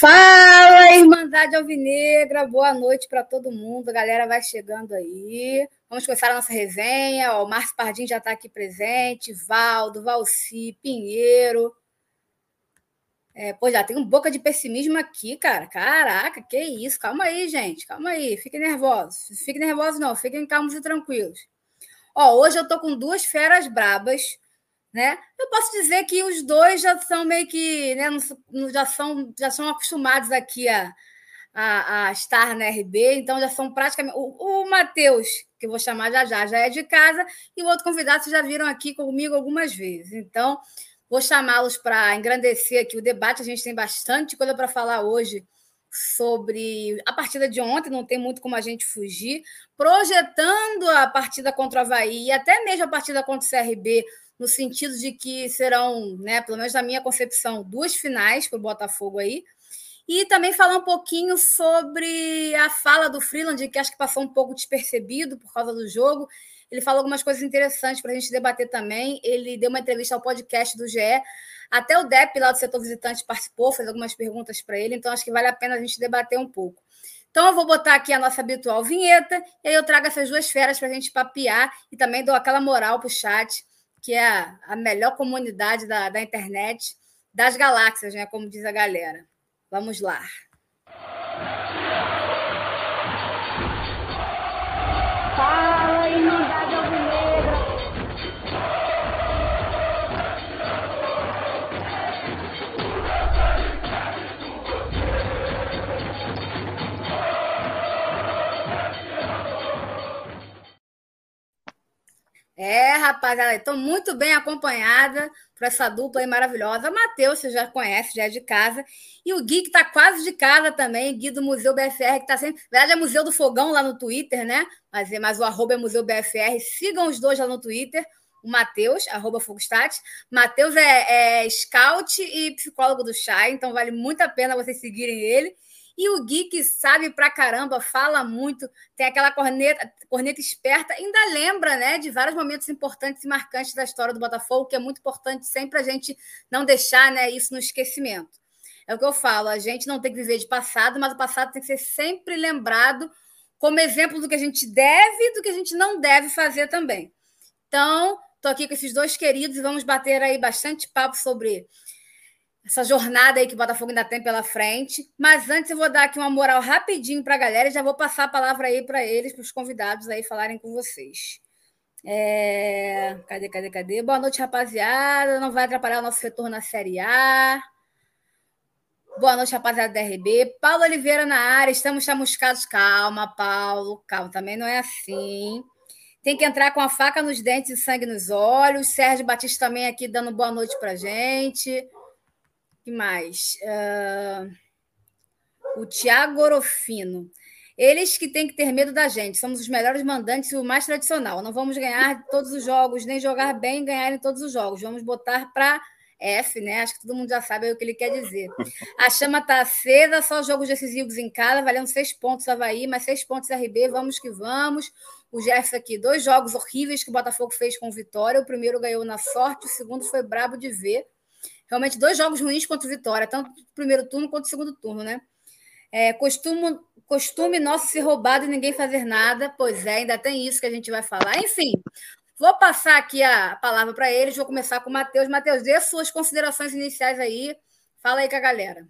Fala, Irmandade Alvinegra, boa noite para todo mundo. A galera vai chegando aí. Vamos começar a nossa resenha. O Márcio Pardim já está aqui presente, Valdo, Valci, Pinheiro. É, pô, já tem um boca de pessimismo aqui, cara. Caraca, que isso. Calma aí, gente. Calma aí. Fiquem nervosos. Fiquem nervosos, não. Fiquem calmos e tranquilos. Ó, hoje eu tô com duas feras brabas né? Eu posso dizer que os dois já são meio que, né, já são, já são acostumados aqui a, a, a estar na RB, então já são praticamente. O, o Matheus, que eu vou chamar já já, já é de casa, e o outro convidado vocês já viram aqui comigo algumas vezes. Então, vou chamá-los para engrandecer aqui o debate. A gente tem bastante coisa para falar hoje sobre a partida de ontem, não tem muito como a gente fugir, projetando a partida contra o Havaí e até mesmo a partida contra o CRB no sentido de que serão, né, pelo menos na minha concepção, duas finais para o Botafogo aí. E também falar um pouquinho sobre a fala do Freeland, que acho que passou um pouco despercebido por causa do jogo. Ele falou algumas coisas interessantes para a gente debater também. Ele deu uma entrevista ao podcast do GE. Até o DEP, lá do setor visitante, participou, fez algumas perguntas para ele. Então, acho que vale a pena a gente debater um pouco. Então, eu vou botar aqui a nossa habitual vinheta, e aí eu trago essas duas feras para a gente papear e também dou aquela moral para o chat que é a, melhor comunidade da, da internet das galáxias, né? Como diz a galera. Vamos lá. É, rapaziada, estou muito bem acompanhada por essa dupla aí maravilhosa. Matheus, você já conhece, já é de casa. E o Gui, que está quase de casa também, Gui do Museu BFR, que está sempre. Na verdade, é Museu do Fogão lá no Twitter, né? Mas, mas o arroba é Museu BFR. Sigam os dois lá no Twitter. O Matheus, arroba Fogostat. Matheus é, é scout e psicólogo do Chai, então vale muito a pena vocês seguirem ele. E o Gui, que sabe pra caramba, fala muito, tem aquela corneta, corneta esperta, ainda lembra né, de vários momentos importantes e marcantes da história do Botafogo, que é muito importante sempre a gente não deixar né, isso no esquecimento. É o que eu falo, a gente não tem que viver de passado, mas o passado tem que ser sempre lembrado como exemplo do que a gente deve e do que a gente não deve fazer também. Então, estou aqui com esses dois queridos e vamos bater aí bastante papo sobre essa jornada aí que o Botafogo ainda tem pela frente. Mas antes eu vou dar aqui uma moral rapidinho para a galera e já vou passar a palavra aí para eles, para os convidados aí falarem com vocês. É... Cadê, cadê, cadê? Boa noite, rapaziada. Não vai atrapalhar o nosso retorno na Série A. Boa noite, rapaziada da RB. Paulo Oliveira na área. Estamos chamuscados. Calma, Paulo. Calma, também não é assim. Tem que entrar com a faca nos dentes e sangue nos olhos. Sérgio Batista também aqui dando boa noite para gente que mais? Uh, o Tiago Orofino. Eles que têm que ter medo da gente. Somos os melhores mandantes e o mais tradicional. Não vamos ganhar todos os jogos, nem jogar bem e ganhar em todos os jogos. Vamos botar para F, né? Acho que todo mundo já sabe o que ele quer dizer. A chama está acesa, só jogos decisivos em casa, valendo seis pontos Havaí, mas seis pontos RB, vamos que vamos. O Jefferson aqui, dois jogos horríveis que o Botafogo fez com vitória. O primeiro ganhou na sorte, o segundo foi brabo de ver. Realmente, dois jogos ruins contra o Vitória, tanto no primeiro turno quanto no segundo turno, né? É, costume, costume nosso ser roubado e ninguém fazer nada. Pois é, ainda tem isso que a gente vai falar. Enfim, vou passar aqui a palavra para eles. Vou começar com o Matheus. Matheus, dê suas considerações iniciais aí. Fala aí com a galera.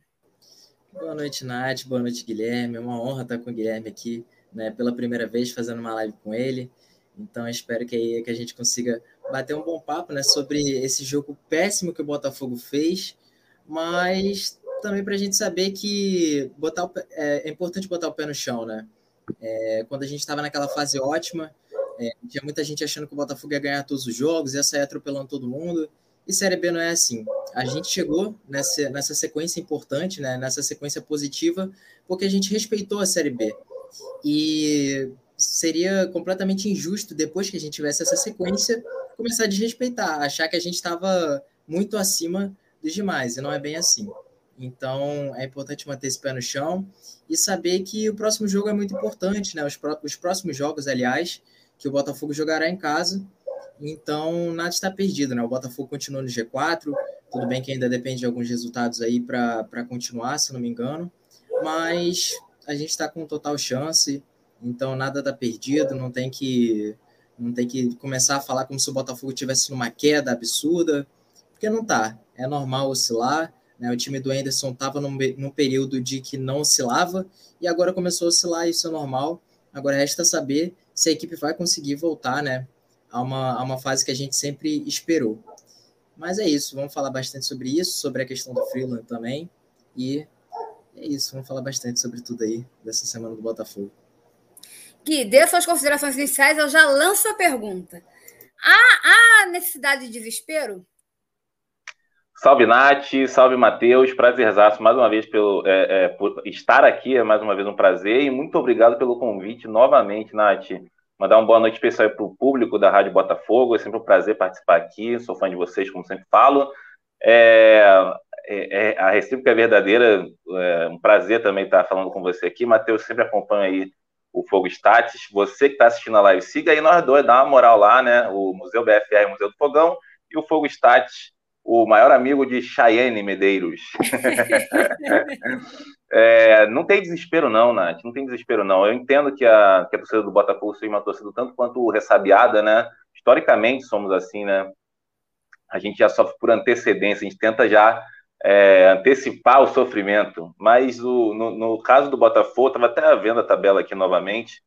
Boa noite, Nath. Boa noite, Guilherme. É uma honra estar com o Guilherme aqui né, pela primeira vez fazendo uma live com ele. Então, espero que, que a gente consiga bater um bom papo né, sobre esse jogo péssimo que o Botafogo fez, mas também para a gente saber que botar o, é, é, importante botar o pé no chão, né? É, quando a gente estava naquela fase ótima, é, tinha muita gente achando que o Botafogo ia ganhar todos os jogos, ia sair atropelando todo mundo. E Série B não é assim. A gente chegou nessa, nessa sequência importante, né, nessa sequência positiva, porque a gente respeitou a Série B. E seria completamente injusto, depois que a gente tivesse essa sequência, começar a desrespeitar, achar que a gente estava muito acima dos demais, e não é bem assim. Então, é importante manter esse pé no chão e saber que o próximo jogo é muito importante, né? Os, pró os próximos jogos, aliás, que o Botafogo jogará em casa, Então, nada está perdido, né? O Botafogo continua no G4, tudo bem que ainda depende de alguns resultados aí para continuar, se não me engano, mas a gente está com total chance, então nada está perdido, não tem que não tem que começar a falar como se o Botafogo tivesse numa queda absurda, porque não tá. É normal oscilar, né? O time do Anderson estava num, num período de que não oscilava e agora começou a oscilar, isso é normal. Agora resta saber se a equipe vai conseguir voltar, né? A uma, a uma fase que a gente sempre esperou. Mas é isso, vamos falar bastante sobre isso, sobre a questão do Freeland também. E é isso, vamos falar bastante sobre tudo aí dessa semana do Botafogo. Gui, dê suas considerações iniciais, eu já lanço a pergunta. Há, há necessidade de desespero? Salve, Nath, salve, Matheus, prazerzaço mais uma vez pelo, é, é, por estar aqui, é mais uma vez um prazer, e muito obrigado pelo convite novamente, Nath. Mandar uma boa noite especial para o público da Rádio Botafogo, é sempre um prazer participar aqui, sou fã de vocês, como sempre falo. É, é, é a recíproca é verdadeira, é um prazer também estar falando com você aqui. Matheus sempre acompanha aí o Fogo Status. Você que está assistindo a live, siga aí nós dois, dá uma moral lá, né? O Museu BFR, o Museu do Fogão, e o Fogo Status o maior amigo de Chayenne Medeiros. é, não tem desespero, não, Nath. Não tem desespero, não. Eu entendo que a, que a torcida do Botafogo seja uma torcida tanto quanto ressabiada, né? Historicamente somos assim, né? A gente já sofre por antecedência, a gente tenta já é, antecipar o sofrimento. Mas o, no, no caso do Botafogo, estava até vendo a tabela aqui novamente.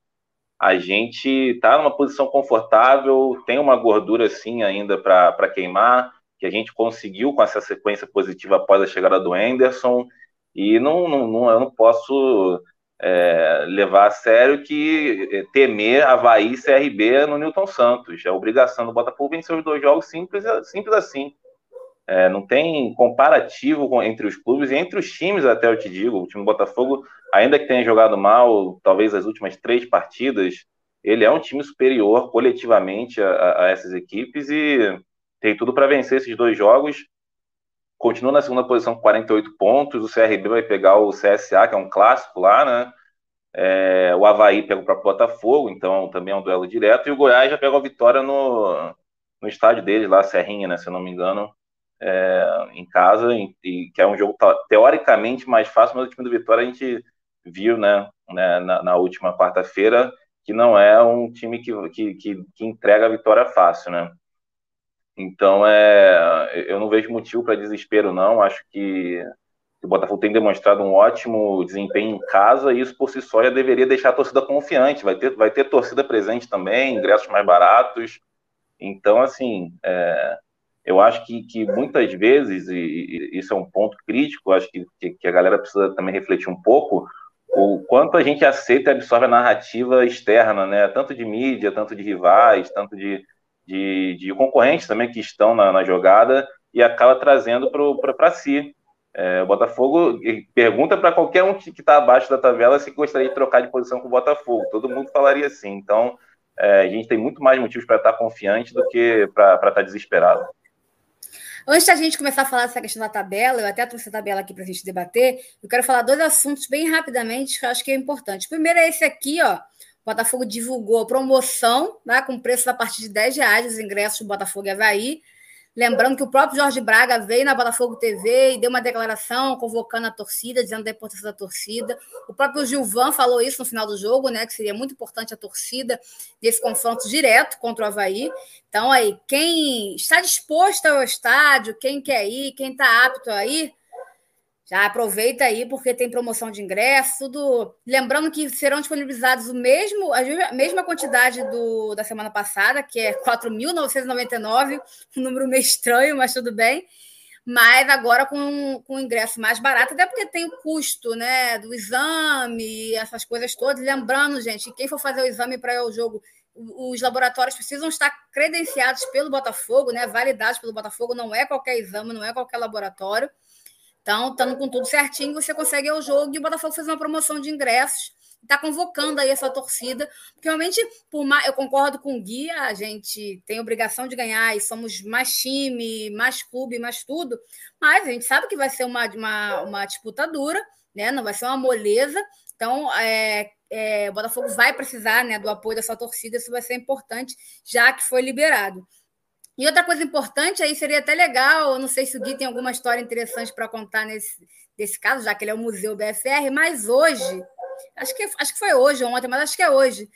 A gente está numa posição confortável, tem uma gordura assim ainda para queimar que a gente conseguiu com essa sequência positiva após a chegada do Anderson, e não, não, não eu não posso é, levar a sério que é, temer Havaí e CRB no Newton Santos. É obrigação do Botafogo vencer os dois jogos simples, simples assim. É, não tem comparativo entre os clubes e entre os times, até eu te digo. O time do Botafogo, ainda que tenha jogado mal, talvez as últimas três partidas, ele é um time superior coletivamente a, a essas equipes e tem tudo para vencer esses dois jogos. Continua na segunda posição com 48 pontos. O CRB vai pegar o CSA, que é um clássico lá, né? É, o Havaí pega o próprio Botafogo, então também é um duelo direto. E o Goiás já pega a vitória no, no estádio deles, lá, Serrinha, né? Se eu não me engano, é, em casa, e, que é um jogo teoricamente mais fácil, mas o time do Vitória a gente viu, né, né na, na última quarta-feira, que não é um time que, que, que, que entrega a vitória fácil, né? Então, é, eu não vejo motivo para desespero, não. Acho que o Botafogo tem demonstrado um ótimo desempenho em casa e isso por si só já deveria deixar a torcida confiante. Vai ter, vai ter torcida presente também, ingressos mais baratos. Então, assim, é, eu acho que, que muitas vezes, e, e, isso é um ponto crítico, acho que, que a galera precisa também refletir um pouco, o quanto a gente aceita e absorve a narrativa externa, né? Tanto de mídia, tanto de rivais, tanto de, de, de concorrentes também que estão na, na jogada e acaba trazendo para si. É, o Botafogo pergunta para qualquer um que está abaixo da tabela se gostaria de trocar de posição com o Botafogo. Todo mundo falaria assim. Então, é, a gente tem muito mais motivos para estar confiante do que para estar tá desesperado. Antes da gente começar a falar dessa questão da tabela, eu até trouxe a tabela aqui para a gente debater, eu quero falar dois assuntos bem rapidamente que eu acho que é importante. Primeiro é esse aqui, ó, o Botafogo divulgou a promoção, né, com preço a partir de 10 reais os ingressos do Botafogo e Havaí. Lembrando que o próprio Jorge Braga veio na Botafogo TV e deu uma declaração convocando a torcida, dizendo da importância da torcida. O próprio Gilvan falou isso no final do jogo, né? Que seria muito importante a torcida nesse confronto direto contra o Havaí. Então, aí, quem está disposto ao estádio, quem quer ir, quem está apto a ir, já aproveita aí, porque tem promoção de ingresso, tudo. Lembrando que serão disponibilizados o mesmo, a mesma quantidade do, da semana passada, que é 4.999, um número meio estranho, mas tudo bem. Mas agora com, com ingresso mais barato, até porque tem o custo né, do exame, essas coisas todas. Lembrando, gente, quem for fazer o exame para o jogo, os laboratórios precisam estar credenciados pelo Botafogo, né, validados pelo Botafogo, não é qualquer exame, não é qualquer laboratório. Então, estando com tudo certinho, você consegue ir ao jogo e o Botafogo fez uma promoção de ingressos. Está convocando aí essa torcida, porque realmente, por mais, eu concordo com o Gui, a gente tem obrigação de ganhar e somos mais time, mais clube, mais tudo, mas a gente sabe que vai ser uma, uma, uma disputa dura né? Não vai ser uma moleza. Então, é, é, o Botafogo vai precisar né, do apoio dessa torcida, isso vai ser importante, já que foi liberado. E outra coisa importante aí seria até legal, não sei se o Gui tem alguma história interessante para contar nesse, nesse caso, já que ele é o Museu BFR, mas hoje, acho que, acho que foi hoje, ontem, mas acho que é hoje,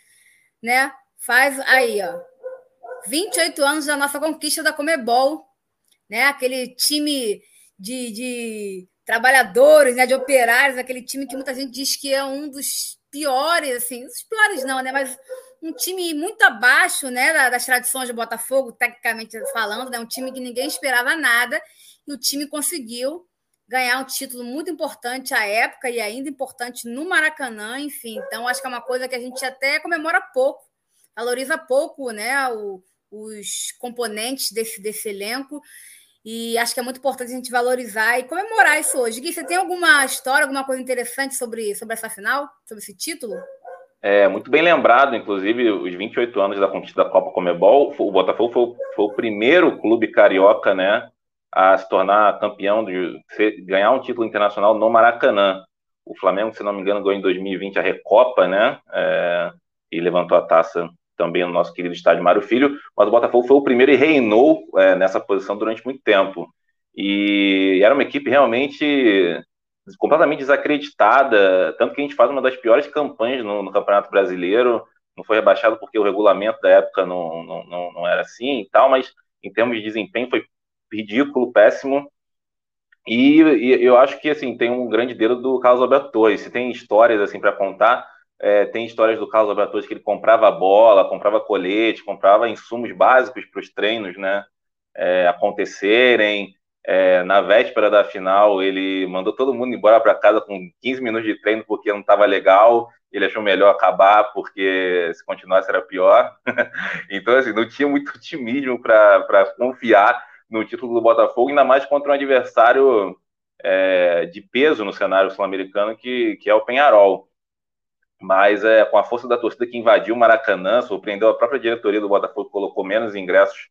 né? Faz aí, ó, 28 anos da nossa conquista da Comebol, né? Aquele time de, de trabalhadores, né? De operários, aquele time que muita gente diz que é um dos piores, assim, os piores não, né? Mas um time muito abaixo, né? Das tradições do Botafogo, tecnicamente falando, né? Um time que ninguém esperava nada e o time conseguiu ganhar um título muito importante à época e ainda importante no Maracanã, enfim. Então, acho que é uma coisa que a gente até comemora pouco, valoriza pouco, né? O, os componentes desse, desse elenco. E acho que é muito importante a gente valorizar e comemorar isso hoje. Gui, você tem alguma história, alguma coisa interessante sobre, sobre essa final, sobre esse título? É, muito bem lembrado, inclusive, os 28 anos da conquista da Copa Comebol. O Botafogo foi, foi o primeiro clube carioca, né, a se tornar campeão, de ganhar um título internacional no Maracanã. O Flamengo, se não me engano, ganhou em 2020 a Recopa, né, é, e levantou a taça também no nosso querido estádio Mário Filho, mas o Botafogo foi o primeiro e reinou é, nessa posição durante muito tempo. E era uma equipe realmente completamente desacreditada, tanto que a gente faz uma das piores campanhas no, no Campeonato Brasileiro, não foi rebaixado porque o regulamento da época não, não, não, era assim e tal, mas em termos de desempenho foi ridículo, péssimo, e, e, eu acho que assim tem um grande dedo do Carlos Alberto Torres. Se tem histórias assim para contar, é, tem histórias do Carlos Alberto que ele comprava bola, comprava colete, comprava insumos básicos para os treinos né, é, acontecerem. É, na véspera da final, ele mandou todo mundo embora para casa com 15 minutos de treino porque não estava legal. Ele achou melhor acabar porque se continuasse era pior. então, assim, não tinha muito otimismo para confiar no título do Botafogo, ainda mais contra um adversário é, de peso no cenário sul-americano que, que é o Penharol mas é, com a força da torcida que invadiu o Maracanã, surpreendeu a própria diretoria do Botafogo, colocou menos ingressos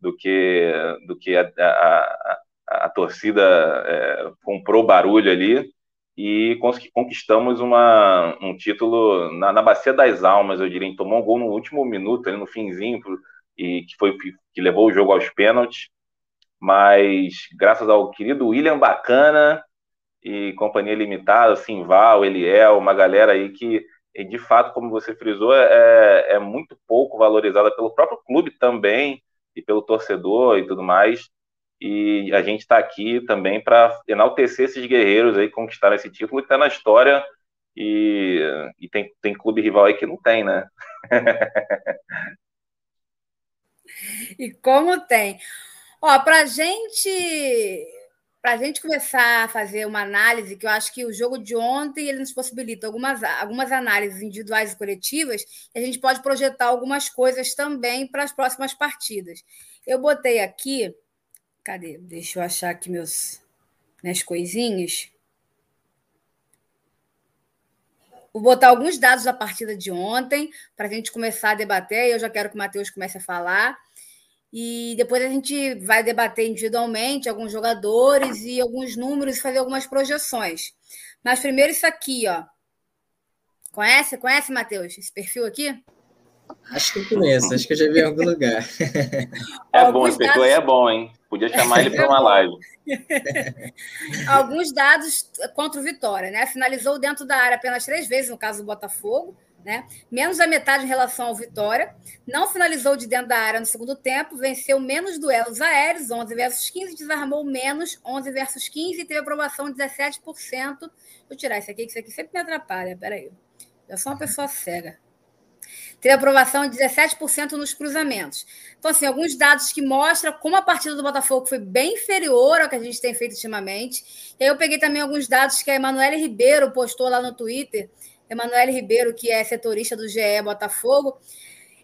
do que, do que a, a, a, a torcida é, comprou barulho ali, e conquistamos uma, um título na, na Bacia das Almas, eu diria, tomou um gol no último minuto, ali no finzinho, e que foi que levou o jogo aos pênaltis, mas graças ao querido William Bacana, e Companhia Limitada, Simval, Eliel, uma galera aí que, de fato, como você frisou, é, é, muito pouco valorizada pelo próprio clube também e pelo torcedor e tudo mais. E a gente está aqui também para enaltecer esses guerreiros aí, conquistar esse título que está na história e, e tem, tem clube rival aí que não tem, né? e como tem. Ó, para gente para gente começar a fazer uma análise, que eu acho que o jogo de ontem ele nos possibilita algumas, algumas análises individuais e coletivas, e a gente pode projetar algumas coisas também para as próximas partidas. Eu botei aqui, cadê? Deixa eu achar aqui meus minhas coisinhas. Vou botar alguns dados da partida de ontem para a gente começar a debater. Eu já quero que o Matheus comece a falar e depois a gente vai debater individualmente alguns jogadores e alguns números e fazer algumas projeções. Mas primeiro isso aqui, ó. Conhece? Conhece, Matheus, esse perfil aqui? Acho que eu conheço, acho que eu já vi em algum lugar. É bom, esse perfil aí é bom, hein? Podia chamar ele para uma live. Alguns dados contra o Vitória, né? Finalizou dentro da área apenas três vezes, no caso do Botafogo né? menos da metade em relação ao Vitória, não finalizou de dentro da área no segundo tempo, venceu menos duelos aéreos, 11 versus 15, desarmou menos, 11 versus 15, e teve aprovação de 17%. Vou tirar isso aqui, que isso aqui sempre me atrapalha, peraí. Eu sou uma pessoa cega. Teve aprovação de 17% nos cruzamentos. Então, assim, alguns dados que mostram como a partida do Botafogo foi bem inferior ao que a gente tem feito ultimamente. E aí eu peguei também alguns dados que a Emanuele Ribeiro postou lá no Twitter, Emanuele Ribeiro, que é setorista do GE Botafogo.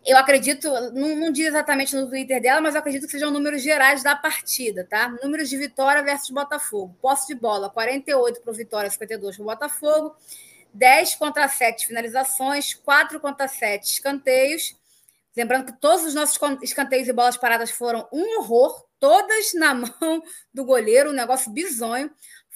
Eu acredito, não, não diz exatamente no Twitter dela, mas eu acredito que sejam números gerais da partida, tá? Números de Vitória versus Botafogo. Posse de bola, 48 para o Vitória, 52 para o Botafogo. 10 contra 7 finalizações, 4 contra 7 escanteios. Lembrando que todos os nossos escanteios e bolas paradas foram um horror, todas na mão do goleiro, um negócio bizonho.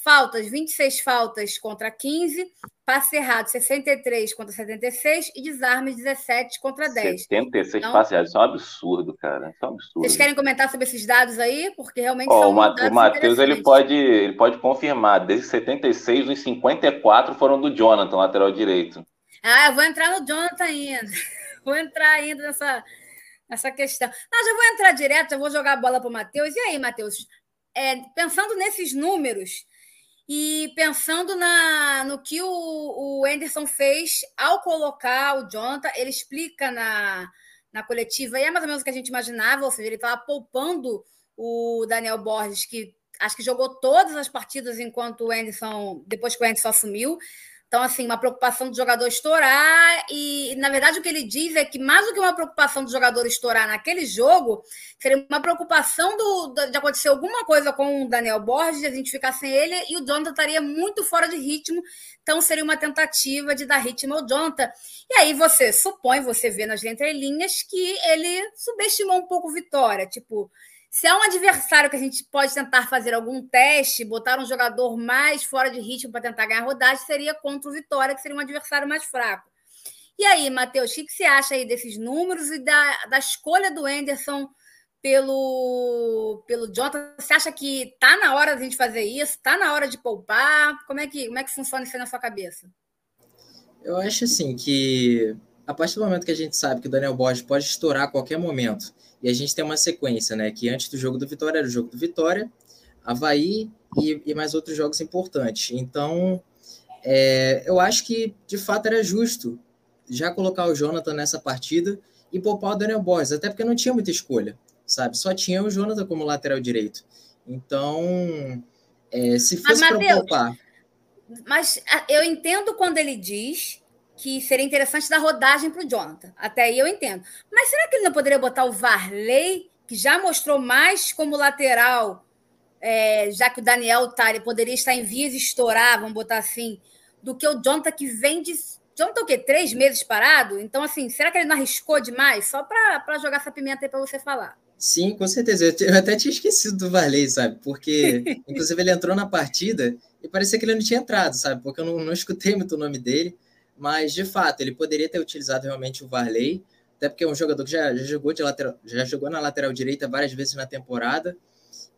Faltas, 26 faltas contra 15, passe errado, 63 contra 76 e desarmes, 17 contra 10. 76 então, passes errados, isso é um absurdo, cara. Isso é um absurdo. Vocês querem comentar sobre esses dados aí? Porque realmente oh, são O Matheus ele pode, ele pode confirmar, desde 76, os 54 foram do Jonathan, lateral direito. Ah, eu vou entrar no Jonathan ainda. Vou entrar ainda nessa, nessa questão. Não, já vou entrar direto, já vou jogar a bola para o Matheus. E aí, Matheus? É, pensando nesses números e pensando na, no que o, o Anderson fez ao colocar o Jonathan, ele explica na, na coletiva, e é mais ou menos o que a gente imaginava, ou seja, ele estava poupando o Daniel Borges, que acho que jogou todas as partidas enquanto o Anderson, depois que o Anderson assumiu. Então, assim, uma preocupação do jogador estourar, e, na verdade, o que ele diz é que, mais do que uma preocupação do jogador estourar naquele jogo, seria uma preocupação do, de acontecer alguma coisa com o Daniel Borges, a gente ficar sem ele, e o Jonathan estaria muito fora de ritmo, então seria uma tentativa de dar ritmo ao Jonathan. E aí você supõe, você vê nas entrelinhas, que ele subestimou um pouco Vitória, tipo se é um adversário que a gente pode tentar fazer algum teste, botar um jogador mais fora de ritmo para tentar ganhar rodagem, seria contra o Vitória, que seria um adversário mais fraco. E aí, Matheus, o que, você acha aí desses números e da, da escolha do Enderson pelo, pelo Jonathan? Você acha que tá na hora da gente fazer isso? Tá na hora de poupar? Como é que, como é que funciona isso aí na sua cabeça? Eu acho assim que a partir do momento que a gente sabe que o Daniel Borges pode estourar a qualquer momento e a gente tem uma sequência, né? Que antes do jogo do Vitória era o jogo do Vitória, Havaí e, e mais outros jogos importantes. Então, é, eu acho que de fato era justo já colocar o Jonathan nessa partida e poupar o Daniel Borges, até porque não tinha muita escolha, sabe? Só tinha o Jonathan como lateral direito. Então, é, se fosse para poupar. Mas eu entendo quando ele diz que seria interessante dar rodagem para o Jonathan. Até aí eu entendo. Mas será que ele não poderia botar o Varley, que já mostrou mais como lateral, é, já que o Daniel Tari poderia estar em vias de estourar, vamos botar assim, do que o Jonathan que vem de. Jonathan o quê? Três meses parado? Então, assim, será que ele não arriscou demais? Só para jogar essa pimenta aí para você falar. Sim, com certeza. Eu até tinha esquecido do Varley, sabe? Porque, inclusive, ele entrou na partida e parecia que ele não tinha entrado, sabe? Porque eu não, não escutei muito o nome dele. Mas, de fato, ele poderia ter utilizado realmente o Varley, até porque é um jogador que já, já jogou de lateral, já jogou na lateral direita várias vezes na temporada.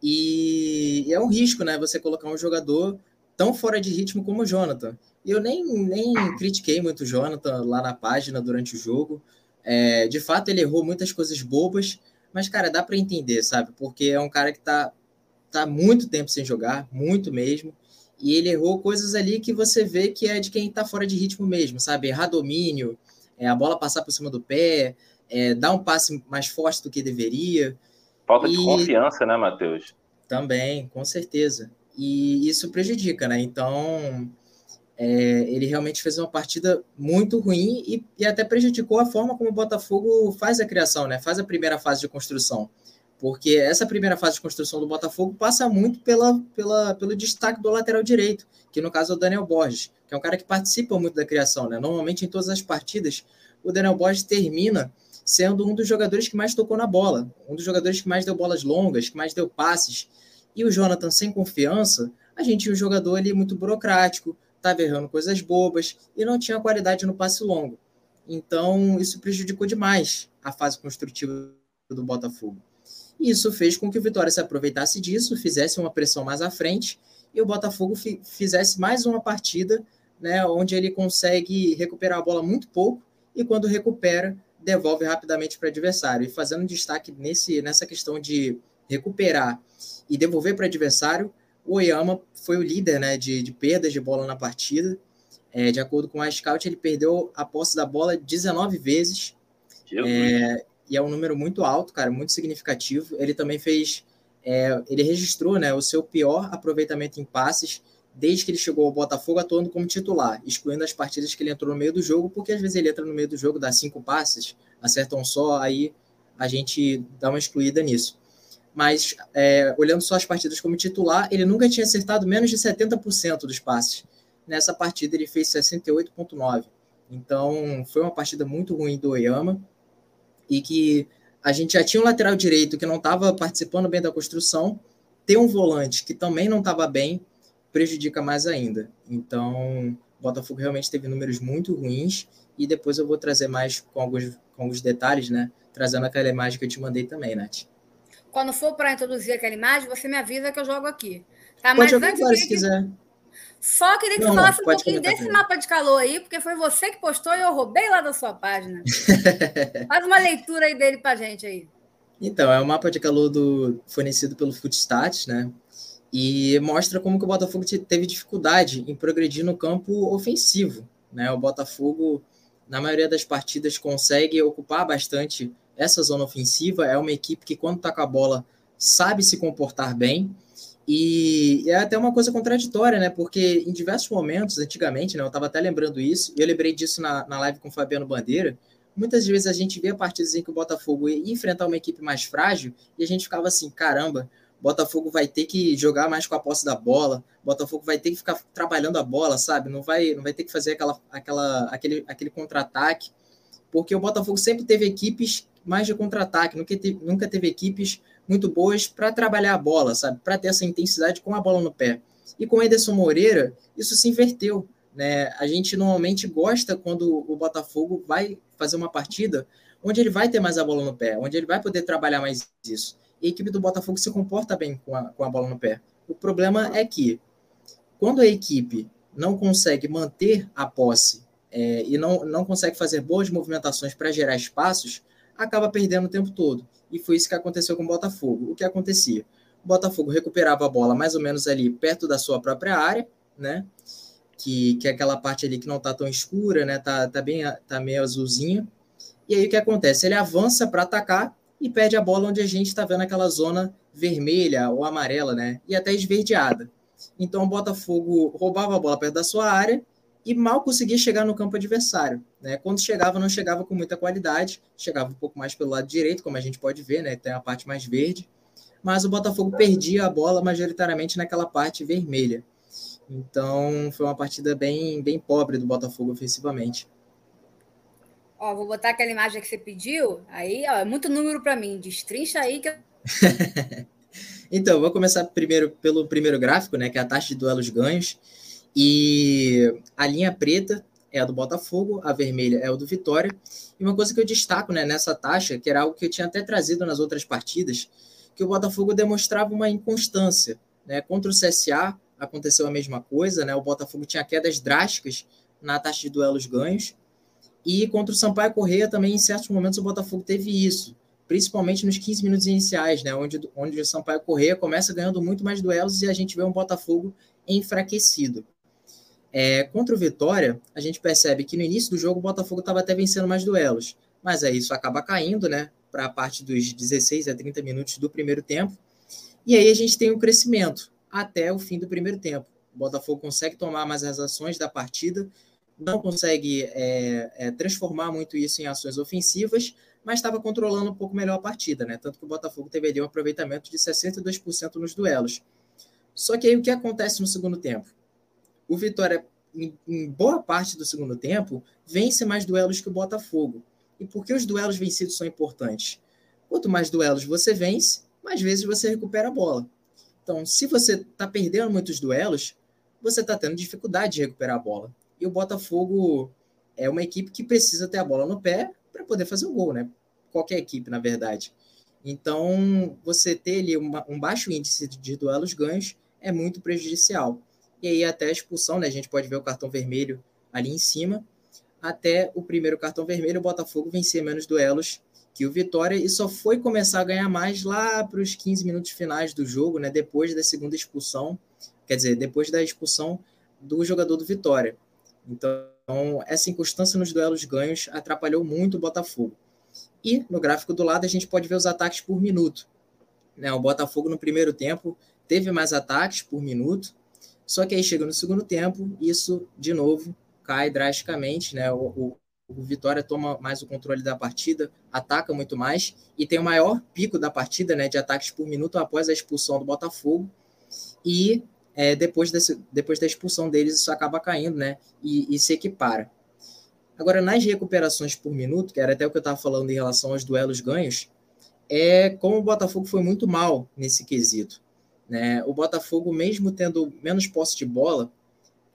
E, e é um risco, né? Você colocar um jogador tão fora de ritmo como o Jonathan. E eu nem, nem critiquei muito o Jonathan lá na página durante o jogo. É, de fato, ele errou muitas coisas bobas, mas, cara, dá para entender, sabe? Porque é um cara que tá, tá muito tempo sem jogar, muito mesmo. E ele errou coisas ali que você vê que é de quem está fora de ritmo mesmo, sabe? Errar domínio, é, a bola passar por cima do pé, é, dar um passe mais forte do que deveria. Falta e... de confiança, né, Matheus? Também, com certeza. E isso prejudica, né? Então, é, ele realmente fez uma partida muito ruim e, e, até prejudicou a forma como o Botafogo faz a criação, né? Faz a primeira fase de construção porque essa primeira fase de construção do Botafogo passa muito pela, pela, pelo destaque do lateral direito, que no caso é o Daniel Borges, que é um cara que participa muito da criação. Né? Normalmente, em todas as partidas, o Daniel Borges termina sendo um dos jogadores que mais tocou na bola, um dos jogadores que mais deu bolas longas, que mais deu passes. E o Jonathan, sem confiança, a gente tinha um jogador ali muito burocrático, estava errando coisas bobas e não tinha qualidade no passe longo. Então, isso prejudicou demais a fase construtiva do Botafogo. E isso fez com que o Vitória se aproveitasse disso, fizesse uma pressão mais à frente e o Botafogo fizesse mais uma partida, né, onde ele consegue recuperar a bola muito pouco e quando recupera, devolve rapidamente para o adversário. E fazendo destaque nesse, nessa questão de recuperar e devolver para o adversário, o Oyama foi o líder né, de, de perdas de bola na partida. É, de acordo com a Scout, ele perdeu a posse da bola 19 vezes. É, e é um número muito alto, cara, muito significativo. Ele também fez, é, ele registrou né, o seu pior aproveitamento em passes desde que ele chegou ao Botafogo atuando como titular, excluindo as partidas que ele entrou no meio do jogo, porque às vezes ele entra no meio do jogo, dá cinco passes, acerta um só, aí a gente dá uma excluída nisso. Mas é, olhando só as partidas como titular, ele nunca tinha acertado menos de 70% dos passes. Nessa partida ele fez 68,9%. Então foi uma partida muito ruim do Oyama e que a gente já tinha um lateral direito que não estava participando bem da construção, ter um volante que também não estava bem, prejudica mais ainda. Então, o Botafogo realmente teve números muito ruins e depois eu vou trazer mais com alguns, com alguns detalhes, né? Trazendo aquela imagem que eu te mandei também, Nath. Quando for para introduzir aquela imagem, você me avisa que eu jogo aqui. Tá? Pode Mas antes, agora, se quiser. Só queria que não, você falasse um pouquinho desse mapa de calor aí, porque foi você que postou e eu roubei lá da sua página. Faz uma leitura aí dele pra gente aí. Então, é o um mapa de calor do, fornecido pelo Footstats, né? E mostra como que o Botafogo teve dificuldade em progredir no campo ofensivo. Né? O Botafogo, na maioria das partidas, consegue ocupar bastante essa zona ofensiva. É uma equipe que, quando está com a bola, sabe se comportar bem e é até uma coisa contraditória, né? Porque em diversos momentos, antigamente, né? Eu estava até lembrando isso, e eu lembrei disso na, na live com o Fabiano Bandeira. Muitas vezes a gente via partidas em que o Botafogo ia enfrentar uma equipe mais frágil e a gente ficava assim: caramba, Botafogo vai ter que jogar mais com a posse da bola, Botafogo vai ter que ficar trabalhando a bola, sabe? Não vai, não vai ter que fazer aquela, aquela, aquele, aquele contra-ataque, porque o Botafogo sempre teve equipes mais de contra-ataque, nunca, nunca teve equipes muito boas para trabalhar a bola, sabe? Para ter essa intensidade com a bola no pé. E com o Ederson Moreira, isso se inverteu. Né? A gente normalmente gosta quando o Botafogo vai fazer uma partida onde ele vai ter mais a bola no pé, onde ele vai poder trabalhar mais isso. E a equipe do Botafogo se comporta bem com a, com a bola no pé. O problema é que, quando a equipe não consegue manter a posse é, e não, não consegue fazer boas movimentações para gerar espaços, acaba perdendo o tempo todo. E foi isso que aconteceu com o Botafogo. O que acontecia? O Botafogo recuperava a bola mais ou menos ali perto da sua própria área, né? Que, que é aquela parte ali que não tá tão escura, né? Tá, tá bem tá meio azulzinha. E aí o que acontece? Ele avança para atacar e perde a bola onde a gente está vendo aquela zona vermelha ou amarela, né? E até esverdeada. Então o Botafogo roubava a bola perto da sua área e mal conseguia chegar no campo adversário. Né? Quando chegava, não chegava com muita qualidade, chegava um pouco mais pelo lado direito, como a gente pode ver, né? tem a parte mais verde, mas o Botafogo perdia a bola majoritariamente naquela parte vermelha. Então foi uma partida bem, bem pobre do Botafogo ofensivamente. Ó, vou botar aquela imagem que você pediu, aí ó, é muito número para mim, destrincha aí que eu... então, vou começar primeiro pelo primeiro gráfico, né, que é a taxa de duelos ganhos. E a linha preta é a do Botafogo, a vermelha é o do Vitória. E uma coisa que eu destaco né, nessa taxa, que era algo que eu tinha até trazido nas outras partidas, que o Botafogo demonstrava uma inconstância. Né? Contra o CSA aconteceu a mesma coisa, né? o Botafogo tinha quedas drásticas na taxa de duelos ganhos. E contra o Sampaio Correia também, em certos momentos, o Botafogo teve isso, principalmente nos 15 minutos iniciais, né? onde, onde o Sampaio Correia começa ganhando muito mais duelos e a gente vê um Botafogo enfraquecido. É, contra o Vitória, a gente percebe que no início do jogo o Botafogo estava até vencendo mais duelos, mas aí isso acaba caindo, né, para a parte dos 16 a 30 minutos do primeiro tempo. E aí a gente tem um crescimento até o fim do primeiro tempo. O Botafogo consegue tomar mais as ações da partida, não consegue é, é, transformar muito isso em ações ofensivas, mas estava controlando um pouco melhor a partida, né? Tanto que o Botafogo teve ali um aproveitamento de 62% nos duelos. Só que aí o que acontece no segundo tempo? O Vitória, em, boa parte do segundo tempo, vence mais duelos que o Botafogo. E por que os duelos vencidos são importantes? Quanto mais duelos você vence, mais vezes você recupera a bola. Então, se você está perdendo muitos duelos, você está tendo dificuldade de recuperar a bola. E o Botafogo é uma equipe que precisa ter a bola no pé para poder fazer o gol, né? Qualquer equipe, na verdade. Então, você ter ali uma, um baixo índice de duelos ganhos é muito prejudicial e aí até a expulsão, né? A gente pode ver o cartão vermelho ali em cima. Até o primeiro cartão vermelho, o Botafogo vencer menos duelos que o Vitória e só foi começar a ganhar mais lá para os 15 minutos finais do jogo, né? Depois da segunda expulsão, quer dizer, depois da expulsão do jogador do Vitória. Então, essa inconstância nos duelos ganhos atrapalhou muito o Botafogo. E no gráfico do lado a gente pode ver os ataques por minuto. Né? O Botafogo no primeiro tempo teve mais ataques por minuto, só que aí chega no segundo tempo, isso de novo cai drasticamente, né? O, o, o, Vitória toma mais o controle da partida, ataca muito mais e tem o maior pico da partida, né? De ataques por minuto após a expulsão do Botafogo. E é, depois, desse, depois da expulsão deles, isso acaba caindo, né? E, e se equipara. Agora, nas recuperações por minuto, que era até o que eu estava falando em relação aos duelos ganhos, é como o Botafogo foi muito mal nesse quesito. Né? O Botafogo, mesmo tendo menos posse de bola,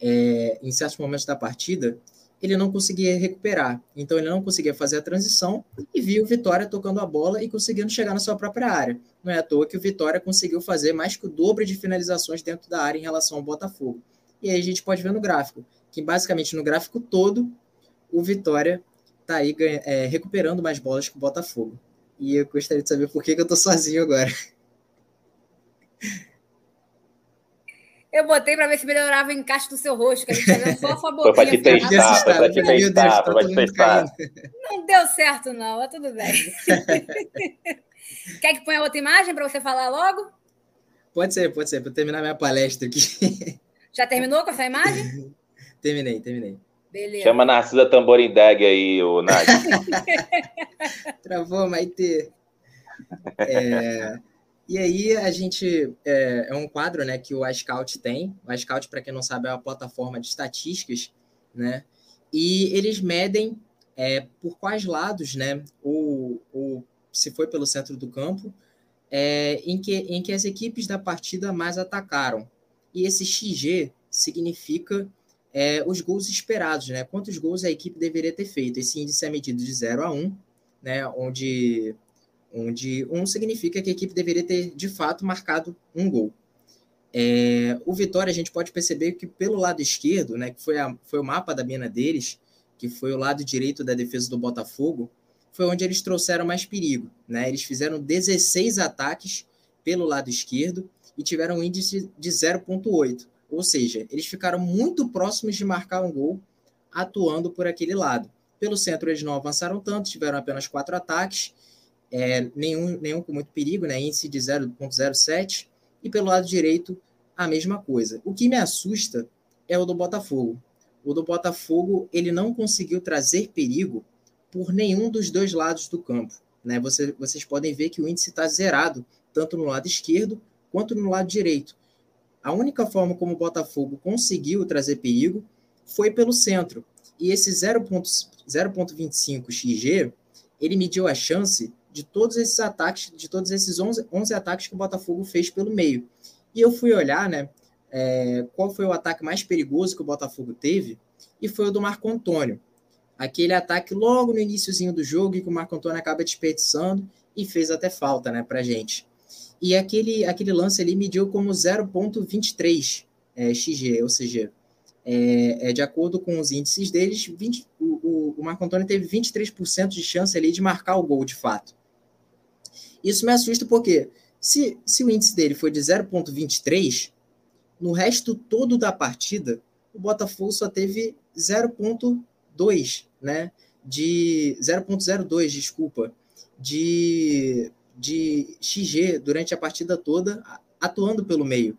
é, em certos momentos da partida, ele não conseguia recuperar. Então ele não conseguia fazer a transição e viu o Vitória tocando a bola e conseguindo chegar na sua própria área. Não é à toa que o Vitória conseguiu fazer mais que o dobro de finalizações dentro da área em relação ao Botafogo. E aí a gente pode ver no gráfico, que basicamente no gráfico todo, o Vitória está aí é, recuperando mais bolas que o Botafogo. E eu gostaria de saber por que, que eu estou sozinho agora. Eu botei para ver se melhorava o encaixe do seu rosto, que a gente tá vendo só a sua boquinha. Foi para te testar, foi para te testar, foi para te testar. Não deu certo, não, mas tudo bem. Quer que ponha outra imagem para você falar logo? Pode ser, pode ser, para terminar minha palestra aqui. Já terminou com essa imagem? terminei, terminei. Beleza. Chama Narcisa Tamborindeg aí, o Nath. Travou, Maite. É... E aí a gente é, é, um quadro, né, que o iScout tem. O iScout, para quem não sabe, é uma plataforma de estatísticas, né? E eles medem é, por quais lados, né, ou, ou se foi pelo centro do campo, é, em, que, em que as equipes da partida mais atacaram. E esse XG significa é, os gols esperados, né? Quantos gols a equipe deveria ter feito? Esse índice é medido de 0 a 1, né? Onde onde um significa que a equipe deveria ter de fato marcado um gol. É, o Vitória, a gente pode perceber que pelo lado esquerdo, né, que foi, a, foi o mapa da mina deles, que foi o lado direito da defesa do Botafogo, foi onde eles trouxeram mais perigo. Né? Eles fizeram 16 ataques pelo lado esquerdo e tiveram um índice de 0,8. Ou seja, eles ficaram muito próximos de marcar um gol atuando por aquele lado. Pelo centro, eles não avançaram tanto, tiveram apenas quatro ataques é, nenhum, nenhum com muito perigo, né? índice de 0,07, e pelo lado direito, a mesma coisa. O que me assusta é o do Botafogo. O do Botafogo, ele não conseguiu trazer perigo por nenhum dos dois lados do campo. Né? Você, vocês podem ver que o índice está zerado, tanto no lado esquerdo quanto no lado direito. A única forma como o Botafogo conseguiu trazer perigo foi pelo centro. E esse 0,25 XG, ele mediu a chance de todos esses ataques, de todos esses 11, 11 ataques que o Botafogo fez pelo meio. E eu fui olhar, né, é, qual foi o ataque mais perigoso que o Botafogo teve, e foi o do Marco Antônio. Aquele ataque logo no iníciozinho do jogo, que o Marco Antônio acaba desperdiçando e fez até falta, né, pra gente. E aquele, aquele lance ali mediu como 0.23 é, XG, ou seja, é, é, de acordo com os índices deles, 20, o, o, o Marco Antônio teve 23% de chance ali de marcar o gol de fato. Isso me assusta porque se, se o índice dele foi de 0,23, no resto todo da partida, o Botafogo só teve 0,2, né? De 0,02, desculpa, de, de XG durante a partida toda, atuando pelo meio.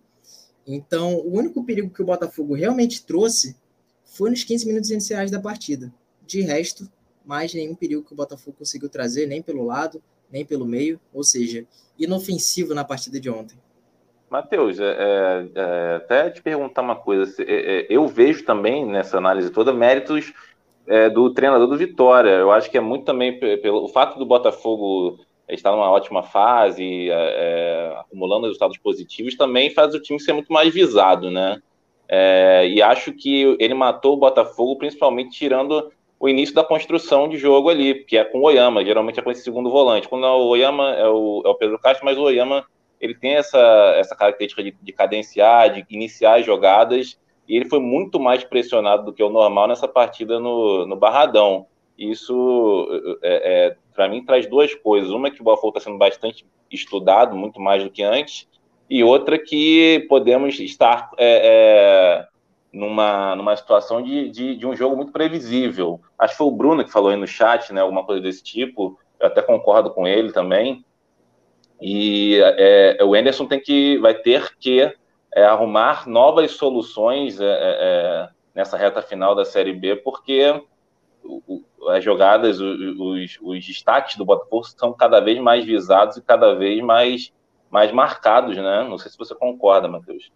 Então, o único perigo que o Botafogo realmente trouxe foi nos 15 minutos iniciais da partida. De resto, mais nenhum perigo que o Botafogo conseguiu trazer, nem pelo lado, nem pelo meio, ou seja, inofensivo na partida de ontem. Matheus, é, é, é até te perguntar uma coisa. É, é, eu vejo também nessa análise toda méritos é, do treinador do Vitória. Eu acho que é muito também pelo o fato do Botafogo estar numa ótima fase, acumulando resultados positivos, também faz o time ser muito mais visado, né? e acho que ele matou o Botafogo, principalmente tirando o início da construção de jogo ali, que é com o Oyama, geralmente é com esse segundo volante. Quando é o Oyama é o, é o Pedro Castro, mas o Oyama ele tem essa, essa característica de, de cadenciar, de iniciar as jogadas, e ele foi muito mais pressionado do que o normal nessa partida no, no Barradão. Isso, é, é para mim, traz duas coisas. Uma que o Botafogo está sendo bastante estudado, muito mais do que antes, e outra que podemos estar é, é numa, numa situação de, de, de, um jogo muito previsível. Acho que foi o Bruno que falou aí no chat, né, alguma coisa desse tipo, eu até concordo com ele também. E é, é o Anderson tem que, vai ter que é, arrumar novas soluções é, é, é nessa reta final da Série B, porque o, as jogadas, os, os destaques do Botafogo são cada vez mais visados e cada vez mais, mais marcados, né? Não sei se você concorda, Matheus.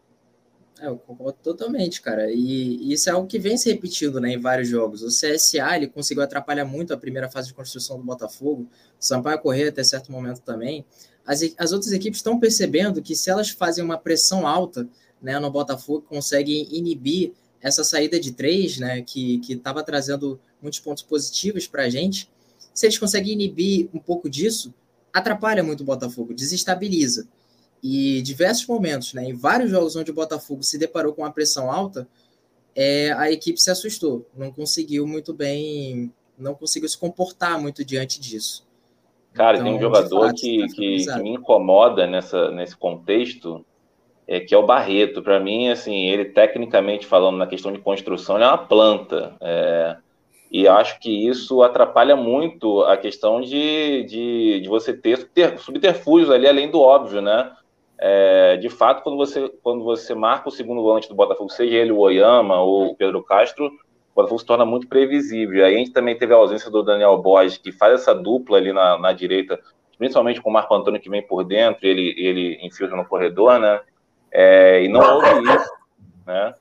É, eu concordo totalmente, cara. E, isso é algo que vem se repetindo né, em vários jogos. O CSA ele conseguiu atrapalhar muito a primeira fase de construção do Botafogo. O Sampaio Corrêa até certo momento também. as, as outras equipes estão percebendo que se elas fazem uma pressão alta né, no Botafogo, conseguem inibir essa saída de três, né, que estava trazendo muitos pontos positivos para a gente, se eles conseguem inibir um pouco disso, atrapalha muito o Botafogo, desestabiliza. E diversos momentos, né, em vários jogos onde o Botafogo se deparou com uma pressão alta, é, a equipe se assustou, não conseguiu muito bem, não conseguiu se comportar muito diante disso. Cara, então, tem um jogador fato, que, tá que, que, me incomoda nessa, nesse contexto, é, que é o Barreto. Para mim, assim, ele tecnicamente falando na questão de construção, ele é uma planta. É, e acho que isso atrapalha muito a questão de, de, de você ter, ter subterfúgios ali, além do óbvio, né? É, de fato, quando você, quando você marca o segundo volante do Botafogo, seja ele o Oyama ou o Pedro Castro, o Botafogo se torna muito previsível. Aí a gente também teve a ausência do Daniel Borges, que faz essa dupla ali na, na direita, principalmente com o Marco Antônio que vem por dentro, ele, ele infiltra no corredor, né? É, e não houve isso, né?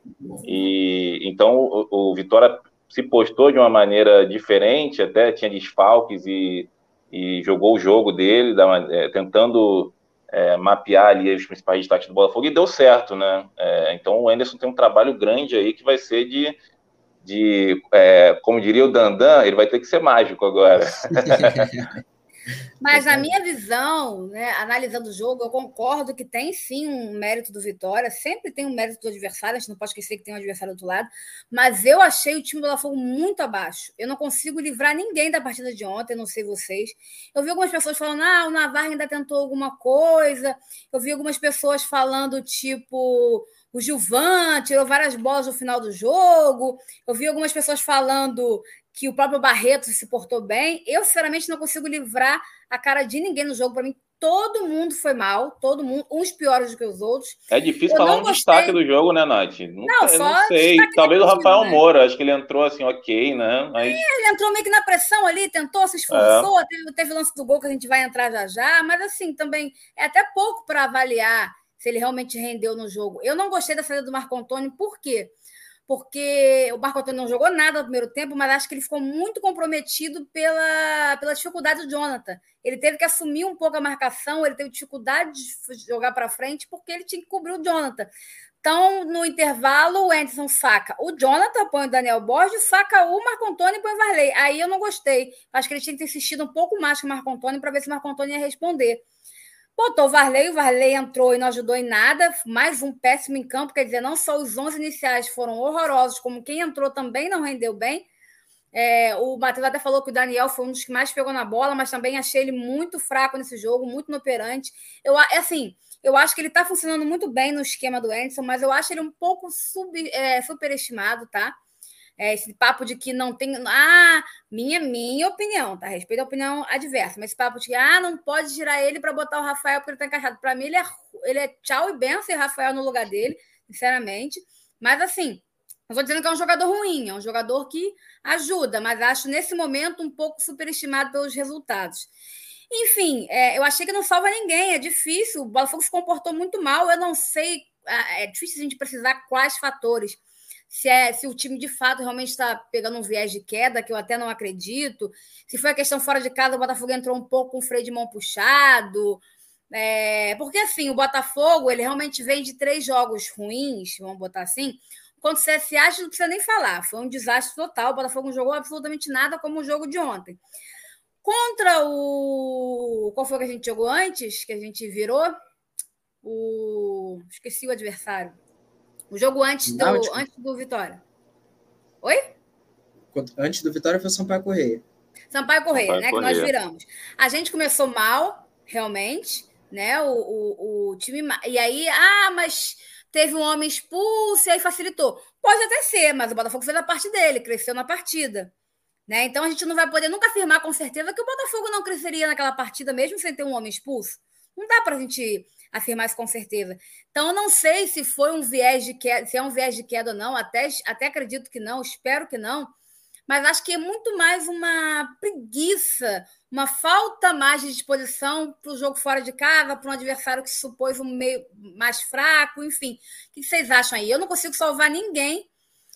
E, então o, o Vitória se postou de uma maneira diferente, até tinha desfalques e, e jogou o jogo dele, da, é, tentando é, mapear ali os principais destaques do Botafogo e deu certo, né? É, então o Anderson tem um trabalho grande aí que vai ser de, de é, como diria o Dandan, ele vai ter que ser mágico agora. Mas na minha visão, né, analisando o jogo, eu concordo que tem sim um mérito do Vitória, sempre tem um mérito do adversário, a gente não pode esquecer que tem um adversário do outro lado, mas eu achei o time do Botafogo muito abaixo. Eu não consigo livrar ninguém da partida de ontem, não sei vocês. Eu vi algumas pessoas falando, ah, o Navarro ainda tentou alguma coisa. Eu vi algumas pessoas falando, tipo, o Gilvan tirou várias bolas no final do jogo. Eu vi algumas pessoas falando que o próprio Barreto se portou bem. Eu, sinceramente, não consigo livrar a cara de ninguém no jogo. Para mim, todo mundo foi mal, todo mundo, uns piores do que os outros. É difícil eu falar um gostei... destaque do jogo, né, Nath? Não, não, só não sei. Talvez o Rafael né? Moura, acho que ele entrou assim, ok, né? Mas... É, ele entrou meio que na pressão ali, tentou, se esforçou, é. teve, teve lance do gol que a gente vai entrar já já, mas assim, também é até pouco para avaliar se ele realmente rendeu no jogo. Eu não gostei da saída do Marco Antônio, por quê? porque o Marco Antônio não jogou nada no primeiro tempo, mas acho que ele ficou muito comprometido pela, pela dificuldade do Jonathan. Ele teve que assumir um pouco a marcação, ele teve dificuldade de jogar para frente, porque ele tinha que cobrir o Jonathan. Então, no intervalo, o Anderson saca o Jonathan, põe o Daniel Borges, saca o Marco Antônio e põe o Varley. Aí eu não gostei. Acho que ele tinha que ter insistido um pouco mais com o Marco Antônio para ver se o Marco Antônio ia responder. Botou o Varley, o Varley entrou e não ajudou em nada, mais um péssimo em campo, quer dizer, não só os 11 iniciais foram horrorosos, como quem entrou também não rendeu bem. É, o Matheus até falou que o Daniel foi um dos que mais pegou na bola, mas também achei ele muito fraco nesse jogo, muito inoperante. Eu, é assim, eu acho que ele está funcionando muito bem no esquema do Anderson, mas eu acho ele um pouco sub, é, superestimado, tá? É, esse papo de que não tem. Ah, minha, minha opinião, tá? Respeito a opinião adversa, mas esse papo de que ah, não pode tirar ele para botar o Rafael porque ele tá encaixado. Para mim, ele é, ele é tchau e benção e Rafael no lugar dele, sinceramente. Mas assim, não estou dizendo que é um jogador ruim, é um jogador que ajuda, mas acho nesse momento um pouco superestimado pelos resultados. Enfim, é, eu achei que não salva ninguém, é difícil. O Botafogo se comportou muito mal, eu não sei, é, é difícil a gente precisar quais fatores se, é, se o time de fato realmente está pegando um viés de queda, que eu até não acredito. Se foi a questão fora de casa, o Botafogo entrou um pouco com o freio de mão puxado. É, porque assim, o Botafogo ele realmente vem de três jogos ruins, vamos botar assim. Contra o CSA, não precisa nem falar. Foi um desastre total. O Botafogo não jogou absolutamente nada como o jogo de ontem. Contra o. Qual foi que a gente jogou antes? Que a gente virou? O. Esqueci o adversário. O jogo antes do, antes do Vitória. Oi? Antes do Vitória foi o Sampaio Correia. Sampaio Correia, Sampaio né? Correia. Que nós viramos. A gente começou mal, realmente, né? O, o, o time. E aí, ah, mas teve um homem expulso e aí facilitou. Pode até ser, mas o Botafogo fez a parte dele, cresceu na partida. Né? Então a gente não vai poder nunca afirmar com certeza que o Botafogo não cresceria naquela partida, mesmo sem ter um homem expulso. Não dá para a gente afirmar isso com certeza. Então, eu não sei se foi um viés de queda, se é um viés de queda ou não, até, até acredito que não, espero que não, mas acho que é muito mais uma preguiça, uma falta mais de disposição para o jogo fora de casa, para um adversário que supôs um meio mais fraco, enfim. O que vocês acham aí? Eu não consigo salvar ninguém.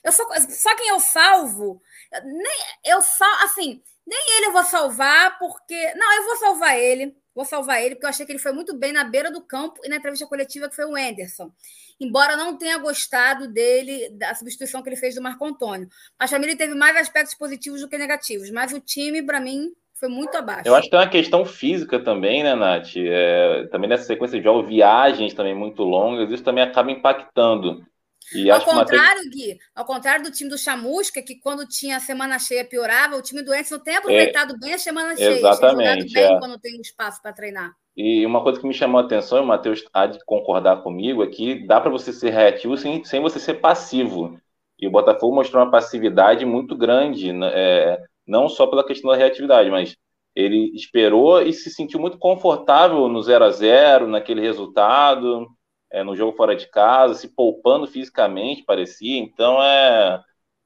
Eu só, só quem eu salvo, nem eu só assim, nem ele eu vou salvar, porque. Não, eu vou salvar ele Vou salvar ele, porque eu achei que ele foi muito bem na beira do campo e na entrevista coletiva, que foi o Anderson. Embora não tenha gostado dele, da substituição que ele fez do Marco Antônio. Para mim ele teve mais aspectos positivos do que negativos. Mas o time, para mim, foi muito abaixo. Eu acho que tem uma questão física também, né, Nath? É, também nessa sequência de jogos, viagens também muito longas, isso também acaba impactando. E ao contrário, Gui, ao contrário do time do Chamusca, que quando tinha a semana cheia piorava, o time do Edson tem aproveitado é, bem a semana cheia. Exatamente. Tem bem é. quando tem espaço para treinar. E uma coisa que me chamou a atenção, e o Matheus há de concordar comigo, é que dá para você ser reativo sem, sem você ser passivo. E o Botafogo mostrou uma passividade muito grande, né, é, não só pela questão da reatividade, mas ele esperou e se sentiu muito confortável no 0 a 0 naquele resultado é, no jogo fora de casa, se poupando fisicamente, parecia. Então, é,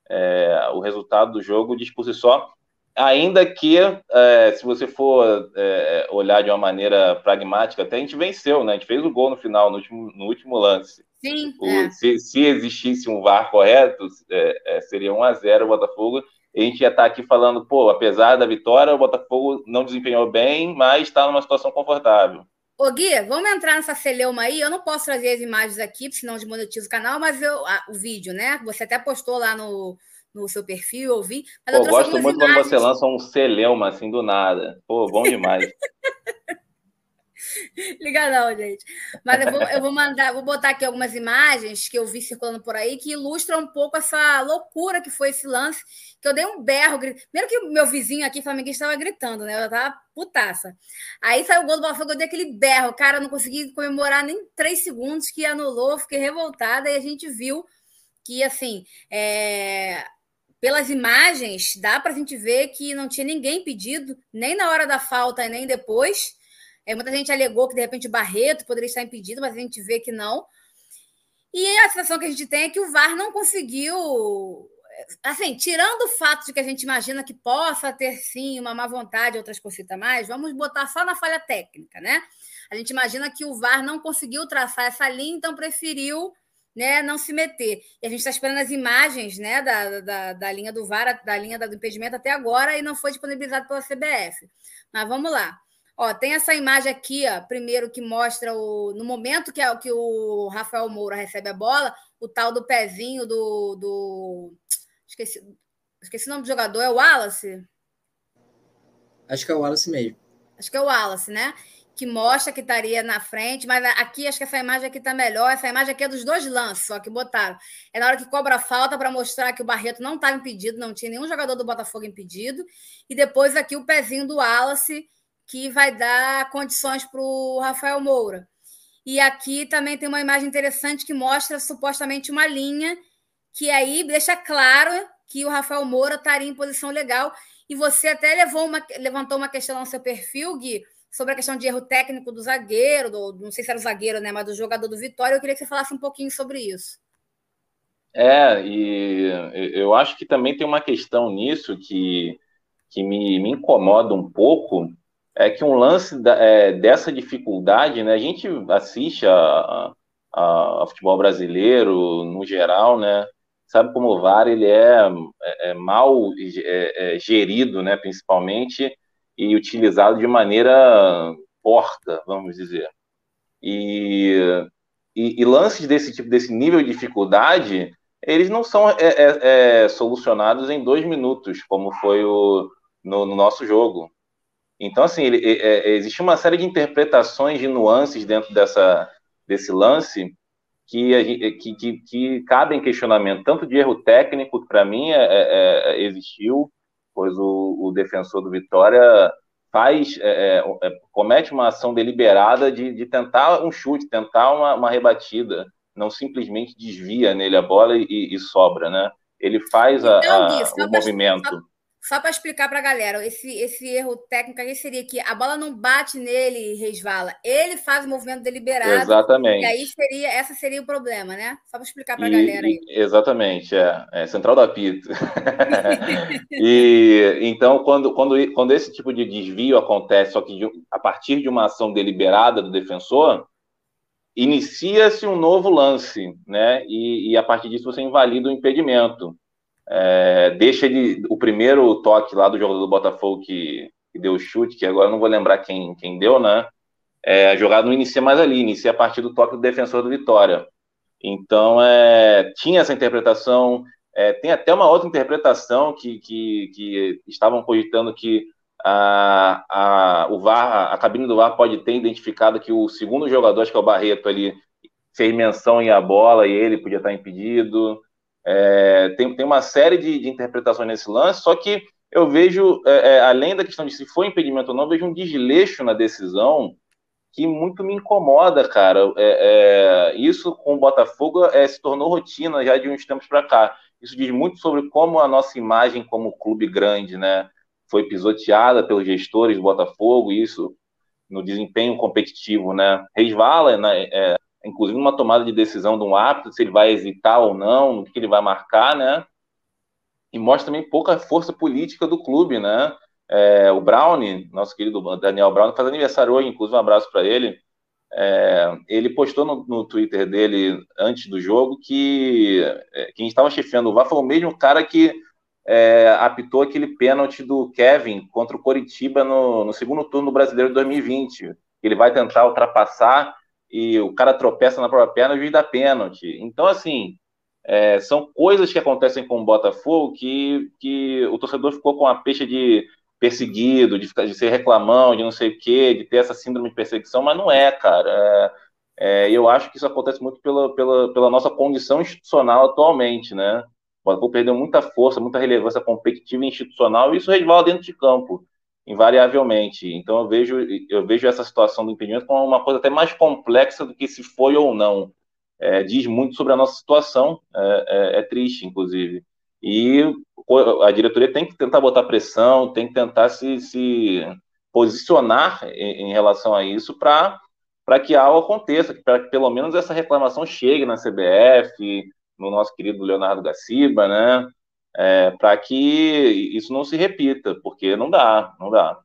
é o resultado do jogo diz por si só. Ainda que, é, se você for é, olhar de uma maneira pragmática, até a gente venceu, né? A gente fez o gol no final, no último, no último lance. Sim. O, é. se, se, existisse um VAR correto, é, seria 1 a 0 o Botafogo. A gente ia estar aqui falando, pô, apesar da vitória, o Botafogo não desempenhou bem, mas está numa situação confortável. Ô, Gui, vamos entrar nessa celeuma aí. Eu não posso trazer as imagens aqui, senão desmonetizo o canal, mas eu, o vídeo, né? Você até postou lá no, no seu perfil, eu vi. Mas Pô, eu gosto muito imagens. quando você lança um celeuma assim do nada. Pô, bom demais. Liga não, gente. Mas eu vou, eu vou mandar, vou botar aqui algumas imagens que eu vi circulando por aí que ilustram um pouco essa loucura que foi esse lance. Que eu dei um berro. Primeiro que meu vizinho aqui, flamenguista, estava gritando, né? Eu tava putaça. Aí saiu o gol do Botafogo, eu dei aquele berro. Cara, eu não consegui comemorar nem três segundos que anulou, fiquei revoltada e a gente viu que, assim, é pelas imagens, dá para a gente ver que não tinha ninguém pedido, nem na hora da falta, nem depois. É, muita gente alegou que, de repente, Barreto poderia estar impedido, mas a gente vê que não. E a situação que a gente tem é que o VAR não conseguiu. Assim, tirando o fato de que a gente imagina que possa ter sim uma má vontade, outras cositas mais, vamos botar só na falha técnica, né? A gente imagina que o VAR não conseguiu traçar essa linha, então preferiu né, não se meter. E a gente está esperando as imagens né, da, da, da linha do VAR, da linha do impedimento até agora, e não foi disponibilizado pela CBF. Mas vamos lá. Ó, tem essa imagem aqui, ó, primeiro que mostra o no momento que, é, que o Rafael Moura recebe a bola, o tal do pezinho do, do esqueci, esqueci o nome do jogador, é o Wallace? Acho que é o Wallace mesmo. Acho que é o Wallace, né? Que mostra que estaria na frente, mas aqui acho que essa imagem aqui tá melhor. Essa imagem aqui é dos dois lances, só que botaram. É na hora que cobra a falta para mostrar que o Barreto não estava impedido, não tinha nenhum jogador do Botafogo impedido. E depois aqui o pezinho do Wallace que vai dar condições para o Rafael Moura. E aqui também tem uma imagem interessante que mostra supostamente uma linha que aí deixa claro que o Rafael Moura estaria em posição legal. E você até uma, levantou uma questão no seu perfil, Gui, sobre a questão de erro técnico do zagueiro, do, não sei se era o zagueiro, né, mas do jogador do Vitória. Eu queria que você falasse um pouquinho sobre isso. É, e eu acho que também tem uma questão nisso que, que me, me incomoda um pouco, é que um lance da, é, dessa dificuldade, né? A gente assiste a, a, a, futebol brasileiro no geral, né? Sabe como o VAR ele é, é, é mal é, é, gerido, né? Principalmente e utilizado de maneira porca, vamos dizer. E, e, e, lances desse tipo, desse nível de dificuldade, eles não são solucionados em dois minutos, como foi o, no, no nosso jogo então, assim, ele, é, é, existe uma série de interpretações, de nuances dentro dessa, desse lance que, que, que, que cabem questionamento, tanto de erro técnico, que para mim é, é, é, existiu, pois o, o, defensor do Vitória faz, é, comete uma ação deliberada de, de tentar um chute, tentar uma, uma, rebatida, não simplesmente desvia nele a bola e, e sobra, né? Ele faz a, então, a, o movimento. Só para explicar para a galera, esse, esse erro técnico aí seria que a bola não bate nele e resvala. Ele faz o movimento deliberado. Exatamente. E aí seria, essa seria o problema, né? Só para explicar para a galera aí. Exatamente, é, é central da pita. e então, quando, quando, quando esse tipo de desvio acontece, só que de, a partir de uma ação deliberada do defensor, inicia-se um novo lance, né? E, e a partir disso você invalida o impedimento. É, deixa ele o primeiro toque lá do jogador do Botafogo que que deu o chute, que agora não vou lembrar quem, quem deu, né? É, a jogada não inicia mais ali, inicia a partir do toque do defensor do Vitória. Então, é, tinha essa interpretação, é, tem até uma outra interpretação que, que, que estavam cogitando que a, a, o VAR, a cabine do VAR pode ter identificado que o segundo jogador, acho que é o Barreto ali, fez menção em a bola e ele podia estar impedido. É, tem, tem uma série de, de, interpretações nesse lance, só que eu vejo, é, é, além da questão de se foi impedimento ou não, vejo um desleixo na decisão que muito me incomoda, cara. É, é, isso com o Botafogo é, se tornou rotina já de uns tempos para cá. Isso diz muito sobre como a nossa imagem como clube grande, né, foi pisoteada pelos gestores do Botafogo, isso no desempenho competitivo, né, resvala, né, é, inclusive numa tomada de decisão de um árbitro, se ele vai hesitar ou não, no que ele vai marcar, né, e mostra também pouca força política do clube, né, é, o Brown, nosso querido Daniel Brown, faz aniversário hoje, inclusive um abraço para ele. É, ele postou no, no, Twitter dele antes do jogo que é, quem estava chefiando o VAR foi o mesmo cara que é, apitou aquele pênalti do Kevin contra o Coritiba no, no, segundo turno do Brasileiro de 2020. Ele vai tentar ultrapassar e o cara tropeça na própria perna o juiz dá pênalti. Então, assim, é, são coisas que acontecem com o Botafogo que, que o torcedor ficou com a peixe de perseguido, de, ficar, de ser reclamão, de não sei o quê, de ter essa síndrome de perseguição, mas não é, cara. É, é, eu acho que isso acontece muito pela, pela, pela nossa condição institucional atualmente, né? O Botafogo perdeu muita força, muita relevância competitiva e institucional, e isso resvala dentro de campo, invariavelmente. Então eu vejo, eu vejo essa situação do impedimento como uma coisa até mais complexa do que se foi ou não. É, diz muito sobre a nossa situação, é, é, é triste, inclusive. E a diretoria tem que tentar botar pressão, tem que tentar se, se posicionar em, em relação a isso para que algo aconteça, para que pelo menos essa reclamação chegue na CBF, no nosso querido Leonardo Gaciba, né? É, para que isso não se repita, porque não dá, não dá.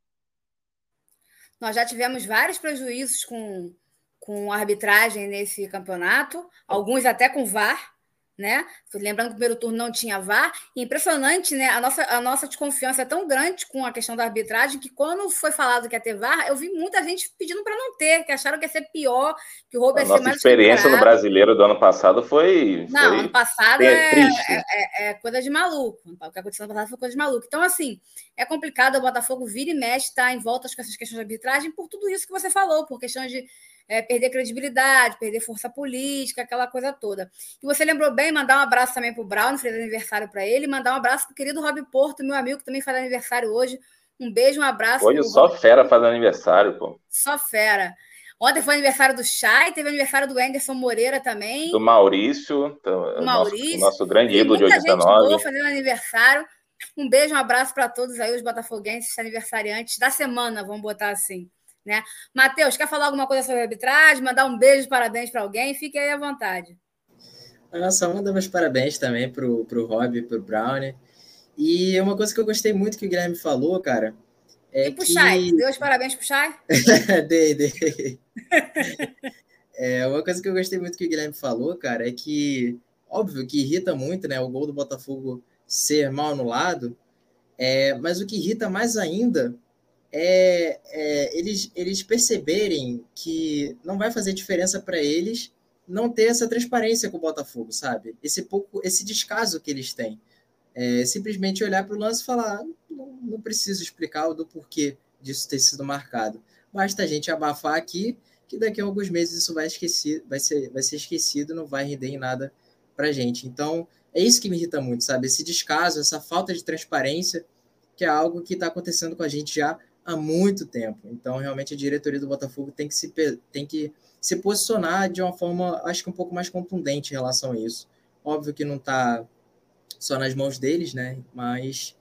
Nós já tivemos vários prejuízos com, com arbitragem nesse campeonato, alguns até com VAR, né? Lembrando que o primeiro turno não tinha VAR. impressionante, né? A nossa, a nossa desconfiança é tão grande com a questão da arbitragem que quando foi falado que ia ter VAR, eu vi muita gente pedindo para não ter, que acharam que ia ser pior, que o roubo ia ser mais. A nossa experiência no brasileiro do ano passado foi. Não, foi ano passado é, é, é, é, coisa de maluco. O que aconteceu ano passado foi coisa de maluco. Então, assim, é complicado. O Botafogo vira e mexe, está em volta com essas questões de arbitragem por tudo isso que você falou, por questões de é, perder credibilidade, perder força política, aquela coisa toda. E você lembrou bem, mandar um abraço também para o Brown, fez aniversário para ele, mandar um abraço para o querido Rob Porto, meu amigo, que também faz aniversário hoje. Um beijo, um abraço. Hoje só Rob fera faz aniversário, pô. Só fera. Ontem foi aniversário do Chay, teve aniversário do Anderson Moreira também. Do Maurício, do Maurício. Nosso, nosso grande ídolo de 89. Gente boa fazendo aniversário. Um beijo, um abraço para todos aí, os botafoguenses aniversariantes da semana, vamos botar assim. Né? Matheus, quer falar alguma coisa sobre a arbitragem? Mandar um beijo, parabéns para alguém? Fique aí à vontade. Nossa, manda meus parabéns também para o Rob e para o Brownie. E uma coisa que eu gostei muito que o Guilherme falou, cara. É e pro que... Chay? Deu os parabéns pro Chay? dei, dei. é, uma coisa que eu gostei muito que o Guilherme falou, cara, é que, óbvio que irrita muito, né? O gol do Botafogo ser mal anulado. É, mas o que irrita mais ainda é, é, eles, eles perceberem que não vai fazer diferença para eles não ter essa transparência com o Botafogo, sabe? Esse pouco, esse descaso que eles têm. É, simplesmente olhar para o lance e falar: ah, não, não preciso explicar o do porquê disso ter sido marcado. Basta a gente abafar aqui, que daqui a alguns meses isso vai, esquecer, vai, ser, vai ser esquecido, não vai render em nada para gente. Então, é isso que me irrita muito, sabe? Esse descaso, essa falta de transparência, que é algo que está acontecendo com a gente já há muito tempo. Então, realmente, a diretoria do Botafogo tem que se, tem que se posicionar de uma forma, acho que um pouco mais contundente em relação a isso. Óbvio que não está só nas mãos deles, né? Mas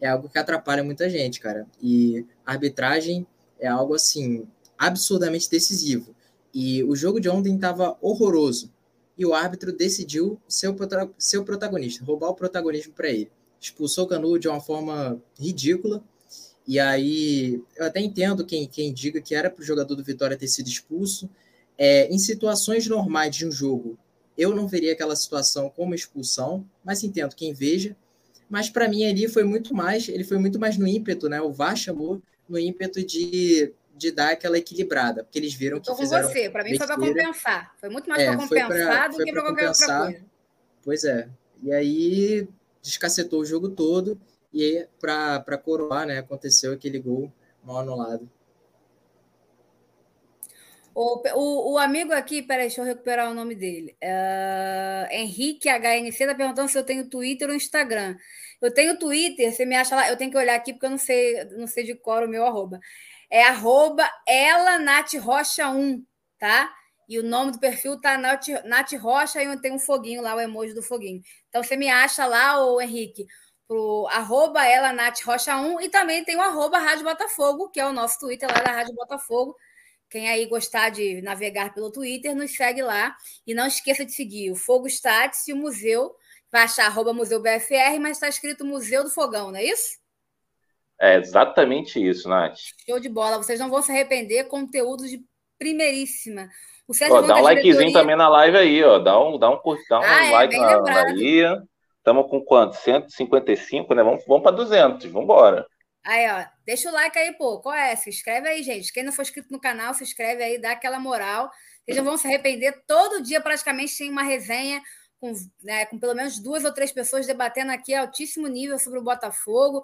é algo que atrapalha muita gente, cara. E arbitragem é algo, assim, absurdamente decisivo. E o jogo de ontem estava horroroso. E o árbitro decidiu ser o protagonista, roubar o protagonismo para ele. Expulsou o Canu de uma forma ridícula e aí, eu até entendo quem, quem diga que era para o jogador do Vitória ter sido expulso. É, em situações normais de um jogo, eu não veria aquela situação como expulsão, mas entendo quem veja. Mas para mim ali foi muito mais, ele foi muito mais no ímpeto, né? O VAR chamou no ímpeto de, de dar aquela equilibrada, porque eles viram que fizeram. com você, para mim foi para compensar. Foi muito mais é, para compensar do que para qualquer outra coisa. Pois é. E aí descacetou o jogo todo e para coroar, né, aconteceu aquele gol mal anulado. O, o, o, amigo aqui, peraí, deixa eu recuperar o nome dele. Uh, Henrique HNC está perguntando se eu tenho Twitter ou Instagram. Eu tenho Twitter, você me acha lá, eu tenho que olhar aqui porque eu não sei, não sei de cor o meu arroba. É arroba Rocha 1, tá? E o nome do perfil tá Nath, Nath Rocha e tem um foguinho lá, o emoji do foguinho. Então você me acha lá, o Henrique, pro arroba ela Nath Rocha 1 e também tem o arroba Rádio Botafogo, que é o nosso Twitter lá da Rádio Botafogo. Quem aí gostar de navegar pelo Twitter, nos segue lá. E não esqueça de seguir o Fogo Stats e o Museu. Vai achar arroba Museu BFR, mas está escrito Museu do Fogão, não é isso? É exatamente isso, Nath. Show de bola. Vocês não vão se arrepender. Conteúdo de primeiríssima. O Sérgio ó, dá um likezinho diretoria... também na live aí, ó. Dá um, dá um, dá um ah, é, like na, na Estamos com quanto? 155, né? Vamos, vamos para 200. Vamos embora. Aí, ó. Deixa o like aí, pô. Qual é? Se inscreve aí, gente. Quem não for inscrito no canal, se inscreve aí, dá aquela moral. Vocês não vão se arrepender. Todo dia, praticamente, tem uma resenha com, né, com pelo menos duas ou três pessoas debatendo aqui altíssimo nível sobre o Botafogo.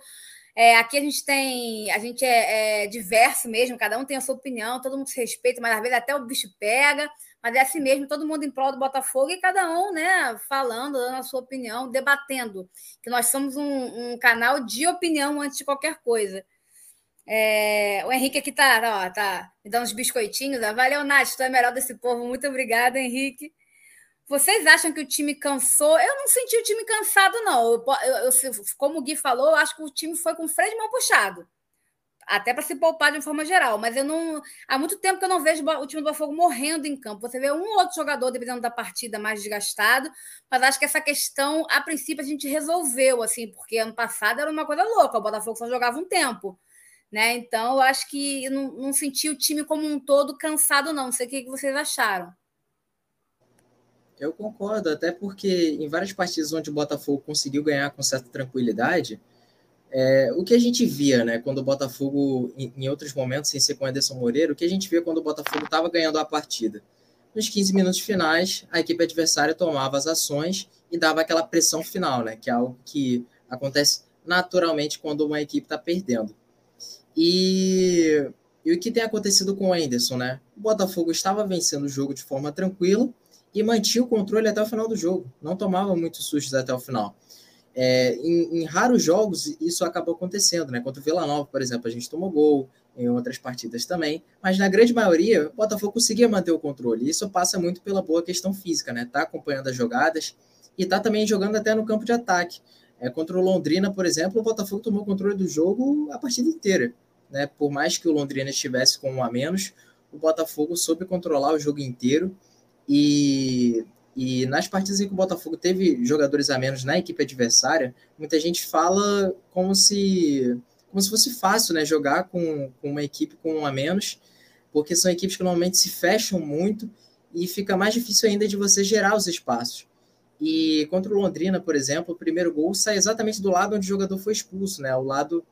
É, aqui a gente tem, a gente é, é, diverso mesmo, cada um tem a sua opinião, todo mundo se respeita, mas às vezes até o bicho pega, mas é assim mesmo, todo mundo em prol do Botafogo e cada um, né, falando, dando a sua opinião, debatendo, que nós somos um, um canal de opinião antes de qualquer coisa. É, o Henrique aqui tá, ó, tá me dando uns biscoitinhos. Ó. Valeu, Nath, tu é melhor desse povo. Muito obrigada, Henrique. Vocês acham que o time cansou? Eu não senti o time cansado, não. Eu, eu, eu, como o Gui falou, eu acho que o time foi com o freio de mão puxado. Até para se poupar de uma forma geral. Mas eu não. Há muito tempo que eu não vejo o time do Botafogo morrendo em campo. Você vê um ou outro jogador, dependendo da partida, mais desgastado. Mas acho que essa questão, a princípio, a gente resolveu, assim, porque ano passado era uma coisa louca. O Botafogo só jogava um tempo. Né? Então, eu acho que não, não senti o time como um todo cansado, não. Não sei o que vocês acharam. Eu concordo, até porque em várias partidas onde o Botafogo conseguiu ganhar com certa tranquilidade, é, o que a gente via, né, quando o Botafogo, em, em, outros momentos, sem ser com o Ederson Moreira, o que a gente via quando o Botafogo estava ganhando a partida? Nos 15 minutos finais, a equipe adversária tomava as ações e dava aquela pressão final, né, que é algo que acontece naturalmente quando uma equipe está perdendo. E, e o que tem acontecido com o Anderson, né? O Botafogo estava vencendo o jogo de forma tranquila, e mantinha o controle até o final do jogo. Não tomava muitos sustos até o final. É, em, em, raros jogos, isso acabou acontecendo, né? Contra o Vila Nova, por exemplo, a gente tomou gol, em outras partidas também, mas na grande maioria, o Botafogo conseguia manter o controle. Isso passa muito pela boa questão física, né? Tá acompanhando as jogadas e tá também jogando até no campo de ataque. É, contra o Londrina, por exemplo, o Botafogo tomou controle do jogo a partida inteira. Né? Por mais que o Londrina estivesse com um a menos, o Botafogo soube controlar o jogo inteiro e, e nas partidas em que o Botafogo teve jogadores a menos na equipe adversária, muita gente fala como se, como se fosse fácil né, jogar com, com uma equipe com um a menos, porque são equipes que normalmente se fecham muito e fica mais difícil ainda de você gerar os espaços. E contra o Londrina, por exemplo, o primeiro gol sai exatamente do lado onde o jogador foi expulso, né? O lado,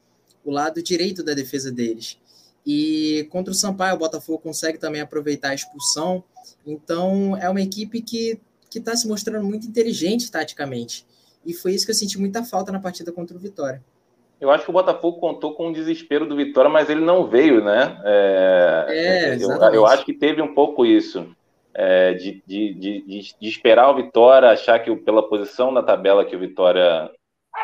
o lado direito da defesa deles. E contra o Sampaio, o Botafogo consegue também aproveitar a expulsão. Então, é uma equipe que está se mostrando muito inteligente taticamente. E foi isso que eu senti muita falta na partida contra o Vitória. Eu acho que o Botafogo contou com o desespero do Vitória, mas ele não veio, né? É, é eu, eu, acho que teve um pouco isso. É, de, de, de, de, esperar o Vitória, achar que pela posição na tabela que o Vitória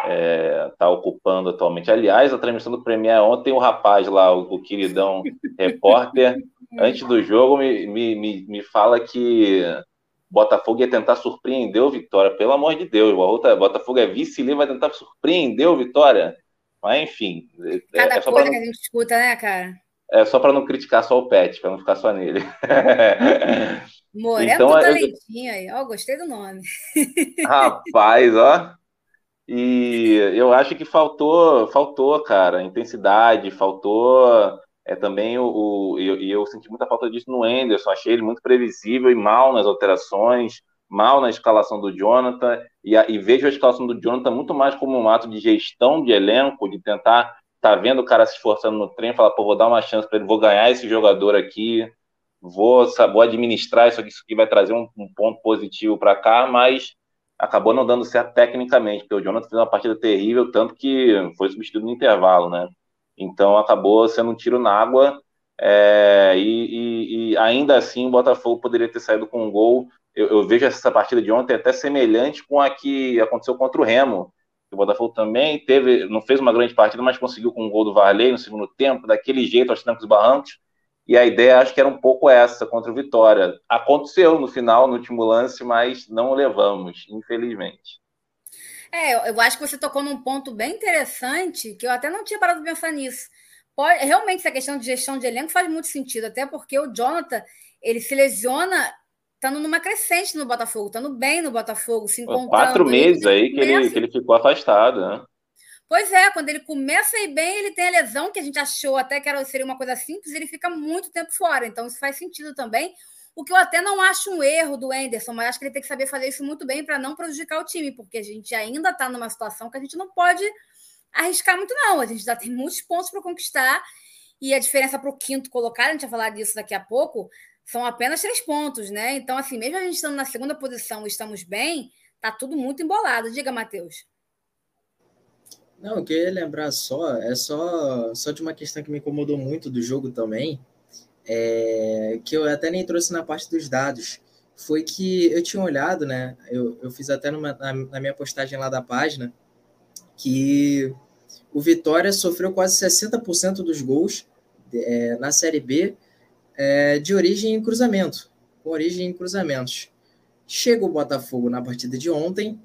está é, tá ocupando atualmente. Aliás, a transmissão do Premier ontem, o rapaz lá, o, o queridão repórter, antes do jogo, me, me, me, me fala que Botafogo ia tentar surpreender o Vitória. Pelo amor de Deus, o outra, Botafogo é vice e vai tentar surpreender o Vitória. Mas, enfim. É, Cada é coisa não, que a gente escuta, né, cara? É só para não criticar só o Pet, para não ficar só nele. Moreno então, do Talentinho aí, ó, gostei do nome. Rapaz, ó. E eu acho que faltou, faltou, cara, intensidade, faltou é também o, o e eu, eu, senti muita falta disso no Enderson, achei ele muito previsível e mal nas alterações, mal na escalação do Jonathan, e, e vejo a escalação do Jonathan muito mais como um ato de gestão de elenco, de tentar tá vendo o cara se esforçando no treino, fala, pô, vou dar uma chance para ele, vou ganhar esse jogador aqui, vou, vou administrar isso aqui, isso aqui vai trazer um, um ponto positivo para cá, mas acabou não dando certo tecnicamente, porque o Jonathan fez uma partida terrível, tanto que foi substituído no intervalo, né? Então acabou sendo um tiro na água, é, e, e, e, ainda assim o Botafogo poderia ter saído com um gol. Eu, eu, vejo essa partida de ontem até semelhante com a que aconteceu contra o Remo. O Botafogo também teve, não fez uma grande partida, mas conseguiu com um gol do Varley no segundo tempo, daquele jeito, aos trancos barrancos. E a ideia acho que era um pouco essa contra o Vitória. Aconteceu no final, no último lance, mas não levamos, infelizmente. É, eu acho que você tocou num ponto bem interessante, que eu até não tinha parado de pensar nisso. Pode, realmente, essa questão de gestão de elenco faz muito sentido, até porque o Jonathan ele se lesiona estando numa crescente no Botafogo, estando bem no Botafogo, se encontrando. Quatro meses aí que ele, que ele ficou afastado, né? Pois é, quando ele começa a ir bem, ele tem a lesão, que a gente achou até que era, seria uma coisa simples, ele fica muito tempo fora. Então, isso faz sentido também. O que eu até não acho um erro do Enderson, mas acho que ele tem que saber fazer isso muito bem para não prejudicar o time, porque a gente ainda está numa situação que a gente não pode arriscar muito, não. A gente já tem muitos pontos para conquistar. E a diferença para o quinto colocado, a gente vai falar disso daqui a pouco, são apenas três pontos, né? Então, assim, mesmo a gente estando na segunda posição e estamos bem, tá tudo muito embolado. Diga, Matheus. Não, eu queria lembrar só, é só, só de uma questão que me incomodou muito do jogo também, é, que eu até nem trouxe na parte dos dados, foi que eu tinha olhado, né? Eu, eu fiz até numa, na, na minha postagem lá da página, que o Vitória sofreu quase 60% dos gols é, na Série B é, de origem em cruzamento, com origem em cruzamentos. Chega o Botafogo na partida de ontem,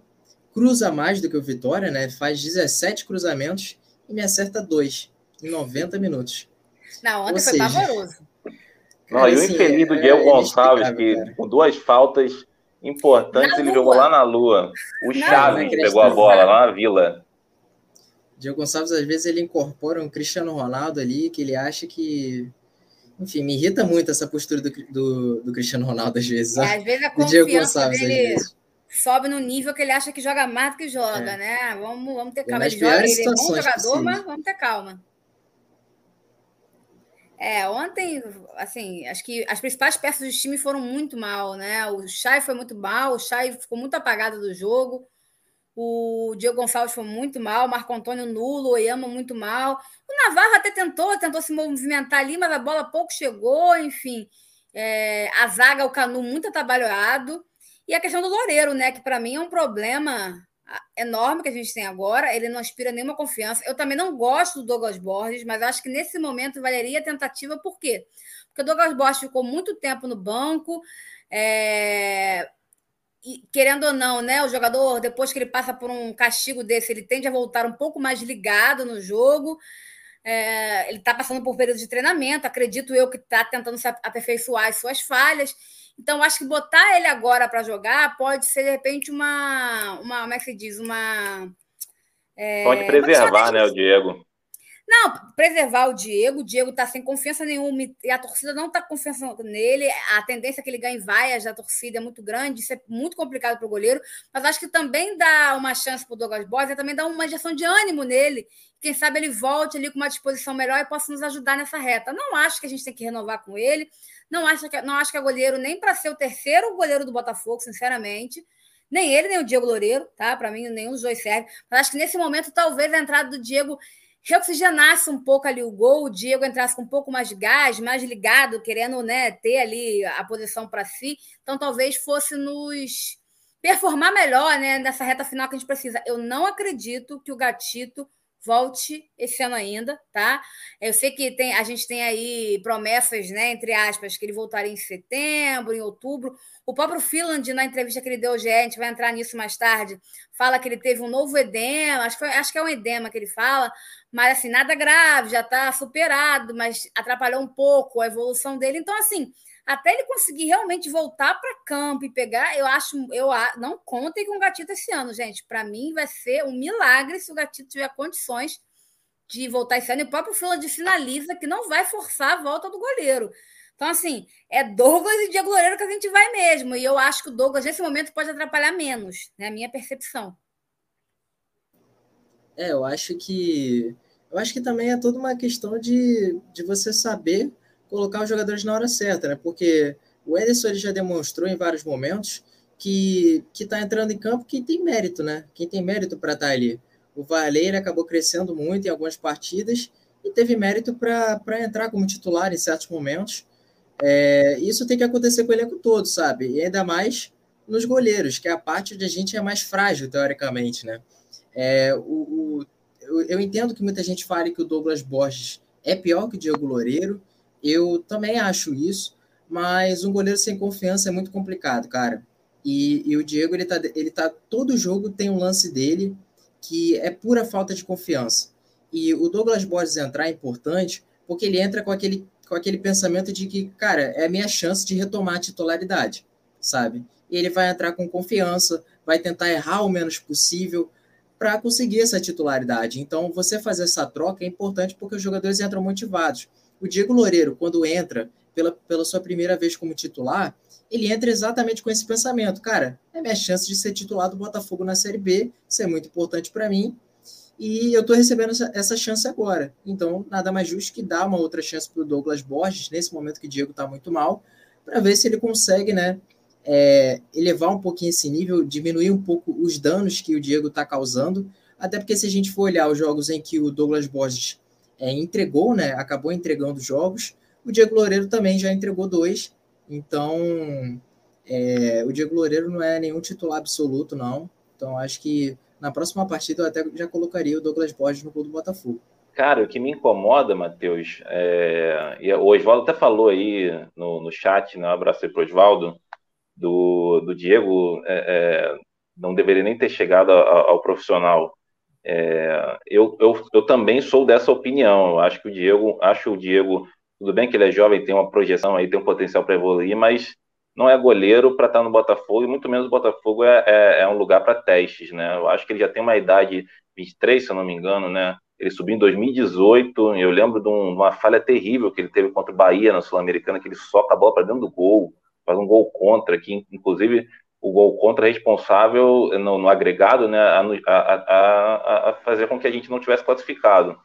cruza mais do que o Vitória, né? Faz 17 cruzamentos e me acerta dois em 90 minutos. Não, ontem Ou foi seja, pavoroso. Não, e o assim, infeliz do é, Diego Gonçalves, que cara. com duas faltas importantes, na ele lua. jogou lá na lua. O Chaves pegou a bola lá na vila. Diego Gonçalves, às vezes, ele incorpora um Cristiano Ronaldo ali, que ele acha que. Enfim, me irrita muito essa postura do, do, do Cristiano Ronaldo, às vezes. É, às vezes a confiança dele sobe no nível que ele acha que joga mais do que joga, é. né? Vamos, vamos ter calma. Ele joga, ele é bom jogador, possíveis. mas vamos ter calma. É, ontem, assim, acho que as principais peças do time foram muito mal, né? O Chay foi muito mal, o Chay ficou muito apagado do jogo, o Diego Gonçalves foi muito mal, o Marco Antônio nulo, o Oyama muito mal. O Navarro até tentou, tentou se movimentar ali, mas a bola pouco chegou, enfim. É, a zaga, o Canu muito atabalhoado. E a questão do Loureiro, né? Que para mim é um problema enorme que a gente tem agora. Ele não inspira nenhuma confiança. Eu também não gosto do Douglas Borges, mas acho que nesse momento valeria a tentativa, por quê? Porque o Douglas Borges ficou muito tempo no banco. É... E, querendo ou não, né? O jogador, depois que ele passa por um castigo desse, ele tende a voltar um pouco mais ligado no jogo. É... ele está passando por período de treinamento, acredito eu que está tentando se aperfeiçoar as suas falhas. Então, acho que botar ele agora para jogar pode ser, de repente, uma, uma. Como é que se diz? Uma. É, pode preservar, né, o Diego. Não, preservar o Diego. O Diego está sem confiança nenhuma e a torcida não está confiando nele. A tendência é que ele ganhe vaias da torcida é muito grande, isso é muito complicado para o goleiro. Mas acho que também dá uma chance para o Douglas Boss e também dá uma injeção de ânimo nele. Quem sabe ele volte ali com uma disposição melhor e possa nos ajudar nessa reta. Não acho que a gente tem que renovar com ele. Não acho que, não acho que é goleiro nem para ser o terceiro goleiro do Botafogo, sinceramente. Nem ele, nem o Diego Loureiro, tá? Para mim, nenhum dos dois serve. Mas acho que nesse momento, talvez a entrada do Diego reoxigenasse um pouco ali o gol, o Diego entrasse com um pouco mais de gás, mais ligado, querendo né, ter ali a posição para si. Então, talvez fosse nos performar melhor né, nessa reta final que a gente precisa. Eu não acredito que o Gatito volte esse ano ainda, tá? Eu sei que tem, a gente tem aí promessas, né, entre aspas, que ele voltaria em setembro, em outubro. O próprio Finland, na entrevista que ele deu hoje, a gente vai entrar nisso mais tarde, fala que ele teve um novo edema, acho que, acho que é um edema que ele fala, mas assim, nada grave, já está superado, mas atrapalhou um pouco a evolução dele. Então, assim, até ele conseguir realmente voltar para campo e pegar, eu acho, eu não contem com o Gatito esse ano, gente. Para mim vai ser um milagre se o Gatito tiver condições de voltar esse ano. E o próprio Finland sinaliza que não vai forçar a volta do goleiro. Então, assim, é Douglas e Diego Loureiro que a gente vai mesmo. E eu acho que o Douglas, nesse momento, pode atrapalhar menos, né? A minha percepção. É, eu acho que eu acho que também é toda uma questão de, de você saber colocar os jogadores na hora certa, né? Porque o Ederson ele já demonstrou em vários momentos que está entrando em campo quem tem mérito, né? Quem tem mérito para estar tá ali. O Varley acabou crescendo muito em algumas partidas e teve mérito para entrar como titular em certos momentos. É, isso tem que acontecer com o elenco todo, sabe? E ainda mais nos goleiros, que é a parte onde a gente é mais frágil, teoricamente, né? É, o, o eu, eu, entendo que muita gente fale que o Douglas Borges é pior que o Diego Loureiro. Eu também acho isso, mas um goleiro sem confiança é muito complicado, cara. E, e o Diego, ele tá, ele tá. Todo jogo tem um lance dele que é pura falta de confiança. E o Douglas Borges entrar é importante porque ele entra com aquele, com aquele pensamento de que, cara, é a minha chance de retomar a titularidade, sabe? E ele vai entrar com confiança, vai tentar errar o menos possível, para conseguir essa titularidade. Então, você fazer essa troca é importante porque os jogadores entram motivados. O Diego Loureiro, quando entra pela, pela sua primeira vez como titular, ele entra exatamente com esse pensamento. Cara, é minha chance de ser titular do Botafogo na Série B, isso é muito importante para mim. E eu estou recebendo essa, essa, chance agora. Então, nada mais justo que dar uma outra chance para o Douglas Borges, nesse momento que o Diego está muito mal, para ver se ele consegue né, é, elevar um pouquinho esse nível, diminuir um pouco os danos que o Diego está causando. Até porque se a gente for olhar os jogos em que o Douglas Borges é, entregou, né, acabou entregando jogos, o Diego Loureiro também já entregou dois. Então, é, o Diego Loureiro não é nenhum titular absoluto, não. Então, acho que na próxima partida eu até já colocaria o Douglas Borges no gol do Botafogo. Cara, o que me incomoda, Matheus, é... e o Oswaldo até falou aí no, no chat, né? Um abraço aí Oswaldo, do, do Diego é, é, não deveria nem ter chegado ao, ao profissional. É, eu, eu, eu também sou dessa opinião. Eu acho que o Diego, acho o Diego, tudo bem que ele é jovem, tem uma projeção aí, tem um potencial para evoluir, mas não é goleiro para estar tá no Botafogo, e muito menos o Botafogo é, é, é um lugar para testes, né? Eu acho que ele já tem uma idade 23, se eu não me engano, né? Ele subiu em 2018, eu lembro de, de uma falha terrível que ele teve contra o Bahia na Sul-Americana, que ele soca a bola para dentro do gol faz um gol contra, que inclusive o gol contra responsável no, no agregado né, a, a, a, fazer com que a gente não tivesse classificado.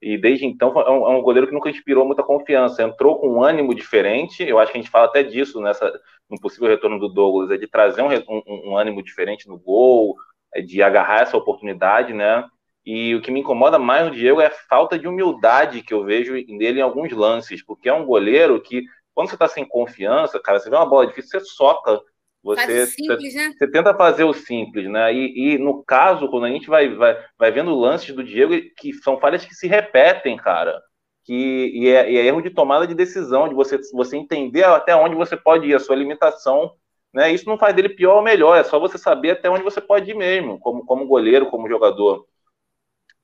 E desde então é um, é um, goleiro que nunca inspirou muita confiança. Entrou com um ânimo diferente. Eu acho que a gente fala até disso nessa no possível retorno do Douglas, é de trazer um, um, um ânimo diferente no gol, é de agarrar essa oportunidade, né? E o que me incomoda mais no Diego é a falta de humildade que eu vejo nele em alguns lances, porque é um goleiro que quando você está sem confiança, cara, você vê uma bola difícil, você soca. Você, simples, você, né? você, tenta fazer o simples, né? E, e, no caso, quando a gente vai, vai, vai vendo lances do Diego, que são falhas que se repetem, cara. Que, e, é, e é erro de tomada de decisão, de você, você entender até onde você pode ir, a sua limitação. Né? Isso não faz dele pior ou melhor, é só você saber até onde você pode ir mesmo, como, como goleiro, como jogador.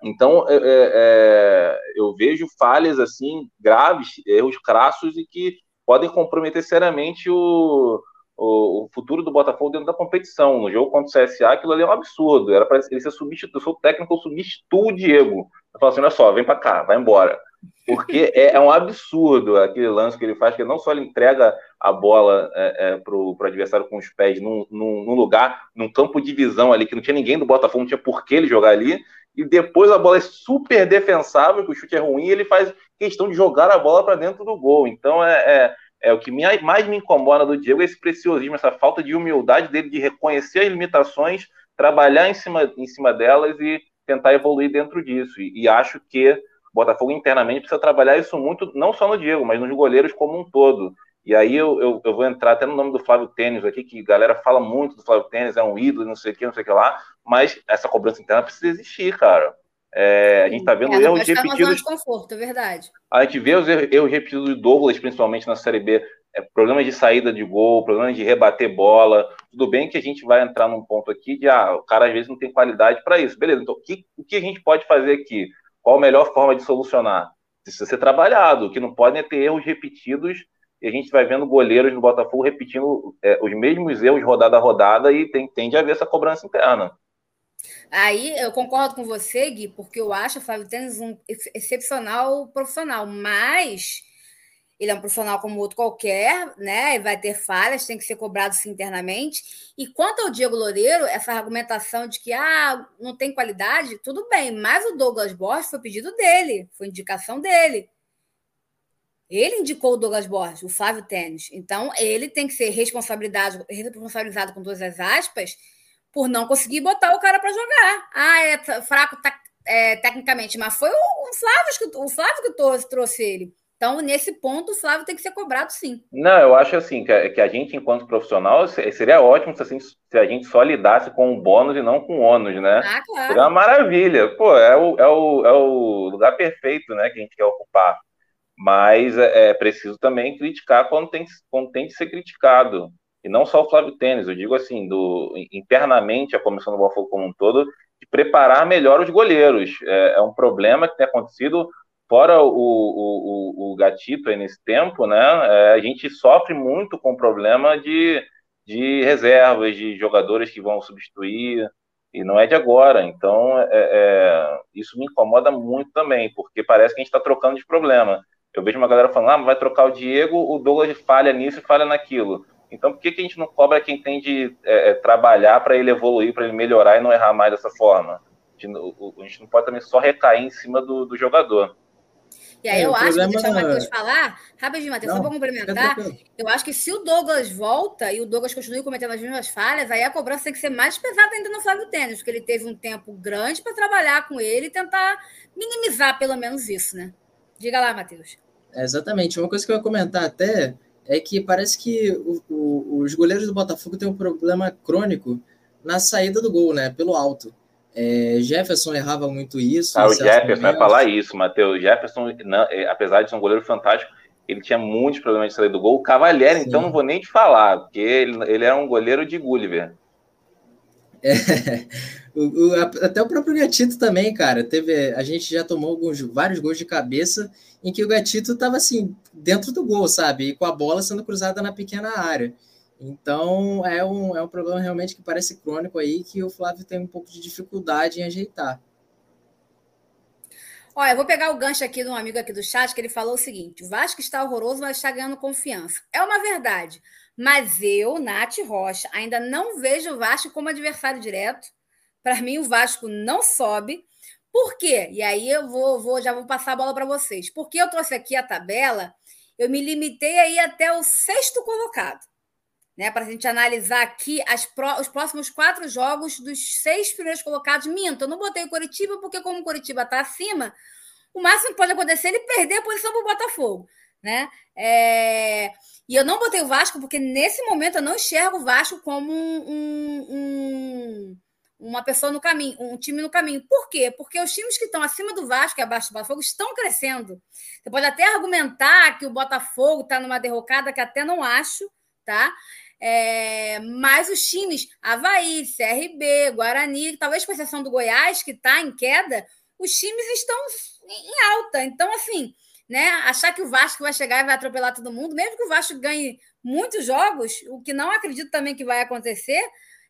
Então, é, é, é eu vejo falhas assim graves, erros crassos e que podem comprometer seriamente o, o, o, futuro do Botafogo dentro da competição. No jogo contra o CSA, aquilo ali é um absurdo. Era para ele ser substituído. Se o técnico substitui o Diego. Eu falo assim: olha só, vem para cá, vai embora. Porque é, é, um absurdo aquele lance que ele faz, que não só ele entrega a bola é, é, para o adversário com os pés num, num, num, lugar, num campo de visão ali, que não tinha ninguém do Botafogo, não tinha por que ele jogar ali, e depois a bola é super defensável, que o chute é ruim, e ele faz questão de jogar a bola para dentro do gol. Então é, é, o que me, mais me incomoda do Diego é esse preciosismo, essa falta de humildade dele de reconhecer as limitações, trabalhar em cima, em cima delas e tentar evoluir dentro disso. E, e acho que o Botafogo internamente precisa trabalhar isso muito, não só no Diego, mas nos goleiros como um todo. E aí eu, eu, eu, vou entrar até no nome do Flávio Tênis aqui, que a galera fala muito do Flávio Tênis, é um ídolo, não sei o que, não sei o que lá, mas essa cobrança interna precisa existir, cara. É, a gente está vendo é, erros repetidos. De conforto, é verdade. A gente vê os erros repetidos do Douglas, principalmente na Série B. É, problemas de saída de gol, problemas de rebater bola. Tudo bem que a gente vai entrar num ponto aqui de ah, o cara às vezes não tem qualidade para isso. Beleza, então o que, o que a gente pode fazer aqui? Qual a melhor forma de solucionar? Precisa ser trabalhado, o que não pode é ter erros repetidos e a gente vai vendo goleiros no Botafogo repetindo é, os mesmos erros rodada a rodada e tem, tende a haver essa cobrança interna. Aí eu concordo com você, Gui, porque eu acho o Flávio Tênis um excepcional profissional, mas Ele é um profissional como outro qualquer, né? Vai ter falhas, tem que ser cobrado internamente. E quanto ao Diego Loureiro, essa argumentação de que ah, não tem qualidade, tudo bem, mas o Douglas Borges foi pedido dele, foi indicação dele. Ele indicou o Douglas Borges, o Flávio Tênis. Então, ele tem que ser responsabilizado, responsabilizado com todas as aspas por não conseguir botar o cara para jogar. Ah, é fraco tá, é, tecnicamente, mas foi o, o, Flávio que, o Flávio que trouxe, trouxe ele. Então, nesse ponto, o Flávio tem que ser cobrado, sim. Não, eu acho assim, que a, que a gente, enquanto profissional, seria ótimo se, assim, se a gente só lidasse com o bônus e não com o ônus, né? Ah, claro. Seria uma maravilha. Pô, é o, é, o, é o lugar perfeito, né, que a gente quer ocupar. Mas é, é preciso também criticar quando tem, quando tem que ser criticado. E não só o Flávio Tênis, eu digo assim, do, internamente a comissão do Botafogo como um todo, de preparar melhor os goleiros. É, é um problema que tem acontecido fora o, o, o, Gatito aí nesse tempo, né, é, a gente sofre muito com o problema de, de reservas, de jogadores que vão substituir, e não é de agora. Então, é, é, isso me incomoda muito também, porque parece que a gente está trocando de problema. Eu vejo uma galera falando, ah, vai trocar o Diego, o Douglas falha nisso e falha naquilo. Então, por que, que a gente não cobra quem tem de é, é trabalhar para ele evoluir, para ele melhorar e não errar mais dessa forma? A gente, a gente não pode também só recair em cima do, do jogador. E aí é, eu acho, problema... deixar o Matheus falar, rapidinho, Matheus, só para complementar, eu acho que se o Douglas volta e o Douglas continua cometendo as mesmas falhas, aí a cobrança tem que ser mais pesada ainda no Flávio Tênis, porque ele teve um tempo grande para trabalhar com ele e tentar minimizar pelo menos isso, né? Diga lá, Matheus. É, exatamente. Uma coisa que eu ia comentar até é que parece que o, o, os goleiros do Botafogo têm um problema crônico na saída do gol, né? Pelo alto. É, Jefferson errava muito isso. Ah, o Jefferson vai falar isso, Matheus. Jefferson, não, é, apesar de ser um goleiro fantástico, ele tinha muitos problemas de sair do gol. O Cavalieri, então, não vou nem te falar, porque ele, ele era um goleiro de Gulliver. É, o, até o próprio Gatito também, cara. Teve, a gente já tomou alguns, vários gols de cabeça em que o Gatito estava assim, dentro do gol, sabe? E com a bola sendo cruzada na pequena área. Então é um, é um problema realmente que parece crônico aí, que o Flávio tem um pouco de dificuldade em ajeitar. Olha, eu vou pegar o gancho aqui de um amigo aqui do chat que ele falou o seguinte: o Vasco está horroroso, mas está ganhando confiança. É uma verdade. Mas eu, Nath Rocha, ainda não vejo o Vasco como adversário direto. Para mim, o Vasco não sobe. Por quê? E aí eu vou, vou já vou passar a bola para vocês. Porque eu trouxe aqui a tabela, eu me limitei aí até o sexto colocado né, para a gente analisar aqui os próximos quatro jogos dos seis primeiros colocados. Minto, eu não botei o Coritiba, porque como o Coritiba está acima, o máximo que pode acontecer é ele perder a posição para o Botafogo. Né? É... E eu não botei o Vasco, porque nesse momento eu não enxergo o Vasco como um, um, uma pessoa no caminho, um time no caminho. Por quê? Porque os times que estão acima do Vasco e abaixo do Botafogo estão crescendo. Você pode até argumentar que o Botafogo está numa derrocada que até não acho, tá? É, mas os times, Havaí, CRB, Guarani, talvez com exceção do Goiás, que está em queda, os times estão em alta. Então, assim, né, achar que o Vasco vai chegar e vai atropelar todo mundo, mesmo que o Vasco ganhe muitos jogos, o que não acredito também que vai acontecer,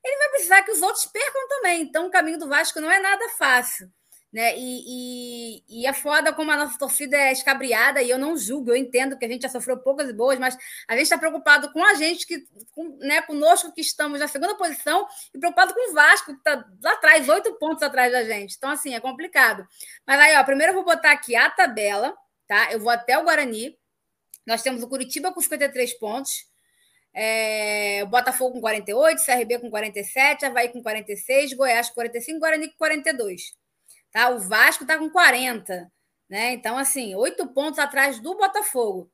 ele vai precisar que os outros percam também. Então, o caminho do Vasco não é nada fácil. Né? E, e, e, é foda como a nossa torcida é escabriada, e eu não julgo, eu entendo que a gente já sofreu poucas e boas, mas a gente está preocupado com a gente, que, com, né, conosco que estamos na segunda posição, e preocupado com o Vasco, que está lá atrás, oito pontos atrás da gente. Então, assim, é complicado. Mas aí, ó, primeiro eu vou botar aqui a tabela, tá? Eu vou até o Guarani. Nós temos o Curitiba com 53 pontos. É, o Botafogo com 48, CRB com 47, Havaí com 46, Goiás com 45, Guarani com 42. Tá? O Vasco está com 40. Né? Então, assim, oito pontos atrás do Botafogo.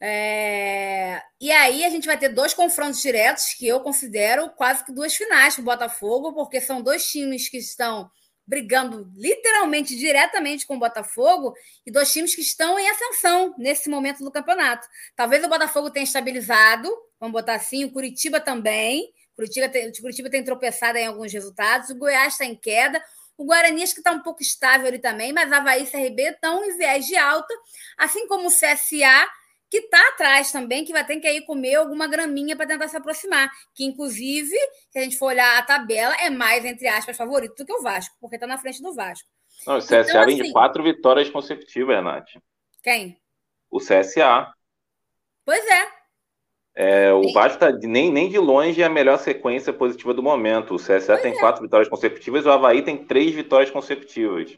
É... E aí a gente vai ter dois confrontos diretos que eu considero quase que duas finais para o Botafogo, porque são dois times que estão brigando literalmente diretamente com o Botafogo e dois times que estão em ascensão nesse momento do campeonato. Talvez o Botafogo tenha estabilizado, vamos botar assim, o Curitiba também. Curitiba tem, o Curitiba tem tropeçado em alguns resultados, o Goiás está em queda, o Guarani acho que está um pouco estável ali também, mas Havaí e CRB estão em viés de alta, assim como o CSA, que está atrás também, que vai ter que ir comer alguma graminha para tentar se aproximar. Que, inclusive, se a gente for olhar a tabela, é mais, entre aspas, favorito do que o Vasco, porque está na frente do Vasco. Não, o CSA então, vem assim, de quatro vitórias consecutivas, Renato. Quem? o CSA. Pois é. é o Vasco tá, nem, nem de longe é a melhor sequência positiva do momento. O CSA pois tem é. quatro vitórias consecutivas, o Havaí tem três vitórias consecutivas.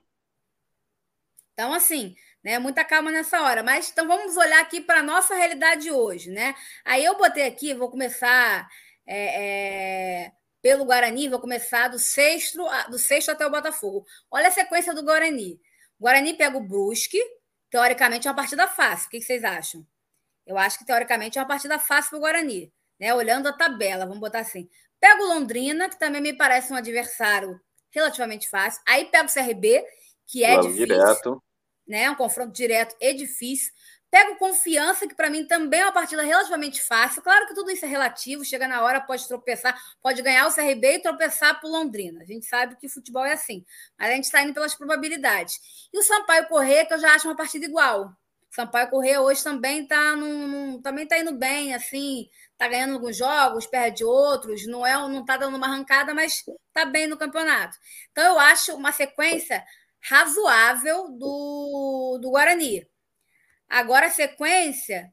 Então, assim, né? Muita calma nessa hora. Mas então vamos olhar aqui para a nossa realidade hoje, né? Aí eu botei aqui, vou começar é, é, pelo Guarani, vou começar do sexto, do sexto até o Botafogo. Olha a sequência do Guarani. O Guarani pega o Brusque, teoricamente é uma partida fácil. O que vocês acham? Eu acho que teoricamente é uma partida fácil para o Guarani, né? Olhando a tabela, vamos botar assim. Pega o Londrina, que também me parece um adversário relativamente fácil. Aí pega o CRB, que é difícil. Direto né? Um confronto direto e difícil. Pego confiança, que para mim também é uma partida relativamente fácil. Claro que tudo isso é relativo, chega na hora, pode tropeçar, pode ganhar o CRB e tropeçar para Londrina. A gente sabe que futebol é assim, mas a gente está indo pelas probabilidades. E o Sampaio Corrêa, que eu já acho uma partida igual. Sampaio Corrêa hoje também está também tá indo bem, assim, tá ganhando alguns jogos, perde outros, não é, não tá dando uma arrancada, mas tá bem no campeonato. Então eu acho uma sequência razoável do, do Guarani. Agora a sequência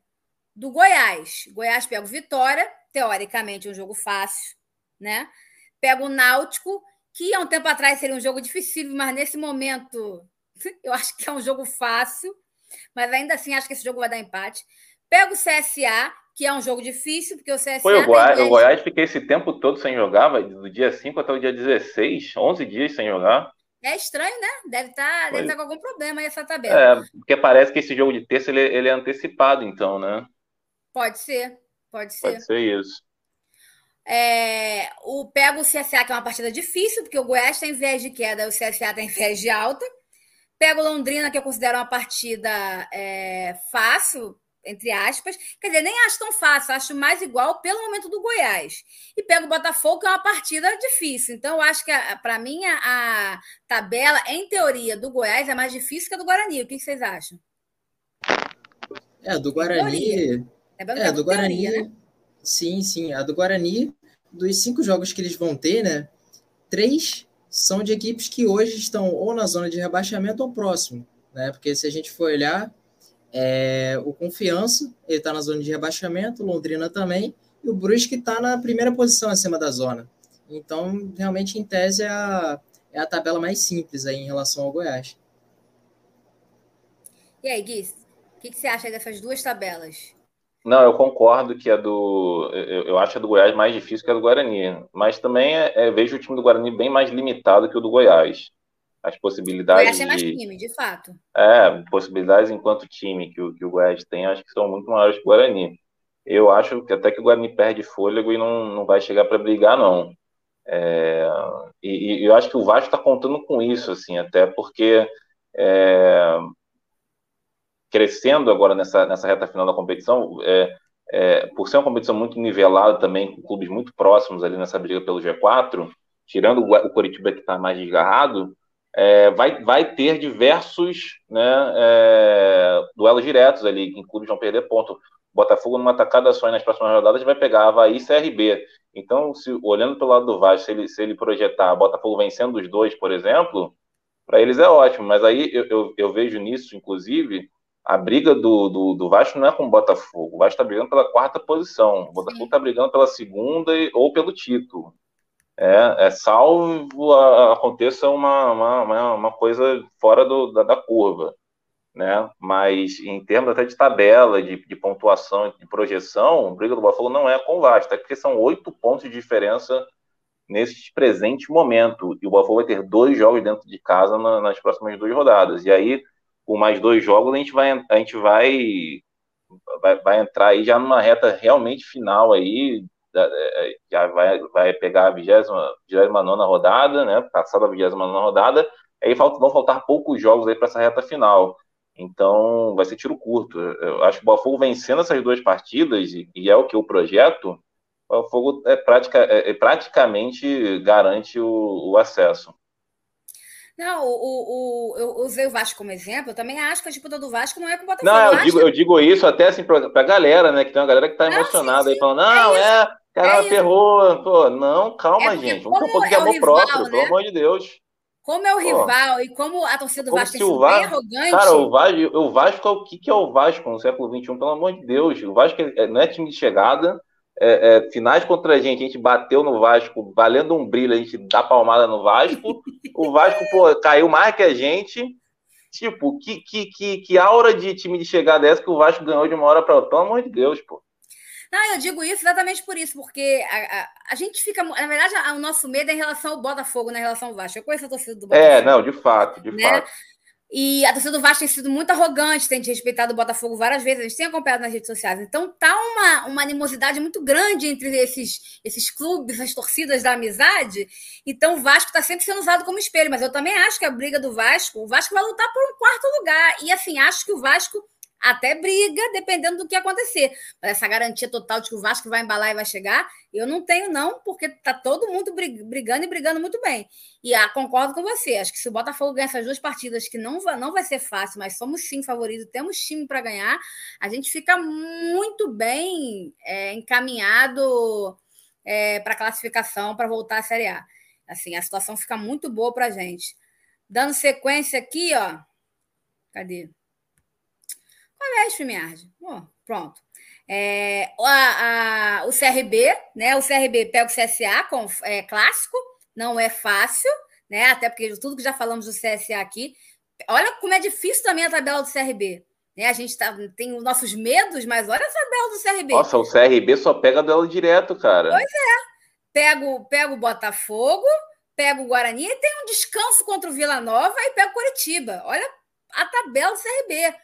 do Goiás. Goiás pega o Vitória, teoricamente um jogo fácil, né? Pega o Náutico, que há um tempo atrás seria um jogo difícil, mas nesse momento eu acho que é um jogo fácil, mas ainda assim acho que esse jogo vai dar empate. Pega o CSA, que é um jogo difícil, porque o CSA. Foi o Goiás, o Goiás fiquei esse tempo todo sem jogar, do dia 5 até o dia 16, 11 dias sem jogar. É estranho, né? Deve estar tá, deve tá com algum problema aí essa tabela. É, porque parece que esse jogo de terça ele, ele é antecipado, então, né? Pode ser, pode ser. Pode ser isso. É, o pega o CSA, que é uma partida difícil, porque o Goiás tem viés de queda o CSA tem viés de alta. Pega o Londrina, que eu considero uma partida é, fácil, entre aspas. Quer dizer, nem acho tão fácil, acho mais igual pelo momento do Goiás. E pega o Botafogo, que é uma partida difícil. Então, eu acho que, para mim, a, a, tabela, em teoria, do Goiás é mais difícil que a do Guarani. O que, vocês acham? É, do Guarani. É, é do Guarani. Teoria, né? Sim, sim. A do Guarani, dos cinco jogos que eles vão ter, né? Três são de equipes que hoje estão ou na zona de rebaixamento ou próximo. Né? Porque se a gente for olhar, é, o Confiança, ele está na zona de rebaixamento, Londrina também, e o Brusque está na primeira posição acima da zona. Então, realmente, em tese, é a, é a tabela mais simples aí em relação ao Goiás. E aí, Gui, o que, que, você acha dessas duas tabelas? Não, eu concordo que a do. Eu, eu acho a do Goiás mais difícil que a do Guarani. Mas também é, é, vejo o time do Guarani bem mais limitado que o do Goiás as possibilidades. O Goiás é mais time, de fato. É, possibilidades enquanto time que o, que o Goiás tem, acho que são muito maiores que o Guarani. Eu acho que até que o Guarani perde fôlego e não, não vai chegar para brigar, não. É, e, e, eu acho que o Vasco está contando com isso, assim, até porque é, crescendo agora nessa, nessa reta final da competição, é, é, por ser uma competição muito nivelada também, com clubes muito próximos ali nessa briga pelo G4, tirando o, o Coritiba que está mais desgarrado, é, vai, vai ter diversos né, é, duelos diretos ali, em clubes vão perder ponto. Botafogo, numa tacada só nas próximas rodadas, vai pegar Havaí e CRB. Então, se, olhando pelo lado do Vasco, se ele, se ele projetar Botafogo vencendo os dois, por exemplo, para eles é ótimo. Mas aí eu, eu, eu, vejo nisso, inclusive, a briga do, do, do Vasco não é com o Botafogo. O Vasco está brigando pela quarta posição. O Botafogo está brigando pela segunda ou pelo título. É, é salvo a, aconteça uma, uma, uma coisa fora do, da, da, curva, né? Mas em termos até de tabela, de, de pontuação, de projeção, a briga do Botafogo não é com o Vasco, porque são oito pontos de diferença nesse presente momento. E o Botafogo vai ter dois jogos dentro de casa na, nas próximas duas rodadas. E aí, com mais dois jogos, a gente vai, a gente vai, vai, vai entrar aí já numa reta realmente final aí, já vai, vai pegar a 29 rodada, né? Passada a 29 rodada, aí falta, vão faltar poucos jogos aí para essa reta final. Então vai ser tiro curto. Eu acho que o Botafogo vencendo essas duas partidas, e, é o que eu projeto, o Botafogo é, pratica, é, é praticamente garante o, o acesso. Não, o, o, eu usei o Vasco como exemplo, eu também acho que a disputa do Vasco não é com o Botafogo. Não, eu, digo, eu digo isso até assim para a galera, né? Que tem uma galera que está emocionada sim, sim. aí, falando, não, é, é cara, é ferrou. Pô, não, calma, é gente. Vamos ter um pouco de é amor rival, próprio, né? pelo amor de Deus. como é o rival Pô, e como a torcida do Vasco sido Vasco, bem arrogante. Cara, o Vasco, o Vasco é o que, que é o Vasco no século XXI, pelo amor de Deus. O Vasco é, não é time de chegada. É, é, finais contra a gente, a gente bateu no Vasco, valendo um brilho, a gente dá palmada no Vasco. o Vasco, pô, caiu mais que a gente. Tipo, que, que, que, que aura de time de chegada é essa que o Vasco ganhou de uma hora para outra? Pelo amor de Deus, pô. Não, eu digo isso exatamente por isso, porque a, a, a, gente fica. Na verdade, o nosso medo é em relação ao Botafogo, né, em relação ao Vasco. Eu conheço a torcida do Botafogo. É, não, de fato, de né? fato. E a torcida do Vasco tem sido muito arrogante, tem respeitado o Botafogo várias vezes, a gente tem acompanhado nas redes sociais. Então tá uma, uma animosidade muito grande entre esses, esses clubes, as torcidas da amizade. Então o Vasco está sempre sendo usado como espelho, mas eu também acho que a briga do Vasco, o Vasco vai lutar por um quarto lugar. E assim, acho que o Vasco até briga, dependendo do que acontecer. Mas essa garantia total de que o Vasco vai embalar e vai chegar, eu não tenho, não, porque tá todo mundo brigando e brigando muito bem. E ah, concordo com você. Acho que se o Botafogo ganhar essas duas partidas, que não vai, não vai ser fácil, mas somos sim favoritos, temos time para ganhar, a gente fica muito bem é, encaminhado é, para classificação, para voltar à Série A. Assim, a situação fica muito boa para gente. Dando sequência aqui, ó. Cadê? Qual é, StreamYard? Oh, pronto. É, a, a, o CRB, né? O CRB pega o CSA com é, clássico, não é fácil, né? Até porque tudo que já falamos do CSA aqui. Olha como é difícil também a tabela do CRB. Né? A gente tá, tem os nossos medos, mas olha a tabela do CRB. Nossa, o CRB só pega duelo direto, cara. Pois é. Pega, pega o Botafogo, pega o Guarani e tem um descanso contra o Vila Nova e pega o Curitiba. Olha a tabela do CRB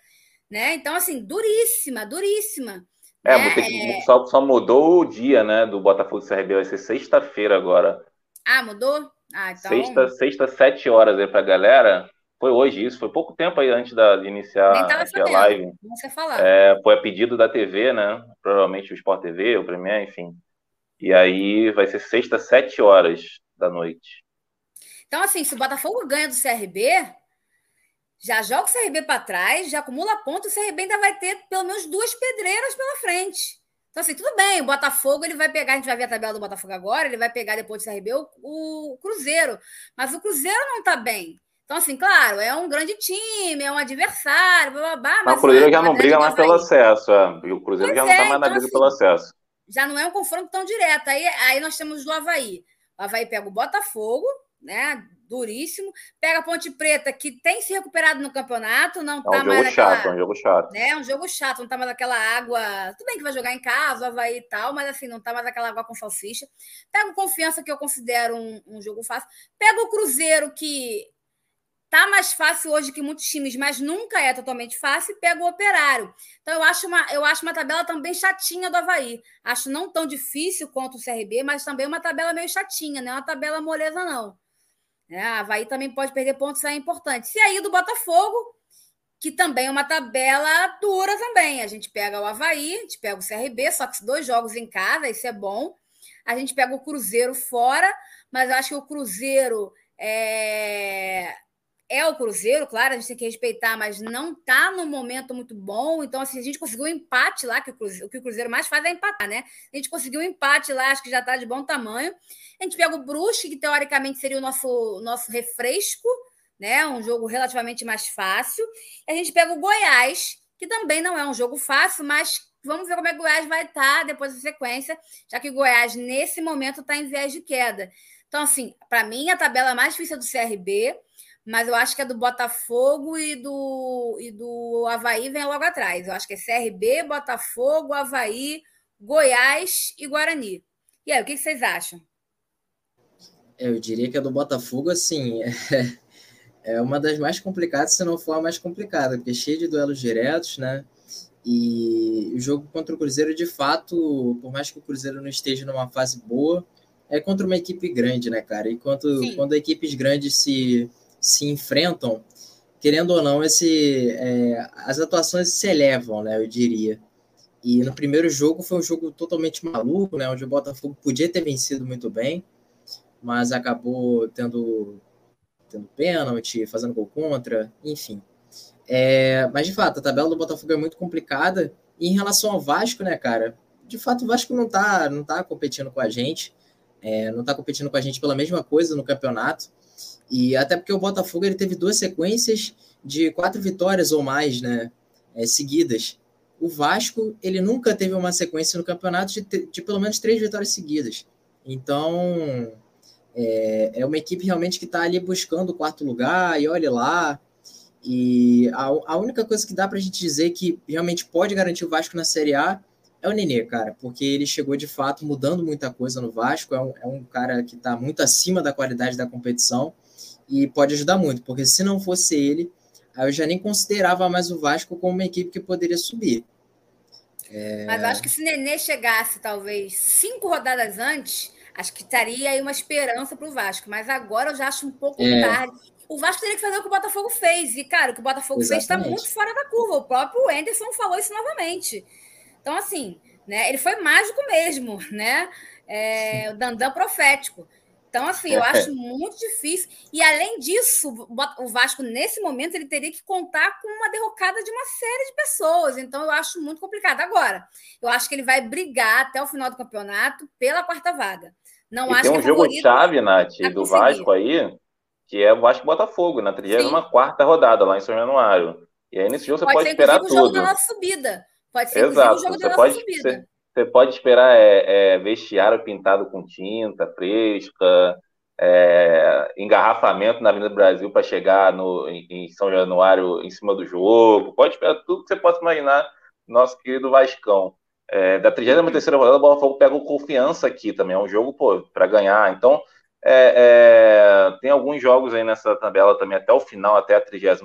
né? Então, assim, duríssima, duríssima. É, né? que, só, só mudou o dia, né, do Botafogo CRB, vai ser sexta-feira agora. Ah, mudou? Ah, então... Sexta, sexta, sete horas aí pra galera. Foi hoje isso, foi pouco tempo aí antes da, de iniciar a live. Você falar. É, foi a pedido da TV, né? Provavelmente o Sport TV, o Premier, enfim. E aí vai ser sexta, sete horas da noite. Então, assim, se o Botafogo ganha do CRB, já joga o CRB para trás, já acumula pontos, o CRB ainda vai ter pelo menos duas pedreiras pela frente. Então, assim, tudo bem, o Botafogo ele vai pegar, a gente vai ver a tabela do Botafogo agora, ele vai pegar depois do CRB o, o Cruzeiro. Mas o Cruzeiro não está bem. Então, assim, claro, é um grande time, é um adversário, blá, blá, blá, mas, o Cruzeiro já não briga mais pelo acesso, é. O Cruzeiro pois já não está é, mais na então, briga assim, pelo acesso. Já não é um confronto tão direto. Aí, aí nós temos o Havaí. O Havaí pega o Botafogo, né? Duríssimo. Pega a Ponte Preta, que tem se recuperado no campeonato, não tá é um mais. Jogo chato, é um jogo chato. Né, um jogo chato, não tá mais aquela água. Tudo bem que vai jogar em casa, vai e tal, mas assim, não tá mais aquela água com salsicha. Pega o Confiança, que eu considero um, um jogo fácil. Pega o Cruzeiro, que tá mais fácil hoje que muitos times, mas nunca é totalmente fácil, e pega o Operário. Então eu acho uma, eu acho uma tabela também chatinha do Havaí. Acho não tão difícil quanto o CRB, mas também uma tabela meio chatinha, não é uma tabela moleza, não. É, a Havaí também pode perder pontos, isso é importante. Se aí do Botafogo, que também é uma tabela dura também. A gente pega o Havaí, a gente pega o CRB, só que dois jogos em casa, isso é bom. A gente pega o Cruzeiro fora, mas eu acho que o Cruzeiro é, é o Cruzeiro, claro, a gente tem que respeitar, mas não está no momento muito bom. Então, assim, a gente conseguiu um empate lá, que o, Cruzeiro, que o Cruzeiro mais faz é empatar, né? A gente conseguiu um empate lá, acho que já está de bom tamanho. A gente pega o Brusque, que teoricamente seria o nosso, nosso refresco, né? Um jogo relativamente mais fácil. E a gente pega o Goiás, que também não é um jogo fácil, mas vamos ver como é que o Goiás vai estar tá depois da sequência, já que o Goiás, nesse momento, está em viés de queda. Então, assim, para mim, a tabela mais difícil é do CRB mas eu acho que é do Botafogo e do, e do Havaí vem logo atrás. Eu acho que é CRB, Botafogo, Havaí, Goiás e Guarani. E aí, o que vocês acham? Eu diria que a do Botafogo, assim, é, é uma das mais complicadas, se não for a mais complicada, porque é cheia de duelos diretos, né? E o jogo contra o Cruzeiro, de fato, por mais que o Cruzeiro não esteja numa fase boa, é contra uma equipe grande, né, cara? E quando, quando equipes grandes se se enfrentam, querendo ou não, esse, é, as atuações se elevam, né, eu diria. E no primeiro jogo foi um jogo totalmente maluco, né, onde o Botafogo podia ter vencido muito bem, mas acabou tendo, tendo pênalti, fazendo gol contra, enfim. É, mas de fato, a tabela do Botafogo é muito complicada. E em relação ao Vasco, né, cara? De fato, o Vasco não tá, não tá competindo com a gente, é, não tá competindo com a gente pela mesma coisa no campeonato. E até porque o Botafogo ele teve duas sequências de quatro vitórias ou mais, né? É, seguidas. O Vasco, ele nunca teve uma sequência no campeonato de, de pelo menos três vitórias seguidas. Então, é, é uma equipe realmente que está ali buscando o quarto lugar, e olhe lá. E a, a única coisa que dá para a gente dizer que realmente pode garantir o Vasco na Série A é o Nenê, cara, porque ele chegou de fato mudando muita coisa no Vasco. É um, é um cara que está muito acima da qualidade da competição e pode ajudar muito, porque se não fosse ele, eu já nem considerava mais o Vasco como uma equipe que poderia subir. É... Mas acho que se Nenê chegasse talvez cinco rodadas antes, acho que estaria aí uma esperança para o Vasco. Mas agora eu já acho um pouco é... tarde. O Vasco teria que fazer o que o Botafogo fez. E, cara, o que o Botafogo Exatamente. fez está muito fora da curva. O próprio Anderson falou isso novamente. Então, assim, né, ele foi mágico mesmo, né? É, o Dandan profético. Então, assim, eu é. acho muito difícil. E além disso, o Vasco, nesse momento, ele teria que contar com uma derrocada de uma série de pessoas. Então, eu acho muito complicado. Agora, eu acho que ele vai brigar até o final do campeonato pela quarta vaga. Não e acho tem um que é jogo chave, Nath, do Vasco aí, que é o Vasco Botafogo, na 34 rodada, lá em São Januário. E aí, nesse jogo, você pode, pode esperar tudo. Pode ser o jogo da nossa subida. Pode ser Exato. o jogo da nossa pode, subida. Você, você pode esperar é, é, vestiário pintado com tinta fresca, é, engarrafamento na Avenida Brasil para chegar no, em, São Januário em cima do jogo, pode esperar tudo que você possa imaginar, nosso querido Vascão. É, da 33 rodada, o Botafogo pega o confiança aqui também, é um jogo para ganhar. Então, é, é, tem alguns jogos aí nessa tabela também, até o final, até a 38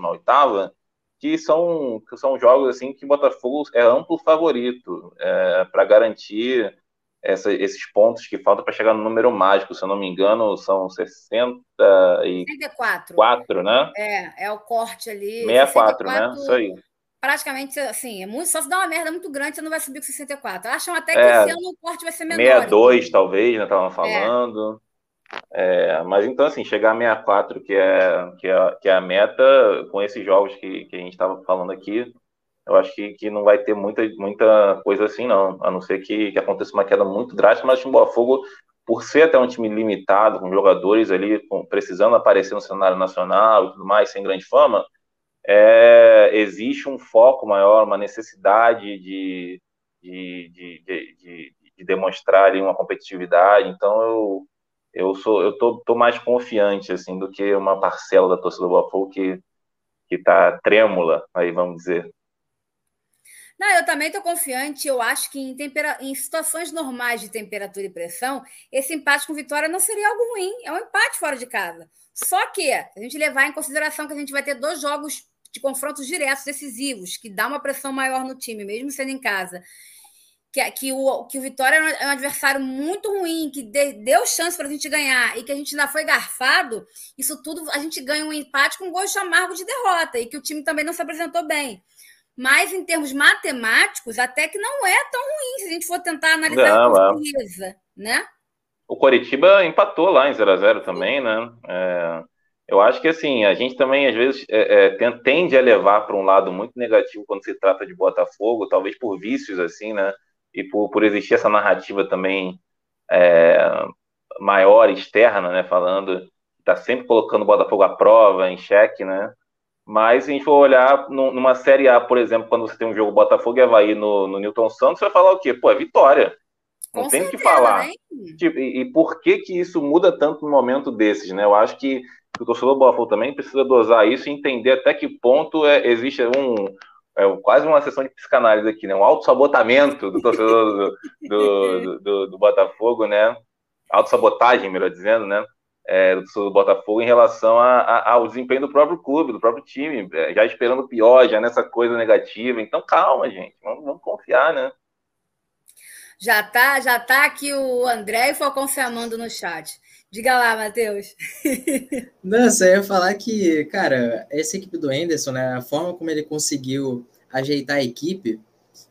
que são, que são jogos assim que o Botafogo é amplo favorito é, para garantir essa, esses pontos que faltam para chegar no número mágico. Se eu não me engano, são 64, 64 né? É, é o corte ali. 64, 64 né? Isso aí. Praticamente, assim, é muito, só se dá uma merda muito grande, você não vai subir com 64. Acham até que é, esse ano o corte vai ser menor. 62, então. talvez, né? Estavam falando. É. é. mas então, assim, chegar a 64, que é, que é, que é a meta, com esses jogos que, que a gente estava falando aqui, eu acho que, que não vai ter muita, muita coisa assim, não. A não ser que, que aconteça uma queda muito drástica, mas o Botafogo, por ser até um time limitado, com jogadores ali com, precisando aparecer no cenário nacional e tudo mais, sem grande fama, é, existe um foco maior, uma necessidade de, de, de, de, de demonstrar ali uma competitividade. Então, eu, eu sou eu tô, tô mais confiante assim do que uma parcela da torcida do Botafogo que que está trêmula, aí vamos dizer. Não, eu também estou confiante. Eu acho que em, tempera... em situações normais de temperatura e pressão, esse empate com vitória não seria algo ruim. É um empate fora de casa. Só que, a gente levar em consideração que a gente vai ter dois jogos de confrontos diretos, decisivos, que dá uma pressão maior no time, mesmo sendo em casa. Que, que, o, que o Vitória é um adversário muito ruim, que de, deu chance para a gente ganhar e que a gente ainda foi garfado, isso tudo a gente ganha um empate com um gosto amargo de derrota e que o time também não se apresentou bem. Mas em termos matemáticos, até que não é tão ruim se a gente for tentar analisar não, com frieza, né? O Coritiba empatou lá em 0 a 0 também, né? É, eu acho que assim, a gente também às vezes é, é, tende a levar para um lado muito negativo quando se trata de Botafogo, talvez por vícios assim, né? E por, por existir essa narrativa também é, maior, externa, né? Falando, está sempre colocando o Botafogo à prova, em xeque, né? Mas se a gente for olhar numa Série A, por exemplo, quando você tem um jogo Botafogo e Havaí no, no Newton Santos, você vai falar o quê? Pô, é vitória. Não Com tem o que falar. Tipo, e, e, por que que isso muda tanto no momento desses, né? Eu acho que, que o torcedor do Botafogo também precisa dosar isso e entender até que ponto é, existe um, é quase uma sessão de psicanálise aqui, né? Um auto-sabotamento do torcedor do, do, do, do, do Botafogo, né? Auto-sabotagem, melhor dizendo, né? é, do, Botafogo em relação a, a, ao desempenho do próprio clube, do próprio time, é, já esperando pior, já nessa coisa negativa. Então, calma, gente, vamos, vamos confiar, né? Já tá, já tá aqui o André e Falcão se amando no chat. Diga lá, Matheus. Não, só ia falar que, cara, essa equipe do Anderson, né, a forma como ele conseguiu ajeitar a equipe,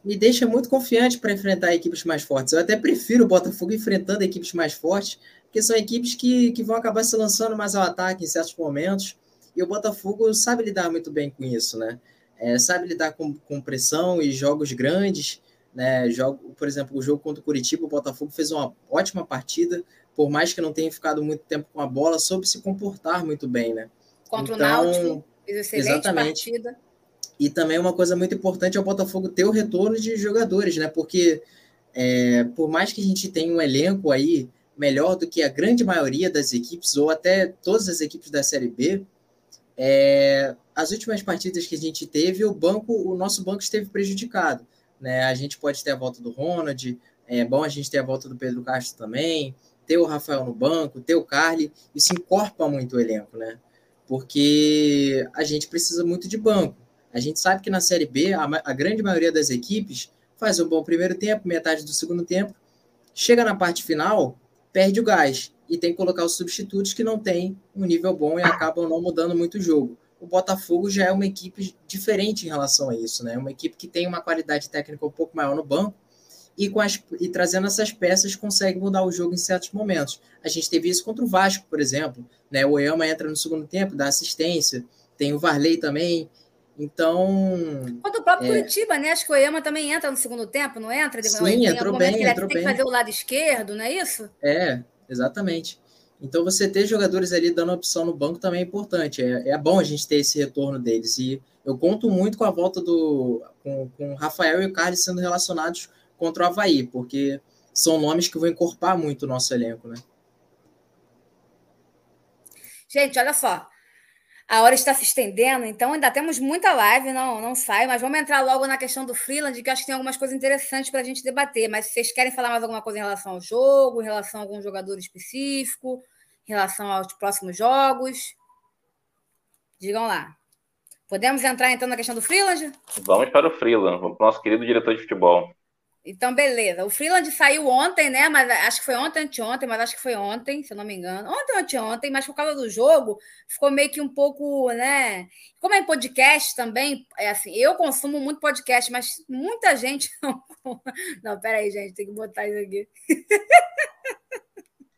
me deixa muito confiante para enfrentar equipes mais fortes. Eu até prefiro o Botafogo enfrentando equipes mais fortes porque são equipes que, que vão acabar se lançando mais ao ataque em certos momentos, e o Botafogo sabe lidar muito bem com isso, né? É, sabe lidar com, com pressão e jogos grandes, né? Jogo, por exemplo, o jogo contra o Curitiba, o Botafogo fez uma ótima partida, por mais que não tenha ficado muito tempo com a bola, soube se comportar muito bem, né? Contra então, o Náutico, excelente exatamente. partida. E também uma coisa muito importante é o Botafogo ter o retorno de jogadores, né? Porque é, por mais que a gente tenha um elenco aí melhor do que a grande maioria das equipes, ou até todas as equipes da Série B, é, as últimas partidas que a gente teve, o banco, o nosso banco esteve prejudicado. Né? A gente pode ter a volta do Ronald, é bom a gente ter a volta do Pedro Castro também, ter o Rafael no banco, ter o Carly, isso encorpa muito o elenco, né? Porque a gente precisa muito de banco. A gente sabe que na Série B, a, a grande maioria das equipes faz um bom primeiro tempo, metade do segundo tempo, chega na parte final, perde o gás e tem que colocar os substitutos que não têm um nível bom e acabam não mudando muito o jogo. O Botafogo já é uma equipe diferente em relação a isso, né? Uma equipe que tem uma qualidade técnica um pouco maior no banco e, com as, e trazendo essas peças consegue mudar o jogo em certos momentos. A gente teve isso contra o Vasco, por exemplo. Né? O Oyama entra no segundo tempo, dá assistência. Tem o Varley também. Então. Contra o próprio é... Curitiba, né? Acho que o Oyama também entra no segundo tempo, não entra? Sim, entrou bem. Ele entrou tem bem. que fazer o lado esquerdo, não é isso? É, exatamente. Então, você ter jogadores ali dando opção no banco também é importante. É, é bom a gente ter esse retorno deles. E eu conto muito com a volta do. com, com o Rafael e o Carlos sendo relacionados contra o Havaí, porque são nomes que vão encorpar muito o nosso elenco, né? Gente, olha só. A hora está se estendendo, então ainda temos muita live, não, não sai, mas vamos entrar logo na questão do Freeland, que acho que tem algumas coisas interessantes para a gente debater. Mas se vocês querem falar mais alguma coisa em relação ao jogo, em relação a algum jogador específico, em relação aos próximos jogos, digam lá. Podemos entrar então na questão do Freeland? Vamos para o Freeland, o nosso querido diretor de futebol. Então, beleza. O Freeland saiu ontem, né? Mas acho que foi ontem, anteontem, mas acho que foi ontem, se eu não me engano. Ontem, anteontem, mas por causa do jogo, ficou meio que um pouco, né? Como é em podcast também, é assim, eu consumo muito podcast, mas muita gente não. Não, peraí, gente, tem que botar isso aqui.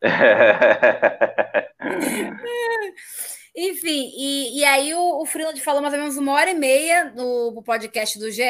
Enfim, e, e aí o, o Freeland falou mais ou menos uma hora e meia no, no podcast do GE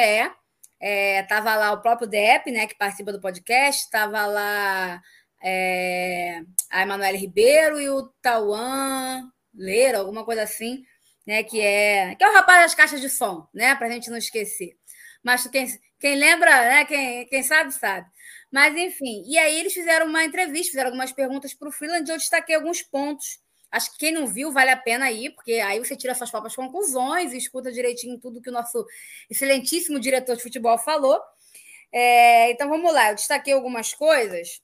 Estava é, lá o próprio DEP, né, que participa do podcast, estava lá é, a Emanuele Ribeiro e o Tauan Leira, alguma coisa assim, né, que é, que é o rapaz das caixas de som, né, para a gente não esquecer. Mas quem, quem lembra, né, quem, quem sabe, sabe. Mas, enfim, e aí eles fizeram uma entrevista, fizeram algumas perguntas para o Freeland, eu destaquei alguns pontos Acho que quem não viu vale a pena ir, porque aí você tira suas próprias conclusões e escuta direitinho tudo que o nosso excelentíssimo diretor de futebol falou. É, então vamos lá, eu destaquei algumas coisas.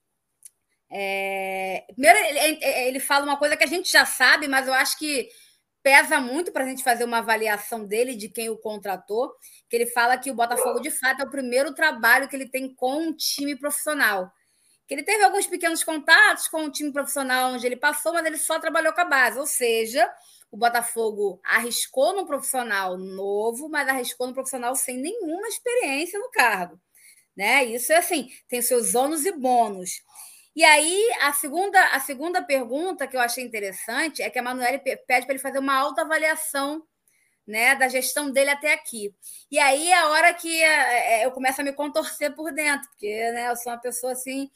É, primeiro, ele, ele fala uma coisa que a gente já sabe, mas eu acho que pesa muito para a gente fazer uma avaliação dele, de quem o contratou, que ele fala que o Botafogo, de fato, é o primeiro trabalho que ele tem com um time profissional que ele teve alguns pequenos contatos com o time profissional onde ele passou, mas ele só trabalhou com a base. Ou seja, o Botafogo arriscou no profissional novo, mas arriscou no profissional sem nenhuma experiência no cargo. Né? Isso é assim, tem seus ônus e bônus. E aí, a segunda, a segunda pergunta que eu achei interessante é que a Manuele pede para ele fazer uma autoavaliação né, da gestão dele até aqui. E aí é a hora que é, é, eu começo a me contorcer por dentro, porque né, eu sou uma pessoa assim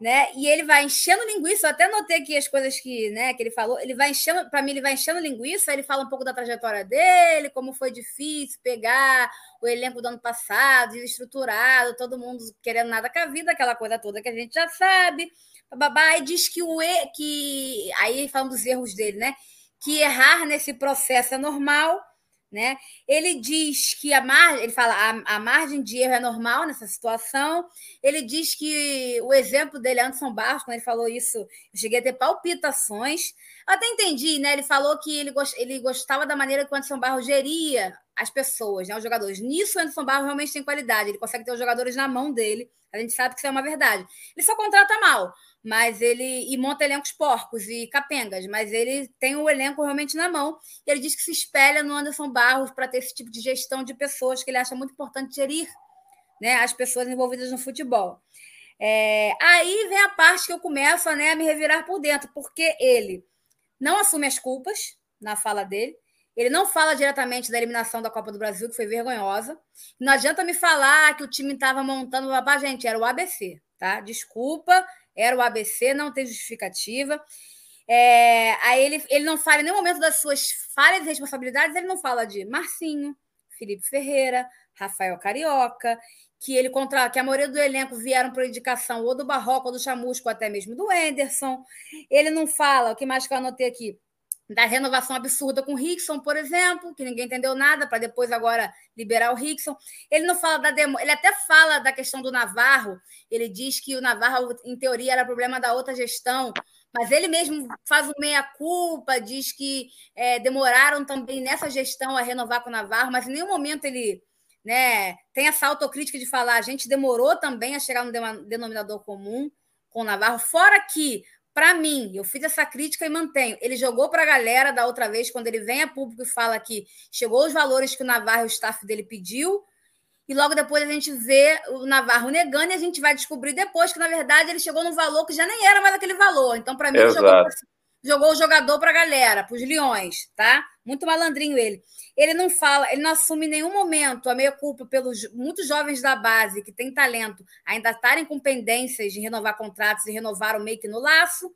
né? E ele vai enchendo linguiça. Eu até notei aqui as coisas que, né, que ele falou. Ele vai enchendo, para mim, ele vai enchendo linguiça. Ele fala um pouco da trajetória dele, como foi difícil pegar o elenco do ano passado, desestruturado, todo mundo querendo nada com a vida, aquela coisa toda que a gente já sabe. Babá, e diz que o e, que aí falando dos erros dele, né? Que errar nesse processo é normal né? Ele diz que a margem, ele fala, a, a, margem de erro é normal nessa situação. Ele diz que o exemplo dele, Anderson Barros, quando ele falou isso, eu cheguei a ter palpitações. Eu até entendi, né? Ele falou que ele, gost, ele gostava da maneira que o Anderson Barros geria as pessoas, né? os jogadores. Nisso, o Anderson Barros realmente tem qualidade. Ele consegue ter os jogadores na mão dele. A gente sabe que isso é uma verdade. Ele só contrata mal mas ele e monta elencos porcos e capengas, mas ele tem o elenco realmente na mão. E ele diz que se espelha no Anderson Barros para ter esse tipo de gestão de pessoas que ele acha muito importante gerir, né, as pessoas envolvidas no futebol. É, aí vem a parte que eu começo né, a me revirar por dentro, porque ele não assume as culpas na fala dele. Ele não fala diretamente da eliminação da Copa do Brasil, que foi vergonhosa. Não adianta me falar que o time estava montando. Gente, era o ABC, tá? Desculpa, era o ABC, não tem justificativa. É, aí ele, ele não fala em nenhum momento das suas falhas e responsabilidades, ele não fala de Marcinho, Felipe Ferreira, Rafael Carioca, que ele contra que a maioria do elenco vieram por indicação ou do Barroco, ou do Chamusco, até mesmo do Enderson. Ele não fala, o que mais que eu anotei aqui? Da renovação absurda com o Rickson, por exemplo, que ninguém entendeu nada, para depois agora liberar o Rickson. Ele não fala da demo, ele até fala da questão do Navarro. Ele diz que o Navarro, em teoria, era problema da outra gestão, mas ele mesmo faz o meia-culpa, diz que é, demoraram também nessa gestão a renovar com o Navarro, mas em nenhum momento ele né? Tem essa autocrítica de falar, a gente demorou também a chegar no denominador comum com o Navarro, fora que, para mim, eu fiz essa crítica e mantenho. Ele jogou para a galera da outra vez, quando ele vem a público e fala que chegou os valores que o Navarro o staff dele pediu, e logo depois a gente vê o Navarro negando e a gente vai descobrir depois que, na verdade, ele chegou num valor que já nem era mais aquele valor. Então, para mim, ele jogou, jogou o jogador para a galera, para os leões, tá? Muito malandrinho ele. Ele não fala, ele não assume em nenhum momento a meia culpa pelos muitos jovens da base que têm talento ainda estarem com pendências de renovar contratos e renovar o make no laço.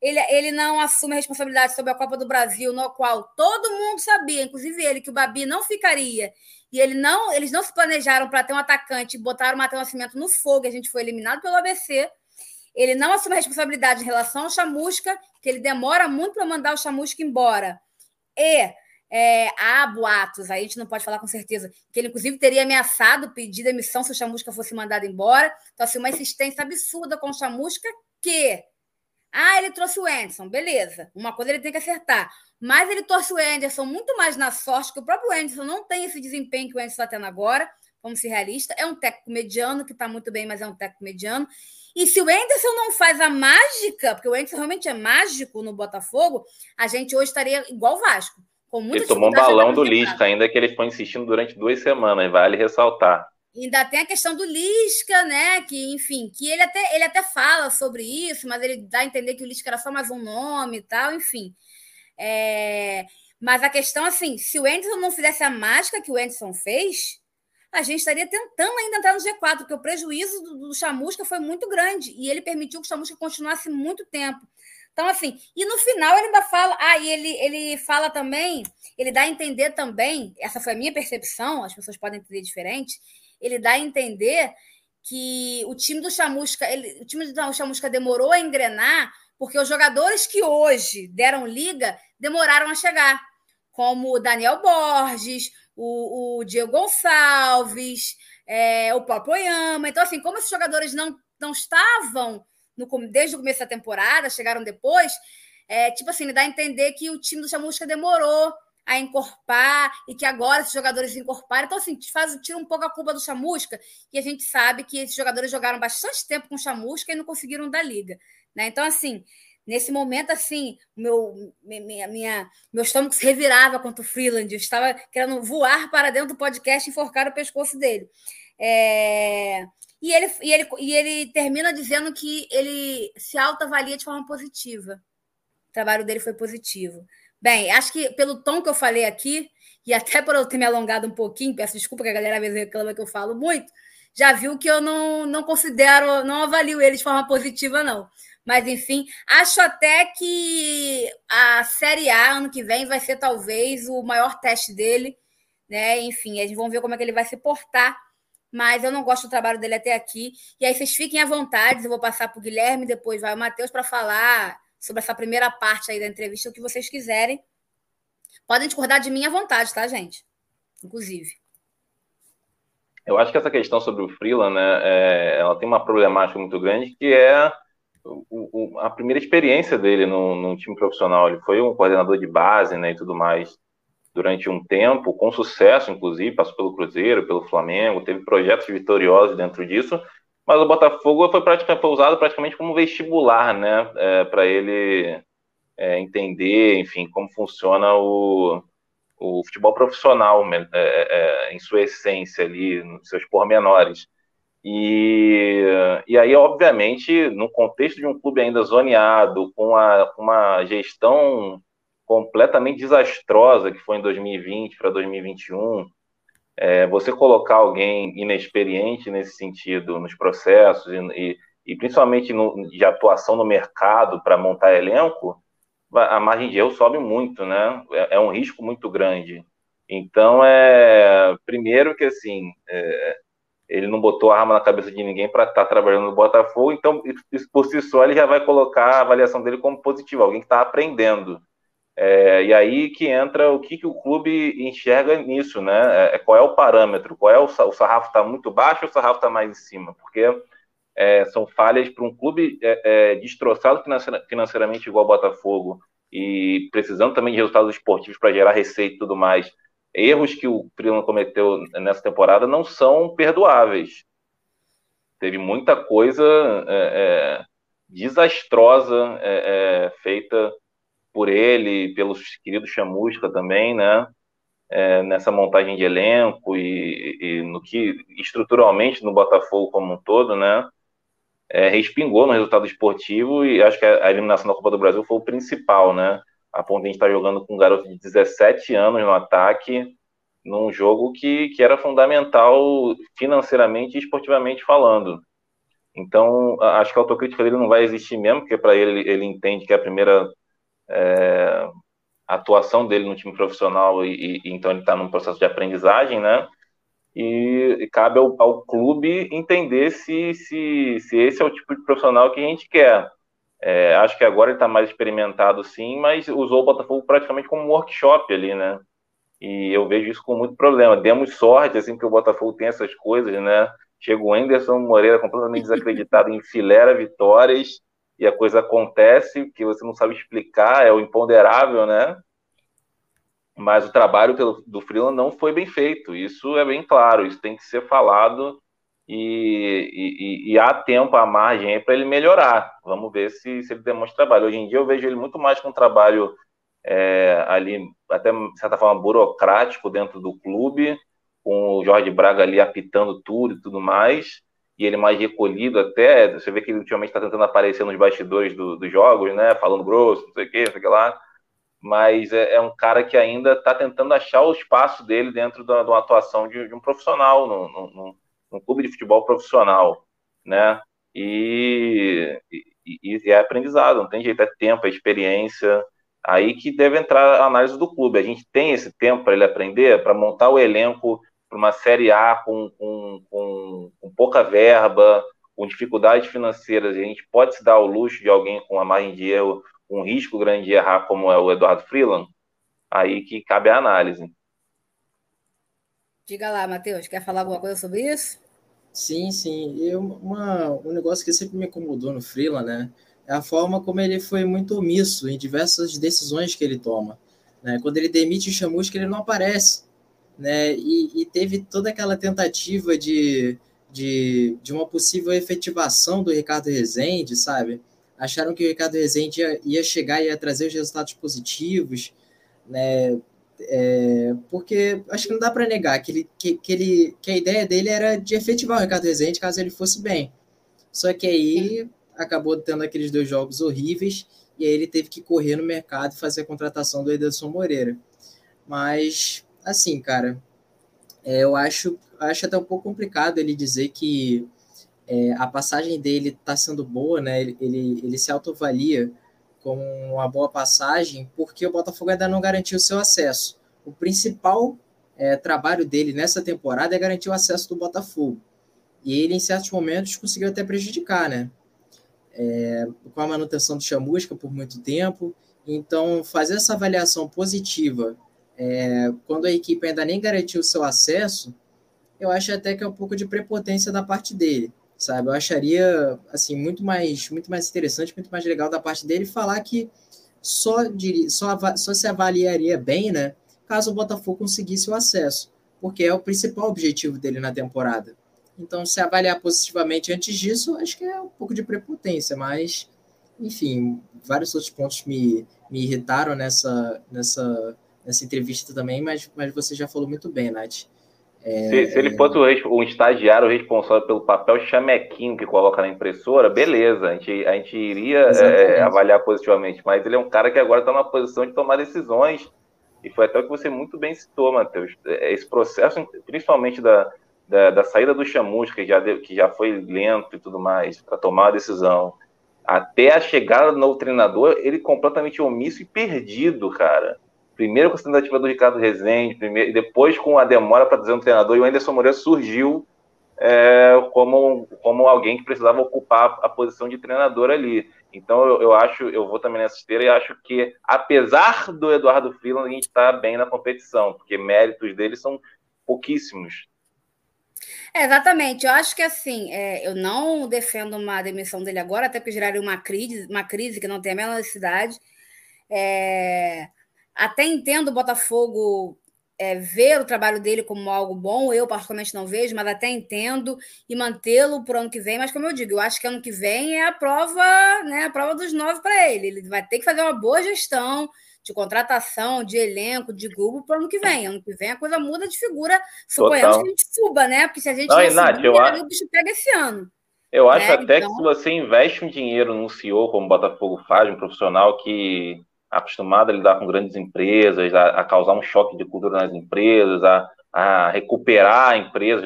Ele, ele não assume a responsabilidade sobre a Copa do Brasil, no qual todo mundo sabia, inclusive ele, que o Babi não ficaria. E ele não, eles não se planejaram para ter um atacante, botaram o Matheus Nascimento no fogo, e a gente foi eliminado pelo ABC. Ele não assume responsabilidade em relação ao Chamusca, que ele demora muito para mandar o Chamusca embora. E é, há boatos, aí a gente não pode falar com certeza, que ele inclusive teria ameaçado pedir demissão se o Chamusca fosse mandado embora. Então, assim, uma insistência absurda com o Chamusca que. Ah, ele trouxe o Anderson, beleza. Uma coisa ele tem que acertar. Mas ele trouxe o Anderson muito mais na sorte, que o próprio Anderson não tem esse desempenho que o Anderson está tendo agora, vamos ser realistas. É um técnico mediano, que está muito bem, mas é um técnico mediano. E se o Anderson não faz a mágica, porque o Anderson realmente é mágico no Botafogo, a gente hoje estaria igual o Vasco. Com muita ele tomou um balão do Lisca, ainda que ele foi insistindo durante duas semanas, vale ressaltar. Ainda tem a questão do Lisca, né? Que, enfim, que ele até, ele até fala sobre isso, mas ele dá a entender que o Lisca era só mais um nome e tal, enfim. É... Mas a questão, assim, se o Anderson não fizesse a mágica que o Anderson fez, a gente estaria tentando ainda entrar no G4, porque o prejuízo do, do Chamusca foi muito grande e ele permitiu que o Chamusca continuasse muito tempo. Então, assim, e no final ele ainda fala, ah, e ele, ele fala também, ele dá a entender também, essa foi a minha percepção, as pessoas podem entender diferente, ele dá a entender que o time do Chamusca, ele, o time do Chamusca demorou a engrenar porque os jogadores que hoje deram liga demoraram a chegar, como o Daniel Borges, o, o Diego Gonçalves, é, o próprio Oyama. Então, assim, como esses jogadores não, não estavam no, desde o começo da temporada, chegaram depois, é, tipo assim, dá a entender que o time do Chamusca demorou a encorpar e que agora esses jogadores encorparam. Então, assim, faz, tira um pouco a culpa do Chamusca, e a gente sabe que esses jogadores jogaram bastante tempo com o Chamusca e não conseguiram dar liga. Né? Então, assim, Nesse momento, assim, meu, minha, minha, meu estômago se revirava contra o Freeland. Eu estava querendo voar para dentro do podcast e enforcar o pescoço dele. É... E, ele, e, ele, e ele termina dizendo que ele se autoavalia de forma positiva. O trabalho dele foi positivo. Bem, acho que pelo tom que eu falei aqui, e até por eu ter me alongado um pouquinho, peço desculpa que a galera às vezes reclama que eu falo muito, já viu que eu não, não considero, não avalio ele de forma positiva, não. Mas, enfim, acho até que a Série A, ano que vem, vai ser talvez o maior teste dele. Né? Enfim, eles vão ver como é que ele vai se portar. Mas eu não gosto do trabalho dele até aqui. E aí vocês fiquem à vontade. Eu vou passar para o Guilherme, depois vai o Matheus para falar sobre essa primeira parte aí da entrevista, o que vocês quiserem. Podem discordar de mim à vontade, tá, gente? Inclusive. Eu acho que essa questão sobre o Freeland, né, é, ela tem uma problemática muito grande, que é o, o, a primeira experiência dele num, num, time profissional. Ele foi um coordenador de base né, e tudo mais durante um tempo, com sucesso, inclusive, passou pelo Cruzeiro, pelo Flamengo, teve projetos vitoriosos dentro disso, mas o Botafogo foi, praticamente, foi usado praticamente como vestibular, né, é, para ele é, entender, enfim, como funciona o, o futebol profissional é, é, é, em sua essência ali, nos seus pormenores. E, e aí, obviamente, no contexto de um clube ainda zoneado, com a, uma gestão completamente desastrosa que foi em 2020 para 2021, é, você colocar alguém inexperiente nesse sentido, nos processos, e, e principalmente no, de atuação no mercado para montar elenco, a margem de erro sobe muito, né? É, é, um risco muito grande. Então, é primeiro que assim, é, ele não botou a arma na cabeça de ninguém para estar tá trabalhando no Botafogo, então por si só ele já vai colocar a avaliação dele como positiva, alguém que está aprendendo. É, e aí que entra o que, que o clube enxerga nisso, né? É, qual é o parâmetro? Qual é o, o sarrafo está muito baixo ou o sarrafo está mais em cima? Porque é, são falhas para um clube é, é, destroçado financeiramente igual o Botafogo e precisando também de resultados esportivos para gerar receita e tudo mais. Erros que o Freeland cometeu nessa temporada não são perdoáveis. Teve muita coisa é, é, desastrosa feita por ele, pelos queridos Chamusca também, né? É, nessa montagem de elenco e, e, no que estruturalmente no Botafogo como um todo, né? é, respingou no resultado esportivo e acho que a, eliminação da Copa do Brasil foi o principal, né? A ponto de a gente estar tá jogando com um garoto de 17 anos no ataque, num jogo que, que era fundamental financeiramente e esportivamente falando. Então, acho que a autocrítica dele não vai existir mesmo, porque para ele, ele entende que é a primeira é, atuação dele no time profissional e, e então ele está num processo de aprendizagem, né? e, cabe ao, ao, clube entender se, se, se esse é o tipo de profissional que a gente quer. É, acho que agora ele está mais experimentado sim, mas usou o Botafogo praticamente como um workshop ali, né? E eu vejo isso com muito problema. Demos sorte, assim, que o Botafogo tem essas coisas, né? Chega o Anderson Moreira completamente desacreditado, enfilera vitórias e a coisa acontece que você não sabe explicar, é o imponderável, né? mas o trabalho do Freeland não foi bem feito. Isso é bem claro, isso tem que ser falado e, e, e há tempo, há margem para ele melhorar. Vamos ver se, se ele demonstra trabalho. Hoje em dia eu vejo ele muito mais com um trabalho é, ali, até de certa forma, burocrático dentro do clube, com o Jorge Braga ali apitando tudo e tudo mais, e ele mais recolhido até. Você vê que ele ultimamente está tentando aparecer nos bastidores do, dos jogos, né? Falando grosso, não sei o que, não sei o que lá mas é, é um cara que ainda está tentando achar o espaço dele dentro da, de uma atuação de, de um profissional, num, num, num, clube de futebol profissional, né? E, e, e, é aprendizado, não tem jeito, é tempo, é experiência. Aí que deve entrar a análise do clube. A gente tem esse tempo para ele aprender, para montar o elenco para uma Série A com, com, com, com pouca verba, com dificuldades financeiras. A gente pode se dar o luxo de alguém com a margem de erro um risco grande de errar, como é o Eduardo Freeland, aí que cabe a análise. Diga lá, Matheus, quer falar alguma coisa sobre isso? Sim, sim. Eu, uma, um negócio que sempre me incomodou no Freeland, né? É a forma como ele foi muito omisso em diversas decisões que ele toma. Né? Quando ele demite o Chamusca, ele não aparece. Né? E, e teve toda aquela tentativa de, de, de uma possível efetivação do Ricardo Rezende, sabe? acharam que o Ricardo Rezende ia, ia chegar e ia trazer os resultados positivos, né? É, porque acho que não dá para negar que, ele, que, que, ele, que a ideia dele era de efetivar o Ricardo Rezende caso ele fosse bem. Só que aí acabou tendo aqueles dois jogos horríveis e aí ele teve que correr no mercado e fazer a contratação do Ederson Moreira. Mas, assim, cara, é, eu acho, acho até um pouco complicado ele dizer que é, a passagem dele está sendo boa, né? Ele, ele, ele se autoavalia como uma boa passagem, porque o Botafogo ainda não garantiu seu acesso. O principal é, trabalho dele nessa temporada é garantir o acesso do Botafogo. E ele, em certos momentos, conseguiu até prejudicar, né? É, com a manutenção do Chamusca por muito tempo. Então, fazer essa avaliação positiva é, quando a equipe ainda nem garantiu o seu acesso, eu acho até que é um pouco de prepotência da parte dele sabe? Eu acharia assim muito mais muito mais interessante, muito mais legal da parte dele falar que só só, só se avaliaria bem, né, caso o Botafogo conseguisse o acesso, porque é o principal objetivo dele na temporada. Então, se avaliar positivamente antes disso, acho que é um pouco de prepotência, mas enfim, vários outros pontos me, me irritaram nessa, nessa, nessa entrevista também, mas, mas você já falou muito bem, Nath. É, se, se, ele é. fosse o, um estagiário responsável pelo papel chamequinho que coloca na impressora, beleza, a gente, a gente iria é, avaliar positivamente, mas ele é um cara que agora está na posição de tomar decisões, e foi até o que você muito bem citou, Matheus. É, esse processo, principalmente da, da, da saída do Chamusca, que já, deu, que já foi lento e tudo mais, para tomar a decisão, até a chegada do novo treinador, ele completamente omisso e perdido, cara. Primeiro com a tentativa do Ricardo Rezende, primeiro, depois com a demora para trazer um treinador, e o Anderson Moreira surgiu é, como, como alguém que precisava ocupar a posição de treinador ali. Então eu, eu acho, eu vou também nessa esteira e acho que, apesar do Eduardo Freeland, a gente está bem na competição, porque méritos dele são pouquíssimos. É, exatamente. Eu acho que assim, é, eu não defendo uma demissão dele agora, até porque geraria uma crise, uma crise que não tem a menor necessidade. É, até entendo o Botafogo é, ver o trabalho dele como algo bom, eu particularmente não vejo, mas até entendo e mantê-lo para o ano que vem. Mas como eu digo, eu acho que ano que vem é a prova, né, a prova dos nove para ele. Ele vai ter que fazer uma boa gestão de contratação, de elenco, de grupo para o ano que vem. Ano que vem a coisa muda de figura, suponhamos que a gente suba, né? Porque se a gente não, não Nath, subir, eu acho... o bicho pega esse ano. Eu acho né? até então... que se você investe um dinheiro num CEO, como o Botafogo faz, um profissional que acostumado a lidar com grandes empresas, a, a causar um choque de cultura nas empresas, a, a recuperar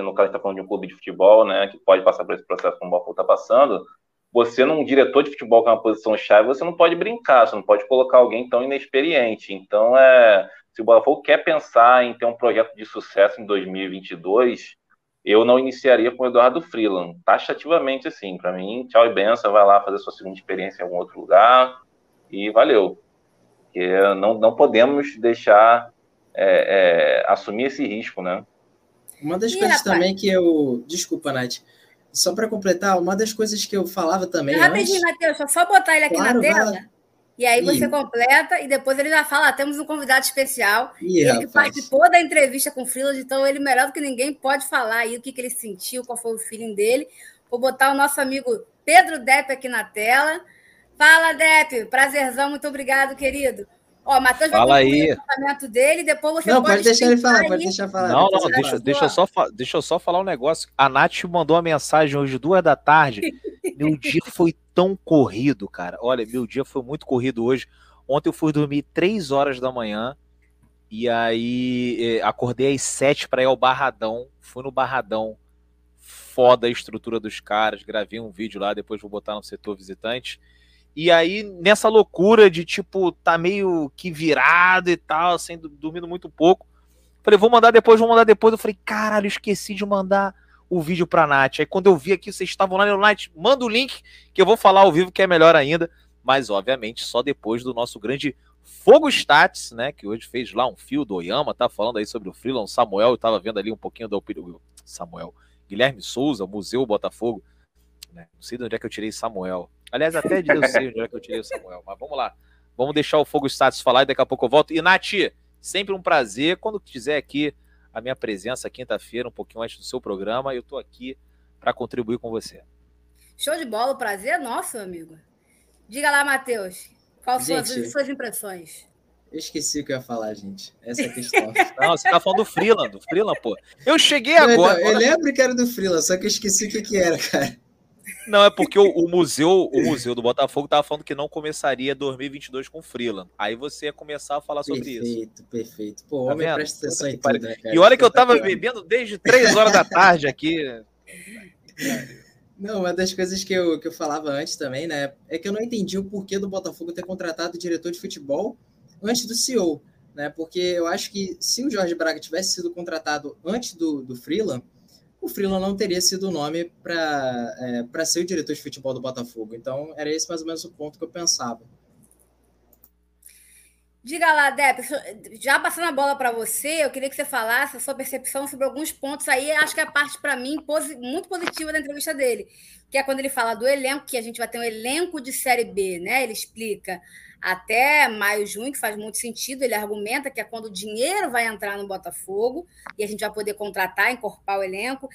no caso está falando de um clube de futebol, né, que pode passar por esse processo como o Botafogo está passando, você num diretor de futebol que é uma posição chave, você não pode brincar, você não pode colocar alguém tão inexperiente. Então, é, se o Botafogo quer pensar em ter um projeto de sucesso em 2022, eu não iniciaria com o Eduardo Freeland, taxativamente assim. Para mim, tchau e benção, vai lá fazer sua segunda experiência em algum outro lugar e valeu porque não, não podemos deixar é, é, assumir esse risco, né? Uma das coisas rapaz? também que eu. Desculpa, Nath. Só para completar, uma das coisas que eu falava também. Rapidinho, Matheus, só botar ele aqui claro, na tela. Vai... E aí você Ih. completa e depois ele já fala: ah, temos um convidado especial. Ih, ele rapaz. que participou da entrevista com o Freeland, então ele melhor do que ninguém pode falar aí o que, que ele sentiu, qual foi o feeling dele. Vou botar o nosso amigo Pedro Depp aqui na tela. Fala, Depp. Prazerzão, muito obrigado, querido. Ó, Matheus vai Fala aí. o pensamento dele, depois você não, pode, pode deixar ele falar, aí. pode deixar falar. Não, não, deixa, deixa, eu só, deixa eu só falar um negócio. A Nath mandou uma mensagem hoje, duas da tarde. meu dia foi tão corrido, cara. Olha, meu dia foi muito corrido hoje. Ontem eu fui dormir três horas da manhã. E aí eh, acordei às sete para ir ao Barradão. Fui no Barradão. Foda a estrutura dos caras. Gravei um vídeo lá, depois vou botar no setor visitante. E aí, nessa loucura de, tipo, tá meio que virado e tal, sendo dormindo muito pouco. Falei, vou mandar depois, vou mandar depois. Eu falei, caralho, esqueci de mandar o vídeo pra Nath. Aí quando eu vi aqui, vocês estavam lá no Nath, manda o link que eu vou falar ao vivo, que é melhor ainda. Mas, obviamente, só depois do nosso grande Fogo Stats, né? Que hoje fez lá um fio do Oyama, tá falando aí sobre o Freeland Samuel. Eu tava vendo ali um pouquinho do Samuel. Guilherme Souza, Museu Botafogo. Né? Não sei de onde é que eu tirei Samuel. Aliás, até de eu sei onde é que eu tirei o Samuel. Mas vamos lá. Vamos deixar o Fogo Status falar e daqui a pouco eu volto. E, Nath, sempre um prazer. Quando quiser aqui a minha presença, quinta-feira, um pouquinho antes do seu programa, eu estou aqui para contribuir com você. Show de bola, o prazer é nosso, amigo. Diga lá, Matheus, quais são as suas impressões? Eu esqueci o que eu ia falar, gente. Essa é a questão. Não, você tá falando do Freeland, do Freeland, pô. Eu cheguei Não, agora. Então, eu lembro que era do Freeland, só que eu esqueci o que, que era, cara. Não, é porque o, o, museu, o museu do Botafogo tava falando que não começaria 2022 com Freeland. Aí você ia começar a falar sobre perfeito, isso. Perfeito, perfeito. Pô, tá homem presta atenção em tudo, né, E olha que eu tava bebendo desde 3 horas da tarde aqui. Não, uma das coisas que eu, que eu falava antes também, né, é que eu não entendi o porquê do Botafogo ter contratado o diretor de futebol antes do CEO, né, porque eu acho que se o Jorge Braga tivesse sido contratado antes do, do Freeland, o Freeland não teria sido o nome para é, ser o diretor de futebol do Botafogo. Então, era esse mais ou menos o ponto que eu pensava. Diga lá, Deb, já passando a bola para você, eu queria que você falasse a sua percepção sobre alguns pontos aí. Acho que é a parte, para mim, muito positiva da entrevista dele, que é quando ele fala do elenco, que a gente vai ter um elenco de Série B, né? Ele explica até maio, junho, que faz muito sentido. Ele argumenta que é quando o dinheiro vai entrar no Botafogo e a gente vai poder contratar, encorpar o elenco.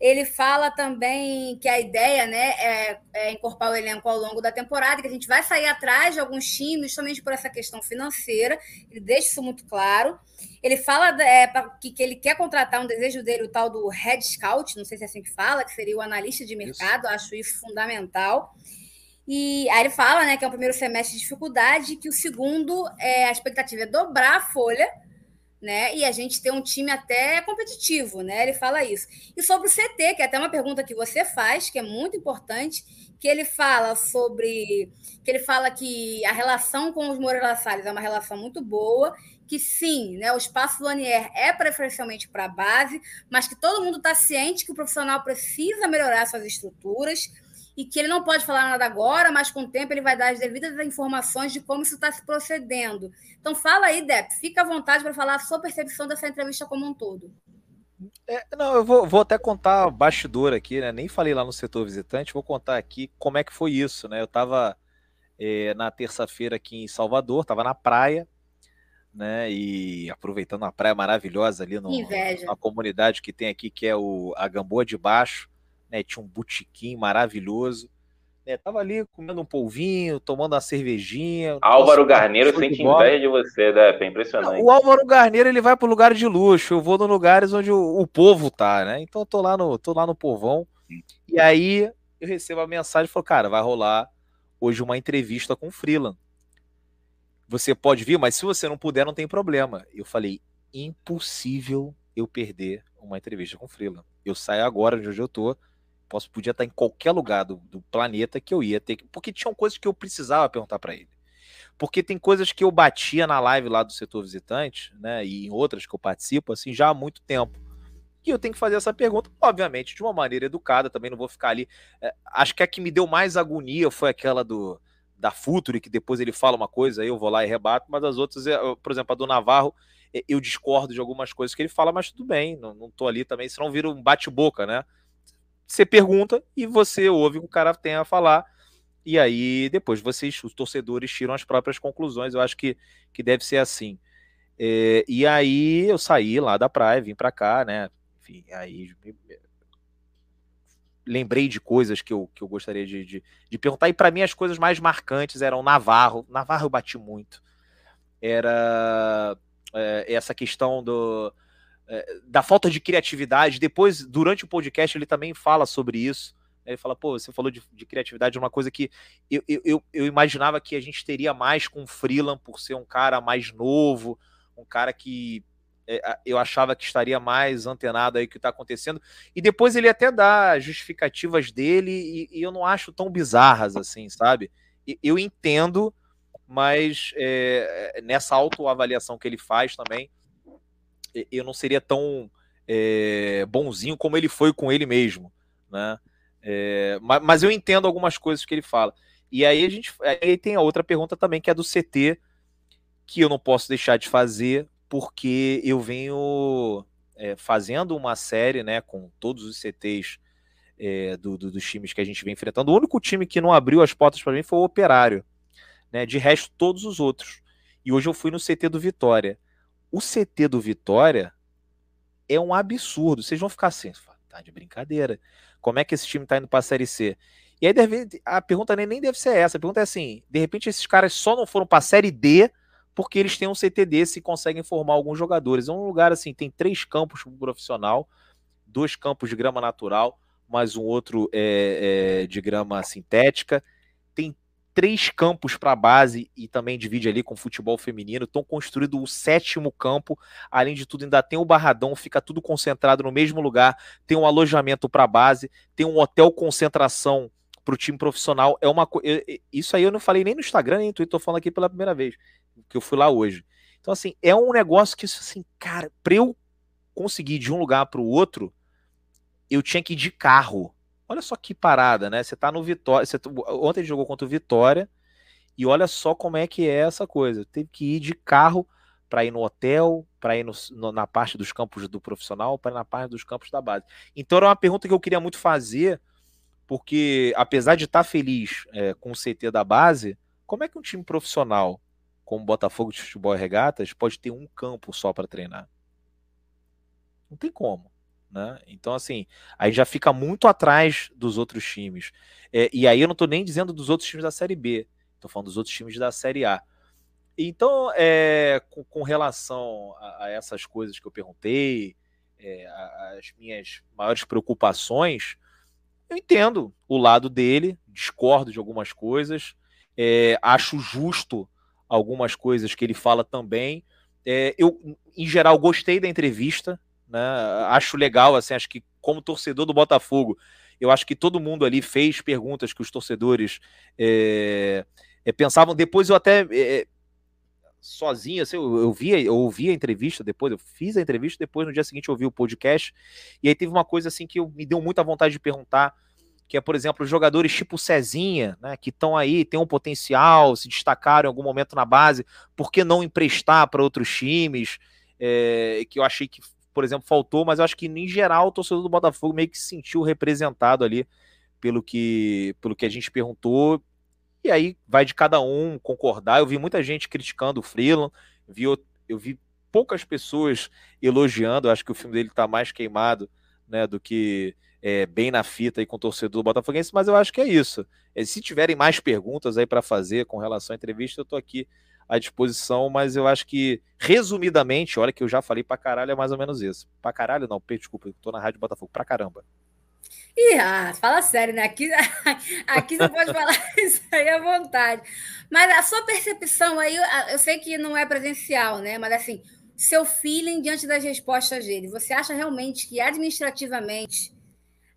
Ele fala também que a ideia né, é, é encorpar o elenco ao longo da temporada, que a gente vai sair atrás de alguns times, somente por essa questão financeira. Ele deixa isso muito claro. Ele fala é, que, que ele quer contratar um desejo dele, o tal do Head Scout, não sei se é assim que fala, que seria o analista de mercado, isso. acho isso fundamental. E aí ele fala né, que é o primeiro semestre de dificuldade, que o segundo, é, a expectativa é dobrar a folha né? E a gente ter um time até competitivo, né? Ele fala isso. E sobre o CT, que é até uma pergunta que você faz, que é muito importante, que ele fala sobre que ele fala que a relação com os Moreira Salles é uma relação muito boa, que sim, né, o espaço Lanier é preferencialmente para a base, mas que todo mundo está ciente que o profissional precisa melhorar suas estruturas e que ele não pode falar nada agora, mas com o tempo ele vai dar as devidas informações de como isso está se procedendo. Então fala aí, Dep, fica à vontade para falar a sua percepção dessa entrevista como um todo. É, não, eu vou, vou, até contar bastidor aqui, né? Nem falei lá no setor visitante, vou contar aqui como é que foi isso, né? Eu estava é, na terça-feira aqui em Salvador, estava na praia, né? E aproveitando a praia maravilhosa ali no, na comunidade que tem aqui, que é o, a Gamboa de Baixo né? Tinha um botequim maravilhoso. Né? Tava ali comendo um polvinho, tomando uma cervejinha. Álvaro Garneiro sente inveja de você, né? É impressionante. O Álvaro Garneiro ele vai para lugar de luxo. Eu vou nos lugares onde o, o, povo tá, né? Então eu tô lá no, tô lá no povão. E aí eu recebo a mensagem e falo, cara, vai rolar hoje uma entrevista com o Freeland. Você pode vir, mas se você não puder, não tem problema. Eu falei, impossível eu perder uma entrevista com o Freeland. Eu saio agora de onde eu tô, Posso, podia estar em qualquer lugar do, do planeta que eu ia ter. Porque tinham coisas que eu precisava perguntar para ele. Porque tem coisas que eu batia na live lá do setor visitante, né? E em outras que eu participo, assim, já há muito tempo. E eu tenho que fazer essa pergunta, obviamente, de uma maneira educada, também não vou ficar ali. É, acho que a que me deu mais agonia foi aquela do da Futuri, que depois ele fala uma coisa, eu vou lá e rebato, mas as outras, é, por exemplo, a do Navarro, é, eu discordo de algumas coisas que ele fala, mas tudo bem, não, não tô ali também, senão vira um bate-boca, né? Você pergunta e você ouve o que o cara tem a falar. E aí, depois, vocês, os torcedores, tiram as próprias conclusões. Eu acho que, que deve ser assim. É, e aí eu saí lá da praia, vim para cá, né? Enfim, aí lembrei de coisas que eu, que eu gostaria de, de, de perguntar. E para mim, as coisas mais marcantes eram Navarro. Navarro eu bati muito. Era é, essa questão do é, da falta de criatividade. Depois, durante o podcast, ele também fala sobre isso. Ele fala, pô, você falou de, de criatividade, uma coisa que eu, eu, eu, imaginava que a gente teria mais com o Freeland por ser um cara mais novo, um cara que é, eu achava que estaria mais antenado aí que está acontecendo. E depois ele até dá justificativas dele e, e eu não acho tão bizarras assim, sabe? Eu entendo, mas é, nessa autoavaliação que ele faz também, eu não seria tão é, bonzinho como ele foi com ele mesmo, né? É, mas, mas, eu entendo algumas coisas que ele fala. E aí a gente aí tem a outra pergunta também que é do CT que eu não posso deixar de fazer porque eu venho é, fazendo uma série, né, com todos os CTs é, do, do, dos times que a gente vem enfrentando. O único time que não abriu as portas para mim foi o Operário, né? De resto todos os outros. E hoje eu fui no CT do Vitória o CT do Vitória é um absurdo. Vocês vão ficar assim, tá de brincadeira. Como é que esse time tá indo para a Série C? E aí deve, a pergunta nem deve ser essa. A pergunta é assim: de repente esses caras só não foram para a Série D porque eles têm um CT desse e conseguem formar alguns jogadores. É um lugar assim, tem três campos profissional, dois campos de grama natural, mais um outro é, é, de grama sintética três campos para a base e também divide ali com futebol feminino. Estão construído o sétimo campo. Além de tudo, ainda tem o Barradão, fica tudo concentrado no mesmo lugar. Tem um alojamento para a base, tem um hotel concentração para o time profissional. É uma Isso aí eu não falei nem no Instagram, nem no Twitter, tô falando aqui pela primeira vez, que eu fui lá hoje. Então, assim, é um negócio que, assim, cara, para eu conseguir de um lugar para o outro, eu tinha que ir de carro Olha só que parada, né? Você tá no Vitória. Você, ontem ele jogou contra o Vitória. E olha só como é que é essa coisa. Teve que ir de carro para ir no hotel, para ir no, no, na parte dos campos do profissional, para ir na parte dos campos da base. Então era uma pergunta que eu queria muito fazer, porque apesar de estar tá feliz é, com o CT da base, como é que um time profissional, como Botafogo de Futebol e Regatas, pode ter um campo só para treinar? Não tem como. Né? Então, assim, aí já fica muito atrás dos outros times. É, e aí eu não estou nem dizendo dos outros times da Série B, estou falando dos outros times da Série A. Então, é, com, com, relação a, a, essas coisas que eu perguntei, é, as minhas maiores preocupações, eu entendo o lado dele, discordo de algumas coisas, é, acho justo algumas coisas que ele fala também, É, eu, em geral, gostei da entrevista, né? Acho legal, assim, acho que como torcedor do Botafogo, eu acho que todo mundo ali fez perguntas que os torcedores é, é, pensavam. Depois eu até é, sozinho, assim, eu, eu, eu ouvi a entrevista depois, eu fiz a entrevista, depois no dia seguinte eu ouvi o podcast, e aí teve uma coisa assim que eu, me deu muita vontade de perguntar, que é, por exemplo, os jogadores tipo Cezinha, né, que estão aí, tem um potencial, se destacaram em algum momento na base, por que não emprestar para outros times? É, que eu achei que, por exemplo, faltou, mas eu acho que, em geral, o torcedor do Botafogo meio que se sentiu representado ali pelo que, pelo que a gente perguntou. E aí vai de cada um concordar. Eu vi muita gente criticando o Freeland, vi, eu vi poucas pessoas elogiando. Eu acho que o filme dele está mais queimado né, do que é, bem na fita aí com o torcedor botafoguense, mas eu acho que é isso. É, se tiverem mais perguntas aí para fazer com relação à entrevista, eu estou aqui à disposição, mas eu acho que, resumidamente, olha que eu já falei para caralho, é mais ou menos isso. Para caralho, não, desculpa, estou na Rádio Botafogo, para caramba. Ih, ah, fala sério, né? Aqui, aqui você pode falar isso aí à vontade. Mas a sua percepção aí, eu sei que não é presencial, né? Mas assim, seu feeling diante das respostas dele, você acha realmente que administrativamente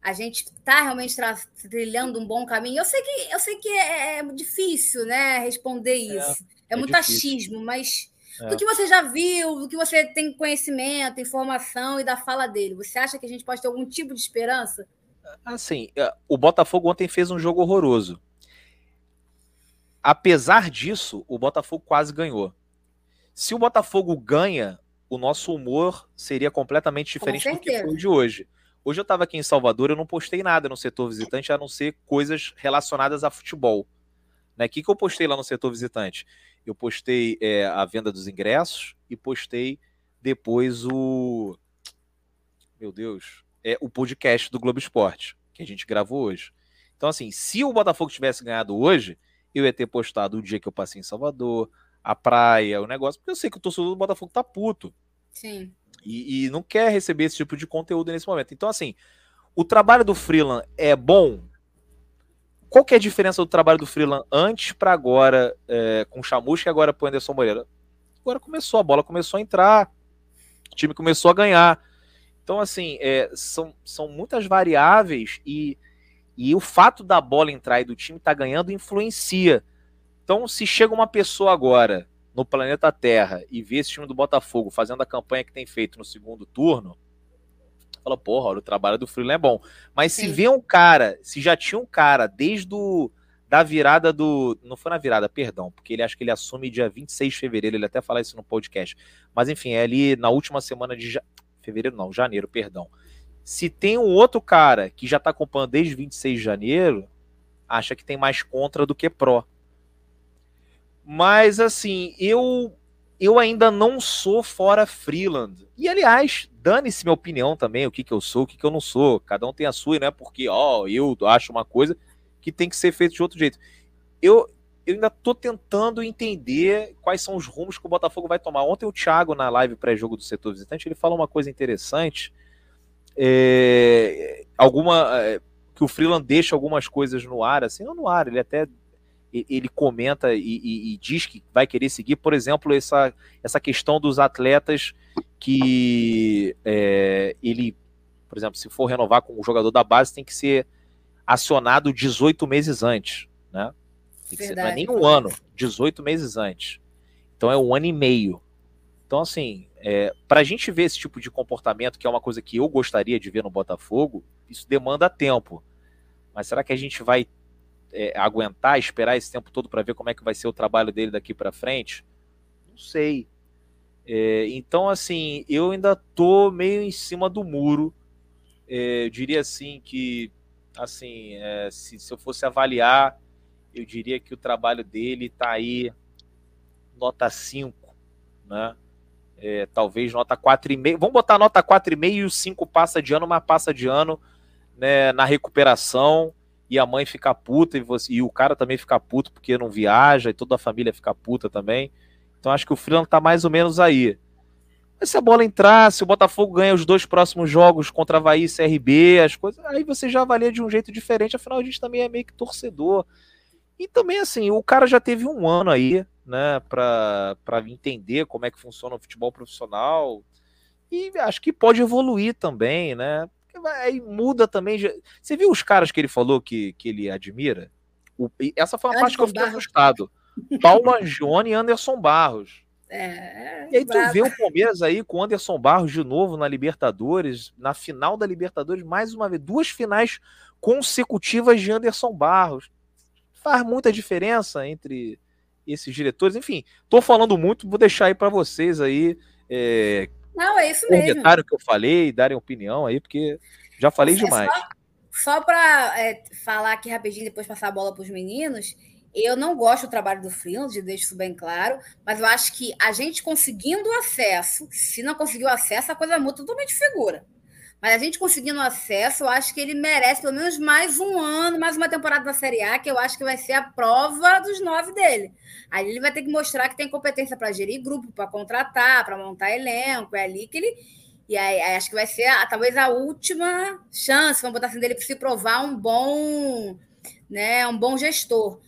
a gente está realmente trilhando um bom caminho. Eu sei que eu sei que é, é difícil, né, responder é, isso. É, é muito difícil. achismo, mas é. do que você já viu, do que você tem conhecimento, informação e da fala dele, você acha que a gente pode ter algum tipo de esperança? Assim, é, o Botafogo ontem fez um jogo horroroso. Apesar disso, o Botafogo quase ganhou. Se o Botafogo ganha, o nosso humor seria completamente diferente do que foi de hoje. Hoje eu estava aqui em Salvador, eu não postei nada no setor visitante, a não ser coisas relacionadas a futebol. Né? O que, que eu postei lá no setor visitante? Eu postei é, a venda dos ingressos e postei depois o. Meu Deus. É o podcast do Globo Esporte, que a gente gravou hoje. Então, assim, se o Botafogo tivesse ganhado hoje, eu ia ter postado o dia que eu passei em Salvador, a praia, o negócio, porque eu sei que o torcedor do Botafogo tá puto. Sim. E, e, não quer receber esse tipo de conteúdo nesse momento. Então, assim, o trabalho do Freeland é bom. Qual que é a diferença do trabalho do Freeland antes para agora, é, com o Chamusca e agora com o Anderson Moreira? Agora começou, a bola começou a entrar, o time começou a ganhar. Então, assim, é, são, são muitas variáveis e, e o fato da bola entrar e do time estar tá ganhando influencia. Então, se chega uma pessoa agora no planeta Terra e ver esse time do Botafogo fazendo a campanha que tem feito no segundo turno, fala, porra, olha, o trabalho do Freeland é bom. Mas Sim. se vê um cara, se já tinha um cara desde o, da virada do. Não foi na virada, perdão, porque ele acha que ele assume dia 26 de fevereiro, ele até fala isso no podcast. Mas enfim, é ali na última semana de. Ja... Fevereiro, não, janeiro, perdão. Se tem um outro cara que já tá acompanhando desde 26 de janeiro, acha que tem mais contra do que pró. Mas assim, eu eu ainda não sou fora Freeland. E aliás, dane-se minha opinião também, o que, que eu sou, o que, que eu não sou. Cada um tem a sua, e não é porque, ó, eu acho uma coisa que tem que ser feito de outro jeito. Eu, eu ainda tô tentando entender quais são os rumos que o Botafogo vai tomar. Ontem o Thiago, na live pré-jogo do setor visitante, ele falou uma coisa interessante. É, alguma. É, que o Freeland deixa algumas coisas no ar, assim, não no ar, ele até ele comenta e, e, e, diz que vai querer seguir, por exemplo, essa, essa questão dos atletas que é, ele, por exemplo, se for renovar com o jogador da base, tem que ser acionado 18 meses antes, né? Ser, não é nem um ano, 18 meses antes. Então é um ano e meio. Então, assim, é, para a gente ver esse tipo de comportamento, que é uma coisa que eu gostaria de ver no Botafogo, isso demanda tempo. Mas será que a gente vai é, aguentar, esperar esse tempo todo para ver como é que vai ser o trabalho dele daqui para frente? Não sei. É, então, assim, eu ainda tô meio em cima do muro. É, eu diria assim que, assim, é, se, se eu fosse avaliar, eu diria que o trabalho dele está aí nota 5, né? É, talvez nota 4,5. Vamos botar nota 4,5 e o 5 passa de ano, mas passa de ano né, na recuperação e a mãe fica puta e, você, e o cara também fica puto porque não viaja e toda a família fica puta também. Então acho que o Freeland tá mais ou menos aí. Mas se a bola entrar, se o Botafogo ganha os dois próximos jogos contra Havaí e CRB, as coisas, aí você já avalia de um jeito diferente, afinal a gente também é meio que torcedor. E também assim, o cara já teve um ano aí, né, para entender como é que funciona o futebol profissional. E acho que pode evoluir também, né? Aí muda também. Você viu os caras que ele falou que, que ele admira? O, essa foi a parte que eu fiquei assustado. Paulo Angione e Anderson Barros. É, e aí tu vê o Palmeiras aí com Anderson Barros de novo na Libertadores, na final da Libertadores, mais uma vez, duas finais consecutivas de Anderson Barros. Faz muita diferença entre esses diretores. Enfim, tô falando muito, vou deixar aí para vocês aí. É, Não, é isso mesmo. Comentário que eu falei, darem opinião aí, porque já falei é demais. Só, só para é, falar aqui rapidinho, depois passar a bola para os meninos. Eu não gosto do trabalho do freelance, deixo isso bem claro, mas eu acho que a gente conseguindo acesso, se não conseguiu acesso, a coisa muda totalmente figura. Mas a gente conseguindo acesso, eu acho que ele merece pelo menos mais um ano, mais uma temporada da Série A, que eu acho que vai ser a prova dos nove dele. Aí ele vai ter que mostrar que tem competência para gerir grupo, para contratar, para montar elenco. É ali que ele. E aí, acho que vai ser a, talvez a última chance, vamos botar assim, dele para se provar um bom, né, um bom gestor.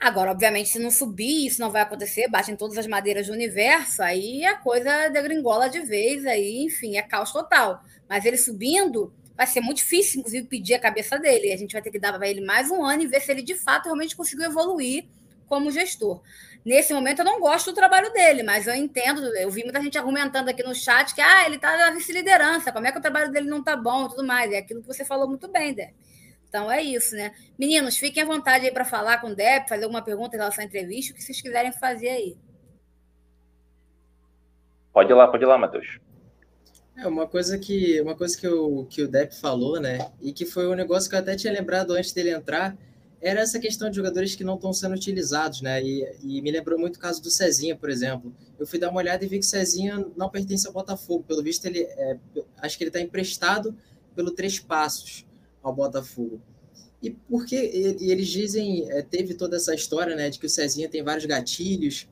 Agora, obviamente, se não subir, isso não vai acontecer, bate em todas as madeiras do universo, aí a coisa degringola de vez, aí, enfim, é caos total. Mas ele subindo, vai ser muito difícil, inclusive, pedir a cabeça dele. A gente vai ter que dar para ele mais um ano e ver se ele, de fato, realmente conseguiu evoluir como gestor. Nesse momento, eu não gosto do trabalho dele, mas eu entendo, eu vi muita gente argumentando aqui no chat que ah, ele está na vice-liderança, como é que o trabalho dele não está bom tudo mais. É aquilo que você falou muito bem, Dé. Então é isso, né? Meninos, fiquem à vontade aí para falar com o Deb, fazer alguma pergunta em relação à entrevista, o que vocês quiserem fazer aí. Pode ir lá, pode ir lá, Matheus. É, uma coisa que, uma coisa que, o, que o Depp falou, né? E que foi um negócio que eu até tinha lembrado antes dele entrar, era essa questão de jogadores que não estão sendo utilizados, né? E, e, me lembrou muito o caso do Cezinha, por exemplo. Eu fui dar uma olhada e vi que o Cezinha não pertence ao Botafogo. Pelo visto, ele é, acho que ele está emprestado pelo Três Passos ao Botafogo. E porque e eles dizem, é, teve toda essa história, né, de que o Cezinha tem vários gatilhos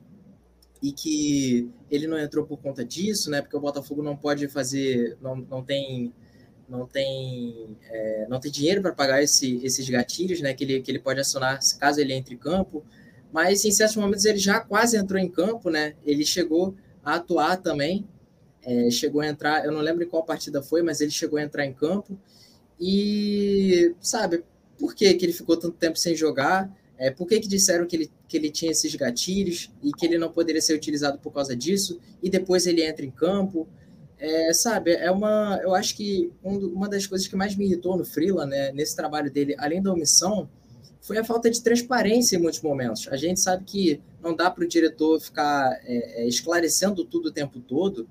e que ele não entrou por conta disso, né, porque o Botafogo não pode fazer, não, não tem não tem é, não tem dinheiro para pagar esse, esses gatilhos, né, que ele, que ele pode acionar caso ele entre em campo, mas em certos momentos ele já quase entrou em campo, né, ele chegou a atuar também, é, chegou a entrar, eu não lembro em qual partida foi, mas ele chegou a entrar em campo. E, sabe, por que, que ele ficou tanto tempo sem jogar? É, por que, que disseram que ele, que ele tinha esses gatilhos e que ele não poderia ser utilizado por causa disso? E depois ele entra em campo. É, sabe, é uma. Eu acho que um, uma das coisas que mais me irritou no Freela, né, nesse trabalho dele, além da omissão, foi a falta de transparência em muitos momentos. A gente sabe que não dá para o diretor ficar é, é, esclarecendo tudo o tempo todo.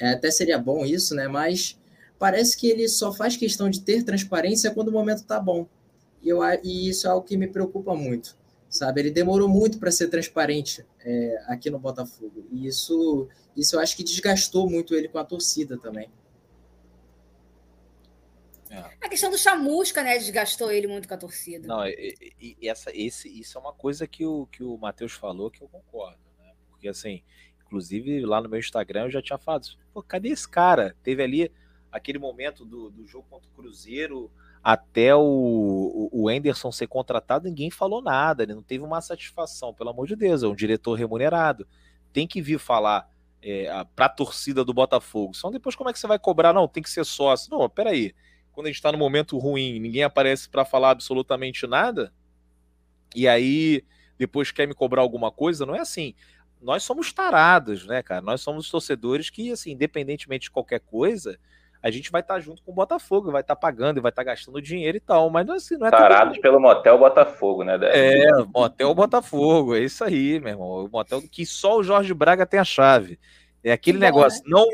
É, até seria bom isso, né? Mas parece que ele só faz questão de ter transparência quando o momento está bom. E, eu, e isso é algo que me preocupa muito, sabe? Ele demorou muito para ser transparente é, aqui no Botafogo. E isso, isso eu acho que desgastou muito ele com a torcida também. É. A questão do chamusca, né, desgastou ele muito com a torcida. Não, e, e essa, esse, isso é uma coisa que o, que o Matheus falou que eu concordo, né? Porque assim, inclusive lá no meu Instagram eu já tinha falado, pô, cadê esse cara? Teve ali aquele momento do, do jogo contra o Cruzeiro até o, o Anderson ser contratado, ninguém falou nada, ele não teve uma satisfação, pelo amor de Deus, é um diretor remunerado. Tem que vir falar é, para a torcida do Botafogo. Só depois como é que você vai cobrar? Não, tem que ser sócio. Não, peraí. Quando a gente está no momento ruim, ninguém aparece para falar absolutamente nada, e aí depois quer me cobrar alguma coisa, não é assim. Nós somos tarados, né, cara? Nós somos torcedores que, assim, independentemente de qualquer coisa, a gente vai estar tá junto com o Botafogo, vai estar tá pagando, vai estar tá gastando dinheiro e tal, mas não, assim, não é Tarados pelo motel Botafogo, né? É, motel Botafogo, é isso aí, meu irmão. O motel que só o Jorge Braga tem a chave. É aquele bom, negócio, né? não,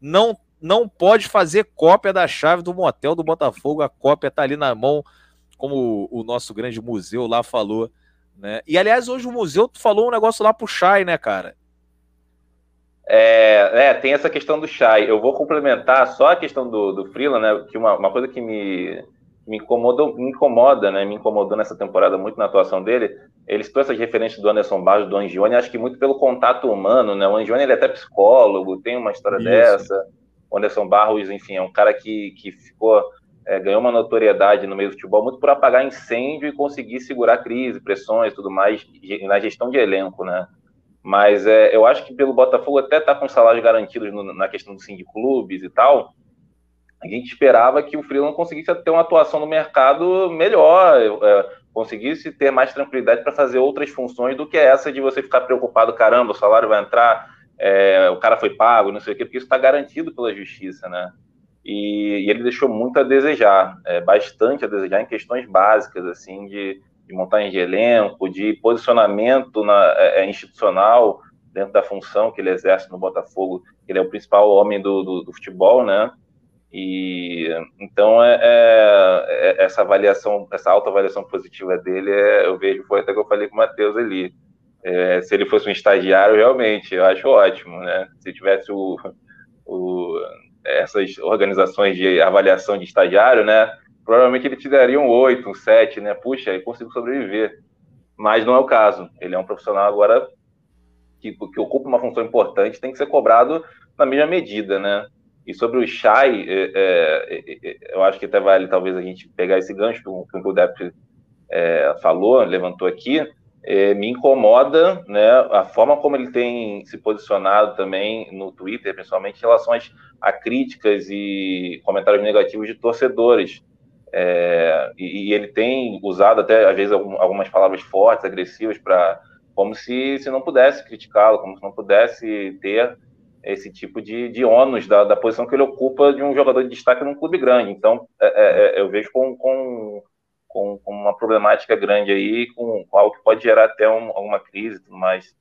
não, não pode fazer cópia da chave do motel do Botafogo, a cópia tá ali na mão, como o, o nosso grande museu lá falou, né? E aliás, hoje o museu falou um negócio lá pro Chay, né, cara? É, é, tem essa questão do Chai. Eu vou complementar só a questão do, do Freeland, né? Que uma, uma coisa que me, me, incomodou, me incomoda, né? Me incomodou nessa temporada muito na atuação dele. Ele citou essas referências do Anderson Barros, do Angione, acho que muito pelo contato humano, né? O Angione ele é até psicólogo, tem uma história Isso. dessa. O Anderson Barros, enfim, é um cara que, que ficou. É, ganhou uma notoriedade no meio do futebol muito por apagar incêndio e conseguir segurar crise, pressões e tudo mais na gestão de elenco, né? Mas é, eu acho que pelo Botafogo até tá com salários garantidos no, na questão do de clubes e tal, a gente esperava que o Freeland conseguisse ter uma atuação no mercado melhor, é, conseguisse ter mais tranquilidade para fazer outras funções do que essa de você ficar preocupado, caramba, o salário vai entrar, é, o cara foi pago, não sei o quê, porque isso está garantido pela justiça, né? E, e, ele deixou muito a desejar, é, bastante a desejar em questões básicas, assim, de, de montagem de elenco, de posicionamento na, é, é, institucional dentro da função que ele exerce no Botafogo. Ele é o principal homem do, do, do futebol, né? E então é, é, é essa avaliação, essa autoavaliação positiva dele, é, eu vejo, foi até que eu falei com o Matheus ali. É, se ele fosse um estagiário, realmente, eu acho ótimo, né? Se tivesse o, o, essas organizações de avaliação de estagiário, né? Provavelmente ele te daria um 8, um 7, né? Puxa, ele conseguiu sobreviver. Mas não é o caso. Ele é um profissional agora que, que ocupa uma função importante, tem que ser cobrado na mesma medida, né? E sobre o Shai, é, é, é, eu acho que até vale talvez a gente pegar esse gancho que o, que o é, falou, levantou aqui, é, me incomoda né, a forma como ele tem se posicionado também no Twitter, principalmente em relação às, a críticas e comentários negativos de torcedores. É, e, e, ele tem usado até, às vezes, algumas palavras fortes, agressivas, para como se, se não pudesse criticá-lo, como se não pudesse ter esse tipo de, de ônus da, da posição que ele ocupa de um jogador de destaque num clube grande. Então, é, é, é, eu vejo com, com, com, com, uma problemática grande aí, com, com, algo que pode gerar até um, alguma crise e tudo mais.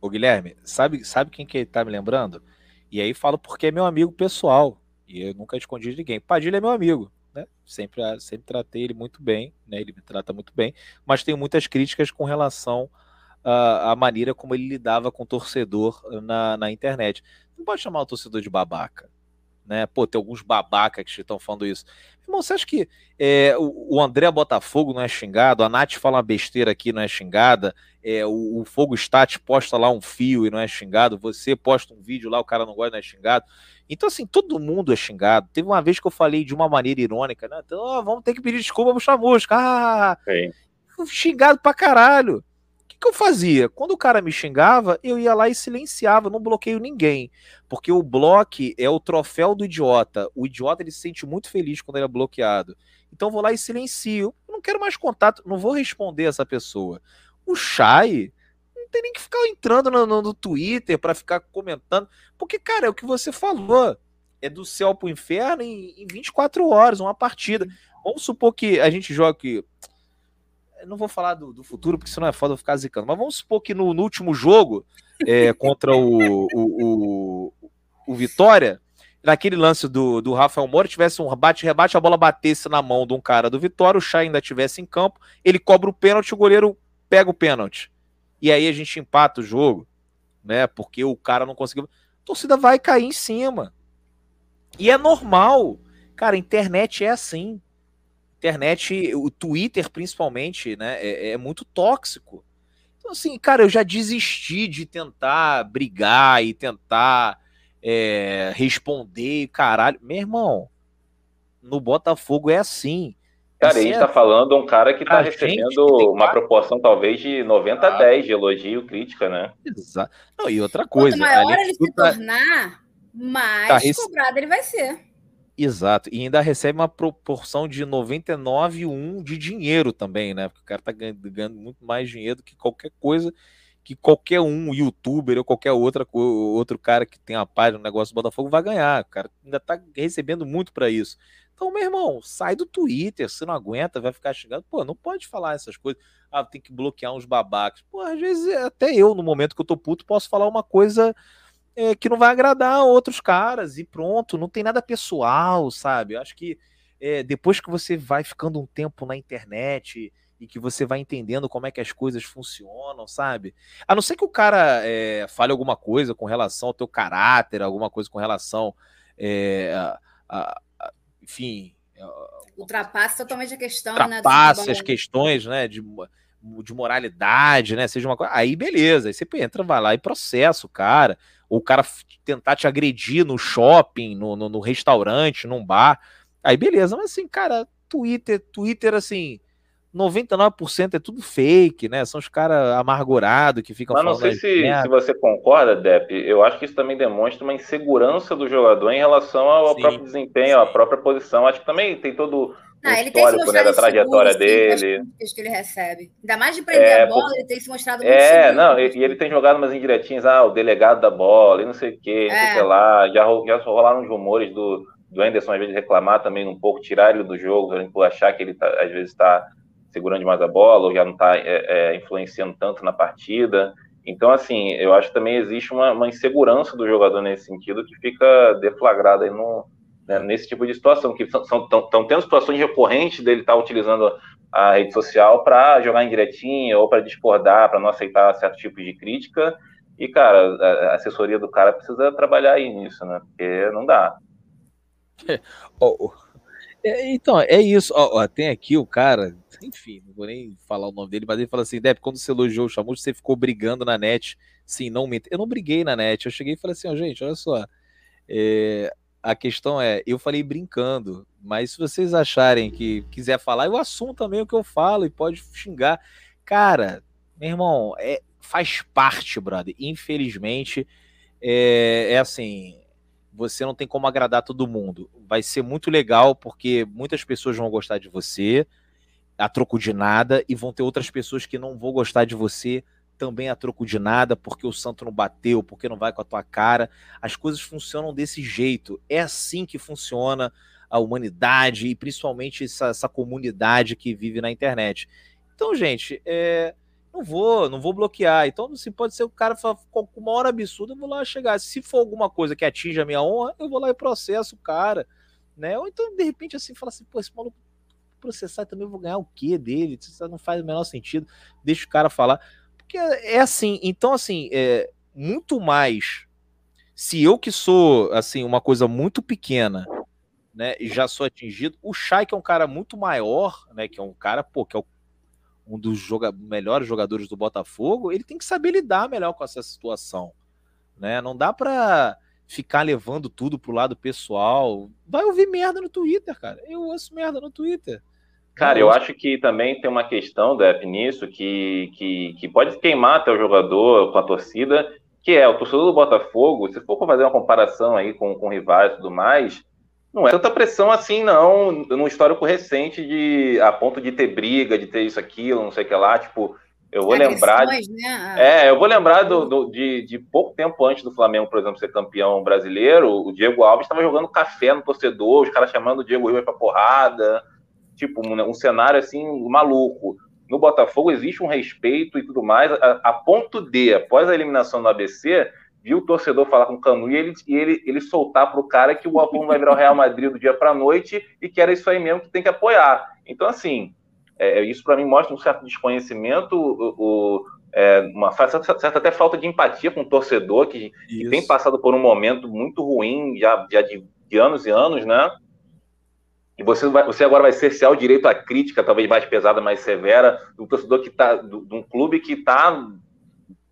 Ô Guilherme, sabe, sabe quem que tá me lembrando? E aí falo porque é meu amigo pessoal, e eu nunca escondi de ninguém. Padilha é meu amigo, né? Sempre, sempre tratei ele muito bem, né? Ele me trata muito bem, mas tenho muitas críticas com relação a, a maneira como ele lidava com o torcedor na, na internet. Não pode chamar o torcedor de babaca. Né? Pô, tem alguns babacas que estão falando isso. Irmão, você acha que é, o, o, André Botafogo não é xingado? A Nath fala uma besteira aqui, não é xingada? É, o, o Fogo Stat posta lá um fio e não é xingado? Você posta um vídeo lá, o cara não gosta, não é xingado? Então, assim, todo mundo é xingado. Teve uma vez que eu falei de uma maneira irônica, né? Então, ó, vamos ter que pedir desculpa pro Chamusca. Ah, xingado pra caralho que eu fazia? Quando o cara me xingava, eu ia lá e silenciava, não bloqueio ninguém. Porque o bloco é o troféu do idiota. O idiota ele se sente muito feliz quando ele é bloqueado. Então eu vou lá e silencio. Eu não quero mais contato, não vou responder essa pessoa. O Chay não tem nem que ficar entrando no, no, no Twitter para ficar comentando. Porque, cara, é o que você falou. É do céu pro inferno em, em 24 horas, uma partida. Vamos supor que a gente joga não vou falar do, do, futuro, porque senão é foda eu ficar zicando, mas vamos supor que no, no último jogo é, contra o, o, o, o, Vitória, naquele lance do, do Rafael Moura, tivesse um bate-rebate, a bola batesse na mão de um cara do Vitória, o Chay ainda estivesse em campo, ele cobra o pênalti, o goleiro pega o pênalti. E aí a gente empata o jogo, né? Porque o cara não conseguiu. A torcida vai cair em cima. E é normal. Cara, a internet é assim internet, o Twitter principalmente, né, é, é, muito tóxico. Então, assim, cara, eu já desisti de tentar brigar e tentar é, responder, caralho. Meu irmão, no Botafogo é assim. Cara, a gente tá falando um cara que tá recebendo que uma proporção talvez de 90 a 10 de elogio crítica, né? Exato. Não, e outra coisa. Quanto maior ele se tornar, mais tá cobrado ele vai ser. Exato. E ainda recebe uma proporção de 99,1 de dinheiro também, né? Porque o cara tá ganhando, ganhando, muito mais dinheiro do que qualquer coisa que qualquer um youtuber ou qualquer outra, outro cara que tem a página no negócio do Botafogo vai ganhar. O cara ainda tá recebendo muito para isso. Então, meu irmão, sai do Twitter, se não aguenta, vai ficar xingando. Pô, não pode falar essas coisas. Ah, tem que bloquear uns babacas. Pô, às vezes até eu, no momento que eu tô puto, posso falar uma coisa é, que não vai agradar outros caras e pronto, não tem nada pessoal, sabe? Eu acho que é, depois que você vai ficando um tempo na internet e que você vai entendendo como é que as coisas funcionam, sabe? A não ser que o cara é, fale alguma coisa com relação ao teu caráter, alguma coisa com relação, é, a, a, a, enfim... Ultrapassa totalmente a questão, né, ultrapassa né? as questões, né, de de moralidade, né? Seja uma coisa. Aí beleza, aí você entra, vai lá e processa o cara ou o cara tentar te agredir no shopping, no, no, no restaurante, num bar, aí beleza, mas assim, cara, Twitter, Twitter assim, 99% é tudo fake, né? São os caras amargurados que ficam Mas não sei se, se, você concorda, Depp. Eu acho que isso também demonstra uma insegurança do jogador em relação ao sim, próprio desempenho, sim. à própria posição. Acho que também tem todo não, ele histórico né, da trajetória dele. que ele recebe. Ainda mais de prender é, a bola, ele tem se mostrado muito É, seguro. não, e, e, ele tem jogado umas indiretinhas, ah, o delegado da bola, e não sei o quê, não é. sei lá. Já, já rolaram os rumores do, do Anderson, às vezes, reclamar também um pouco, tirar ele do jogo, por achar que ele, tá, às vezes, está segurando demais a bola, ou já não está é, é, influenciando tanto na partida. Então, assim, eu acho que também existe uma, uma insegurança do jogador nesse sentido que fica deflagrada aí no, né, nesse tipo de situação, que estão tendo situações recorrentes dele estar tá utilizando a rede social para jogar em direitinho ou para discordar, para não aceitar certo tipo de crítica. E, cara, a assessoria do cara precisa trabalhar aí nisso, né? Porque não dá. É, oh, é, então, é isso. Oh, tem aqui o cara, enfim, não vou nem falar o nome dele, mas ele fala assim: Deb, quando você elogiou o Chamucho, você ficou brigando na net. Sim, não mente. Eu não briguei na net. Eu cheguei e falei assim: oh, gente, olha só. É, a questão é, eu falei brincando, mas se vocês acharem que quiser falar, eu assumo também o que eu falo e pode xingar. Cara, meu irmão, é, faz parte, brother. Infelizmente, é, é assim, você não tem como agradar todo mundo. Vai ser muito legal porque muitas pessoas vão gostar de você a troco de nada e vão ter outras pessoas que não vão gostar de você também a troco de nada, porque o santo não bateu, porque não vai com a tua cara. As coisas funcionam desse jeito. É assim que funciona a humanidade e principalmente essa, essa comunidade que vive na internet. Então, gente, é, não vou, não vou bloquear. Então, se pode ser o cara com uma hora absurda, eu vou lá chegar. Se for alguma coisa que atinja a minha honra, eu vou lá e processo o cara, né? Ou então, de repente, assim, fala assim, pô, esse maluco processar também vou ganhar o quê dele? Isso não faz o menor sentido. Deixa o cara falar. Porque é assim, então assim, é muito mais se eu que sou assim uma coisa muito pequena, né, já sou atingido, o Shai que é um cara muito maior, né, que é um cara, pô, que é um dos joga melhores jogadores do Botafogo, ele tem que saber lidar melhor com essa situação, né? Não dá para ficar levando tudo pro lado pessoal. Vai ouvir merda no Twitter, cara. Eu ouço merda no Twitter. Cara, eu acho que também tem uma questão, Dep, nisso, que, que, que pode queimar até o jogador com a torcida, que é o torcedor do Botafogo, se for fazer uma comparação aí com, com rivais e tudo mais, não é tanta pressão assim, não, no histórico recente, de a ponto de ter briga, de ter isso, aquilo, não sei o que lá, tipo, eu vou lembrar. De, né? É, eu vou lembrar do, do, de, de pouco tempo antes do Flamengo, por exemplo, ser campeão brasileiro, o Diego Alves estava jogando café no torcedor, os caras chamando o Diego Ribeiro pra porrada tipo, um, um cenário assim maluco. No Botafogo existe um respeito e tudo mais, a, a ponto de, após a eliminação do ABC, viu o torcedor falar com o Canu e ele, e ele, ele soltar para o cara que o Botafogo vai virar o Real Madrid do dia para a noite e que era isso aí mesmo que tem que apoiar. Então, assim, é, isso para mim mostra um certo desconhecimento, o, o é, uma certa, certa, até falta de empatia com o torcedor que, que, tem passado por um momento muito ruim já, já de, de anos e anos, né? E você, vai, você agora vai cercear o direito à crítica, talvez mais pesada, mais severa, do torcedor que está, de um clube que está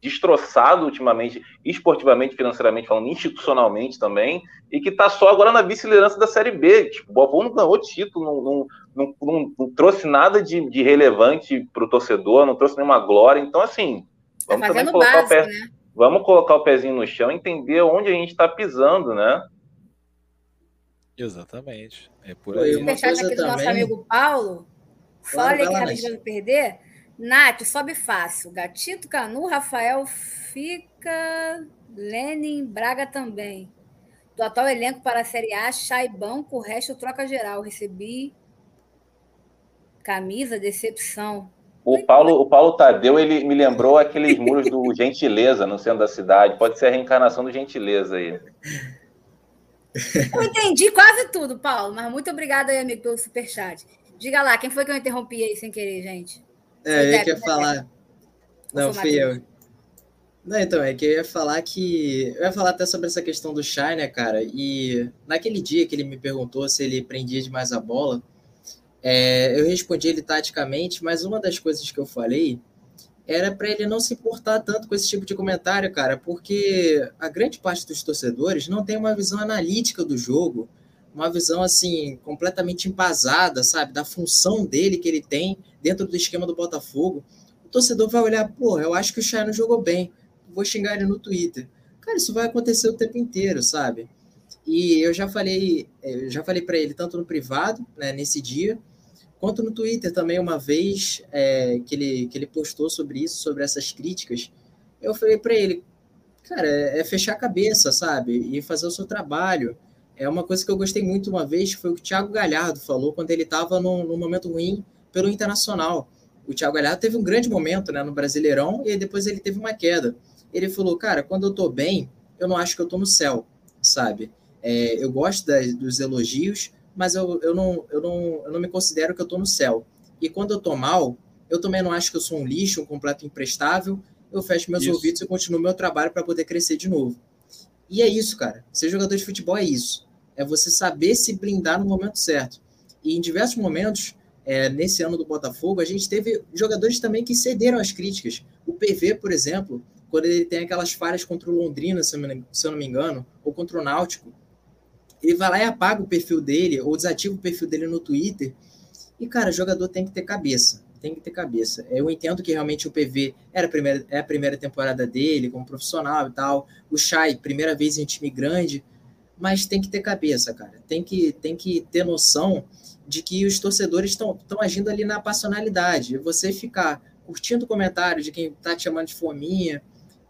destroçado ultimamente, esportivamente, financeiramente falando, institucionalmente também, e que está só agora na vice-liderança da Série B. Tipo, o Botafogo não ganhou título, não, não, não, não trouxe nada de, de relevante para o torcedor, não trouxe nenhuma glória. Então, assim, vamos tá também colocar base, o pé, né? vamos colocar o pezinho no chão, entender onde a gente está pisando, né? Exatamente. É por aí. Uma aqui do nosso amigo Paulo. Fala que rapidinho não perder. Nath, sobe fácil. Gatito, Canu, Rafael fica. Lenin, Braga também. Do atual elenco para a Série A, Chaibão, o resto troca geral. Recebi camisa, decepção. O Paulo, o Paulo Tadeu, ele me lembrou aqueles muros do Gentileza no centro da cidade. Pode ser a reencarnação do Gentileza aí. Eu entendi quase tudo, Paulo, mas muito obrigada aí, amigo, pelo superchat. Diga lá, quem foi que eu interrompi aí sem querer, gente? É, eu ia falar. Não, fui eu. Não, então, é que eu ia falar que. Eu ia falar até sobre essa questão do Shai, né, cara? E naquele dia que ele me perguntou se ele prendia demais a bola, é, eu respondi ele taticamente, mas uma das coisas que eu falei era para ele não se importar tanto com esse tipo de comentário, cara, porque a grande parte dos torcedores não tem uma visão analítica do jogo, uma visão assim completamente embasada, sabe, da função dele que ele tem dentro do esquema do Botafogo, o torcedor vai olhar, pô, eu acho que o Chay não jogou bem, vou xingar ele no Twitter. Cara, isso vai acontecer o tempo inteiro, sabe? E eu já falei, eu já falei para ele tanto no privado, né, nesse dia, quanto no Twitter também uma vez é, que ele que ele postou sobre isso, sobre essas críticas. Eu falei para ele, cara, é, é fechar a cabeça, sabe, e fazer o seu trabalho. É uma coisa que eu gostei muito uma vez, foi o que o Thiago Galhardo falou quando ele estava num, num momento ruim pelo Internacional. O Thiago Galhardo teve um grande momento né, no Brasileirão e depois ele teve uma queda. Ele falou, cara, quando eu tô bem, eu não acho que eu tô no céu, sabe? É, eu gosto das, dos elogios, mas eu, eu, não, eu, não, eu não me considero que eu estou no céu. E quando eu estou mal, eu também não acho que eu sou um lixo, um completo imprestável. Eu fecho meus isso. ouvidos e continuo meu trabalho para poder crescer de novo. E é isso, cara. Ser jogador de futebol é isso. É você saber se blindar no momento certo. E em diversos momentos, é, nesse ano do Botafogo, a gente teve jogadores também que cederam às críticas. O PV, por exemplo, quando ele tem aquelas falhas contra o Londrina, se eu não me engano, ou contra o Náutico, ele vai lá e apaga o perfil dele, ou desativa o perfil dele no Twitter. E, cara, jogador tem que ter cabeça. Tem que ter cabeça. Eu entendo que realmente o PV era a primeira, é a primeira temporada dele, como profissional e tal. O Chay, primeira vez em time grande. Mas tem que ter cabeça, cara. Tem que, tem que ter noção de que os torcedores estão agindo ali na passionalidade. Você ficar curtindo o comentário de quem tá te chamando de fominha,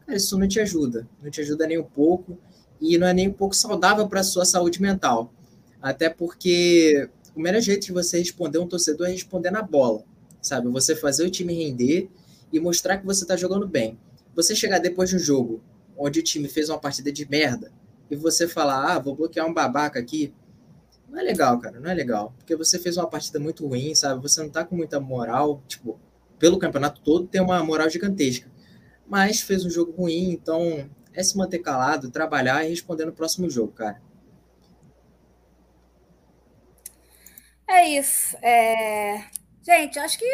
cara, isso não te ajuda. Não te ajuda nem um pouco e não é nem um pouco saudável para a sua saúde mental. Até porque o melhor jeito de você responder um torcedor é responder na bola, sabe? Você fazer o time render e mostrar que você está jogando bem. Você chegar depois de um jogo onde o time fez uma partida de merda e você falar, ah, vou bloquear um babaca aqui, não é legal, cara, não é legal. Porque você fez uma partida muito ruim, sabe? Você não tá com muita moral, tipo, pelo campeonato todo tem uma moral gigantesca. Mas fez um jogo ruim, então é se manter calado, trabalhar e responder no próximo jogo, cara. É isso. É... Gente, acho que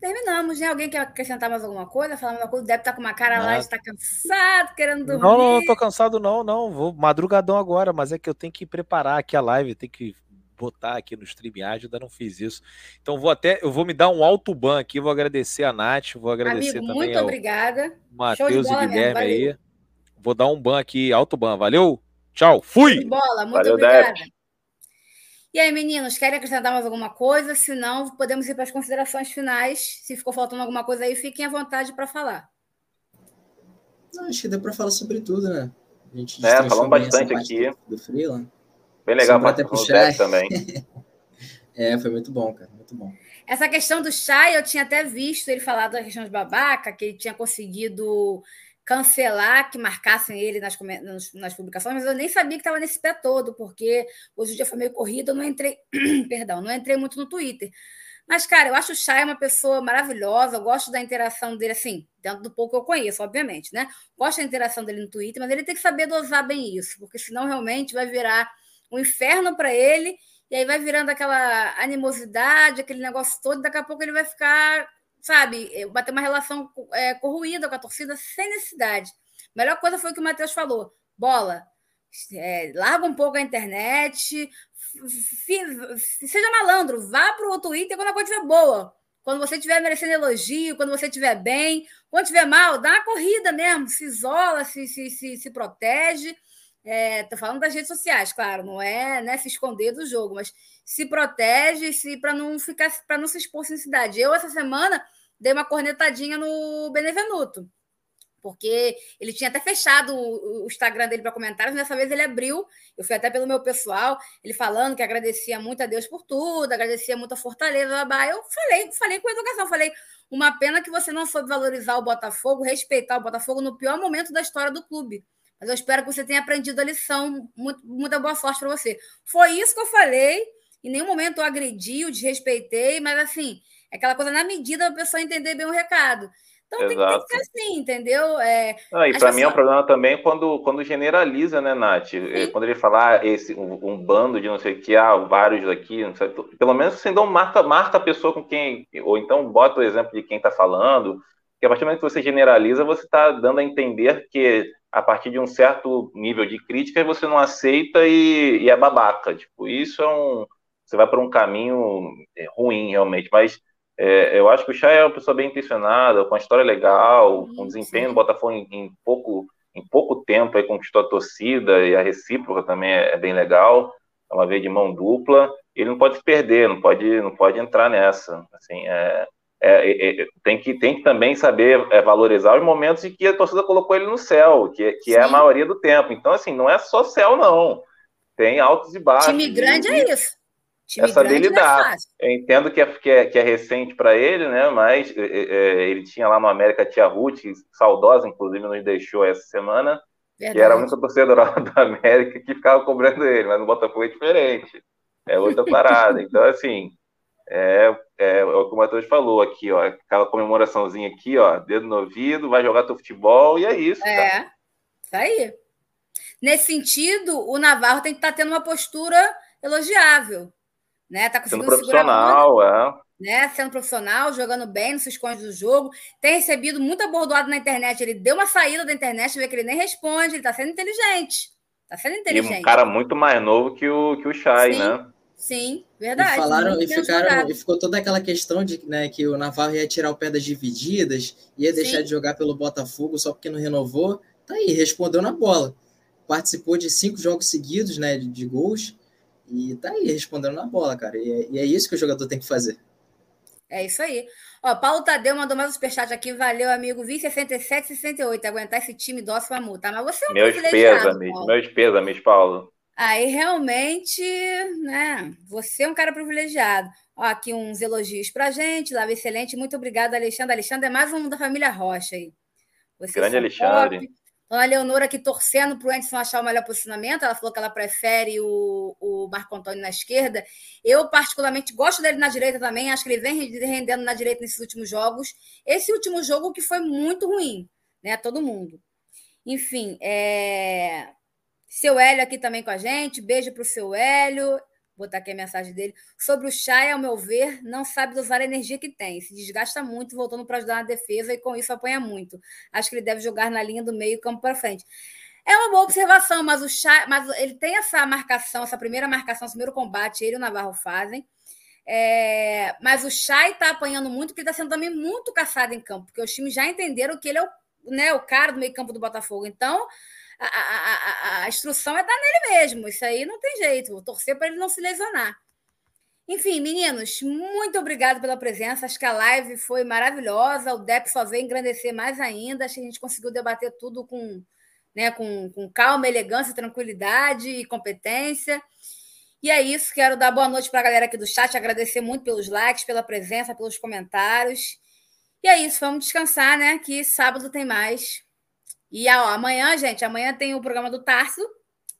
terminamos, né? Alguém quer acrescentar mais alguma coisa? Falar alguma coisa? Deve estar tá com uma cara lá, está cansado, querendo dormir. Não, não, não tô cansado, não, não. Vou madrugadão agora, mas é que eu tenho que preparar aqui a live, tenho que botar aqui no StreamYard, ainda não fiz isso. Então vou até, eu vou me dar um alto ban aqui, vou agradecer a Nath, vou agradecer Amigo, também muito obrigada. Matheus e Guilherme aí. Vou dar um ban aqui, alto ban. Valeu? Tchau. Fui! Bola, muito Valeu, obrigada. E aí, meninos, querem acrescentar mais alguma coisa? Se não, podemos ir para as considerações finais. Se ficou faltando alguma coisa aí, fiquem à vontade para falar. Não, acho que deu para falar sobre tudo, né? A gente é, falamos bastante aqui. Do Freeland. Bem legal para até puxar também. é, foi muito bom, cara, muito bom. Essa questão do Chay, eu tinha até visto ele falar da questão de babaca, que ele tinha conseguido cancelar que marcassem ele nas, nas, publicações, mas eu nem sabia que estava nesse pé todo, porque hoje o dia foi meio corrido, eu não entrei, perdão, não entrei muito no Twitter. Mas, cara, eu acho o Chay uma pessoa maravilhosa, eu gosto da interação dele, assim, dentro do pouco que eu conheço, obviamente, né? Gosto da interação dele no Twitter, mas ele tem que saber dosar bem isso, porque senão realmente vai virar um inferno para ele, e aí vai virando aquela animosidade, aquele negócio todo, e daqui a pouco ele vai ficar sabe, bater uma relação é, corruída com a torcida sem necessidade. A melhor coisa foi o que o Matheus falou: bola, é, larga um pouco a internet, seja malandro, vá para o Twitter quando a coisa estiver boa. Quando você estiver merecendo elogio, quando você estiver bem, quando estiver mal, dá uma corrida mesmo, se isola, se, se, se, se protege. Estou é, falando das redes sociais, claro, não é né, se esconder do jogo, mas se protege se para não ficar para não se expor sem cidade. Eu essa semana dei uma cornetadinha no Benevenuto, porque ele tinha até fechado o, Instagram dele para comentários, dessa vez ele abriu. Eu fui até pelo meu pessoal, ele falando que agradecia muito a Deus por tudo, agradecia muito a Fortaleza. Eu falei, falei com educação, falei uma pena que você não soube valorizar o Botafogo, respeitar o Botafogo no pior momento da história do clube. Mas eu espero que você tenha aprendido a lição. Muito, muita boa sorte para você. Foi isso que eu falei. Em nenhum momento eu agredi, eu desrespeitei, mas assim, é aquela coisa na medida da pessoa entender bem o recado. Então tem, tem, que ser assim, entendeu? É, ah, e para mim é um problema também quando, quando generaliza, né, Nath? Sim. É, quando ele falar ah, esse, um, um, bando de não sei o que, ah, vários aqui, sei, pelo menos você então marca, marca a pessoa com quem, ou então bota o exemplo de quem está falando, que a partir do momento que você generaliza, você está dando a entender que a partir de um certo nível de crítica você não aceita e, e é babaca. Tipo, isso é um. Você vai para um caminho é, ruim, realmente. Mas é, eu acho que o Chay é uma pessoa bem intencionada, com uma história legal, com desempenho no Botafogo em, em, pouco, em pouco tempo, aí conquistou a torcida e a recíproca também é, é bem legal. É uma vez de mão dupla. Ele não pode se perder, não pode, não pode entrar nessa. Assim, é, é, é, é, tem, que, tem que também saber é, valorizar os momentos em que a torcida colocou ele no céu, que, que é a maioria do tempo. Então, assim, não é só céu, não. Tem altos e baixos. Time grande e, é isso. Time essa dele é dá. Eu entendo que é, que é, que é recente para ele, né? Mas é, ele tinha lá no América a Tia Ruth, saudosa, inclusive, nos deixou essa semana. Verdade. Que era a única torcedora do América que ficava cobrando ele, mas no Botafogo é diferente. É outra parada. Então, assim, é, é, é, o que o Matheus falou aqui, ó. Aquela comemoraçãozinha aqui, ó. Dedo no ouvido, vai jogar teu futebol e é isso. É, cara. isso aí. Nesse sentido, o Navarro tem que estar tá tendo uma postura elogiável. Né? Tá Sendo profissional, é. Né? Sendo profissional, jogando bem, não se esconde do jogo. Tem recebido muita bordoada na internet. Ele deu uma saída da internet, vê que ele nem responde, ele tá sendo inteligente. Tá sendo inteligente. E um cara muito mais novo que o, que o Chay, né? Sim, verdade. E falaram e ficaram e ficou toda aquela questão de né, que o Navarro ia tirar o pé das divididas, ia deixar Sim. de jogar pelo Botafogo só porque não renovou. Tá aí, respondeu na bola. Participou de cinco jogos seguidos, né, de, de gols e tá aí respondendo na bola, cara. E é, e é, isso que o jogador tem que fazer. É isso aí. Ó, Paulo Tadeu mandou mais um superchat aqui. Valeu, amigo. Vi 67 68. Aguentar esse time dócil pra multa. Mas você é um Meus pêsames, meus pêsames, Paulo. Aí realmente, né? Você é um cara privilegiado. Ó, aqui uns elogios pra gente, Lava excelente. Muito obrigada, Alexandre. Alexandre é mais um da família Rocha aí. Você Grande Alexandre. Top. Dona Leonora aqui torcendo para o Anderson achar o melhor posicionamento. Ela falou que ela prefere o, o Marco Antônio na esquerda. Eu, particularmente, gosto dele na direita também. Acho que ele vem rendendo na direita nesses últimos jogos. Esse último jogo que foi muito ruim, né? Todo mundo. Enfim, é... Seu Hélio aqui também com a gente. Beijo para o seu Hélio. Botar aqui a mensagem dele. Sobre o Chay, ao meu ver, não sabe usar a energia que tem. Se desgasta muito, voltando para ajudar na defesa e com isso apanha muito. Acho que ele deve jogar na linha do meio campo para frente. É uma boa observação, mas o Chay, mas ele tem essa marcação, essa primeira marcação, esse primeiro combate, ele e o Navarro fazem. É, mas o Chay está apanhando muito, porque está sendo também muito caçado em campo, porque os times já entenderam que ele é o, né, o cara do meio campo do Botafogo. Então, a, a, a, instrução é dar nele mesmo. Isso aí não tem jeito. Vou torcer para ele não se lesionar. Enfim, meninos, muito obrigado pela presença. Acho que a live foi maravilhosa. O DEP só veio engrandecer mais ainda. Acho que a gente conseguiu debater tudo com, né, com, com calma, elegância, tranquilidade e competência. E é isso. Quero dar boa noite para a galera aqui do chat, agradecer muito pelos likes, pela presença, pelos comentários. E é isso. Vamos descansar, né? Que sábado tem mais. E ó, amanhã, gente, amanhã tem o programa do Tarso.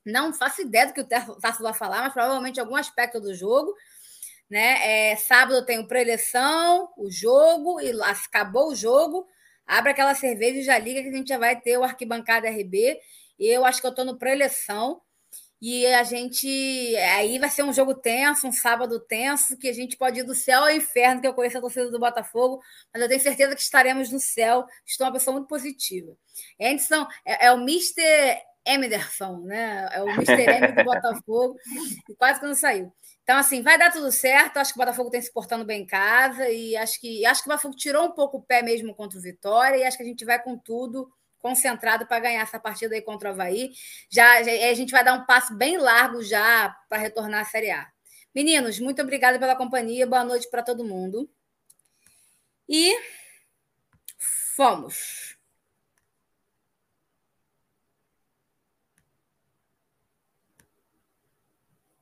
Não faço ideia do que o Tarso vai falar, mas provavelmente algum aspecto do jogo. Né? É, sábado tem o pré-eleição, o jogo, e acabou o jogo, abre aquela cerveja e já liga que a gente já vai ter o arquibancada RB. Eu acho que eu estou no pré-eleição. E a gente. Aí vai ser um jogo tenso, um sábado tenso, que a gente pode ir do céu ao inferno, que eu conheço a torcida do Botafogo, mas eu tenho certeza que estaremos no céu. Estou uma pessoa muito positiva. Anderson é, é o Mr. Emerson, né? É o Mr. M do Botafogo, e quase que não saiu. Então, assim, vai dar tudo certo. Acho que o Botafogo tem se portando bem em casa e acho que acho que o Botafogo tirou um pouco o pé mesmo contra o Vitória e acho que a gente vai com tudo concentrado para ganhar essa partida aí contra o Havaí. Já, já, a gente vai dar um passo bem largo já para retornar à Série A. Meninos, muito obrigada pela companhia. Boa noite para todo mundo. E fomos.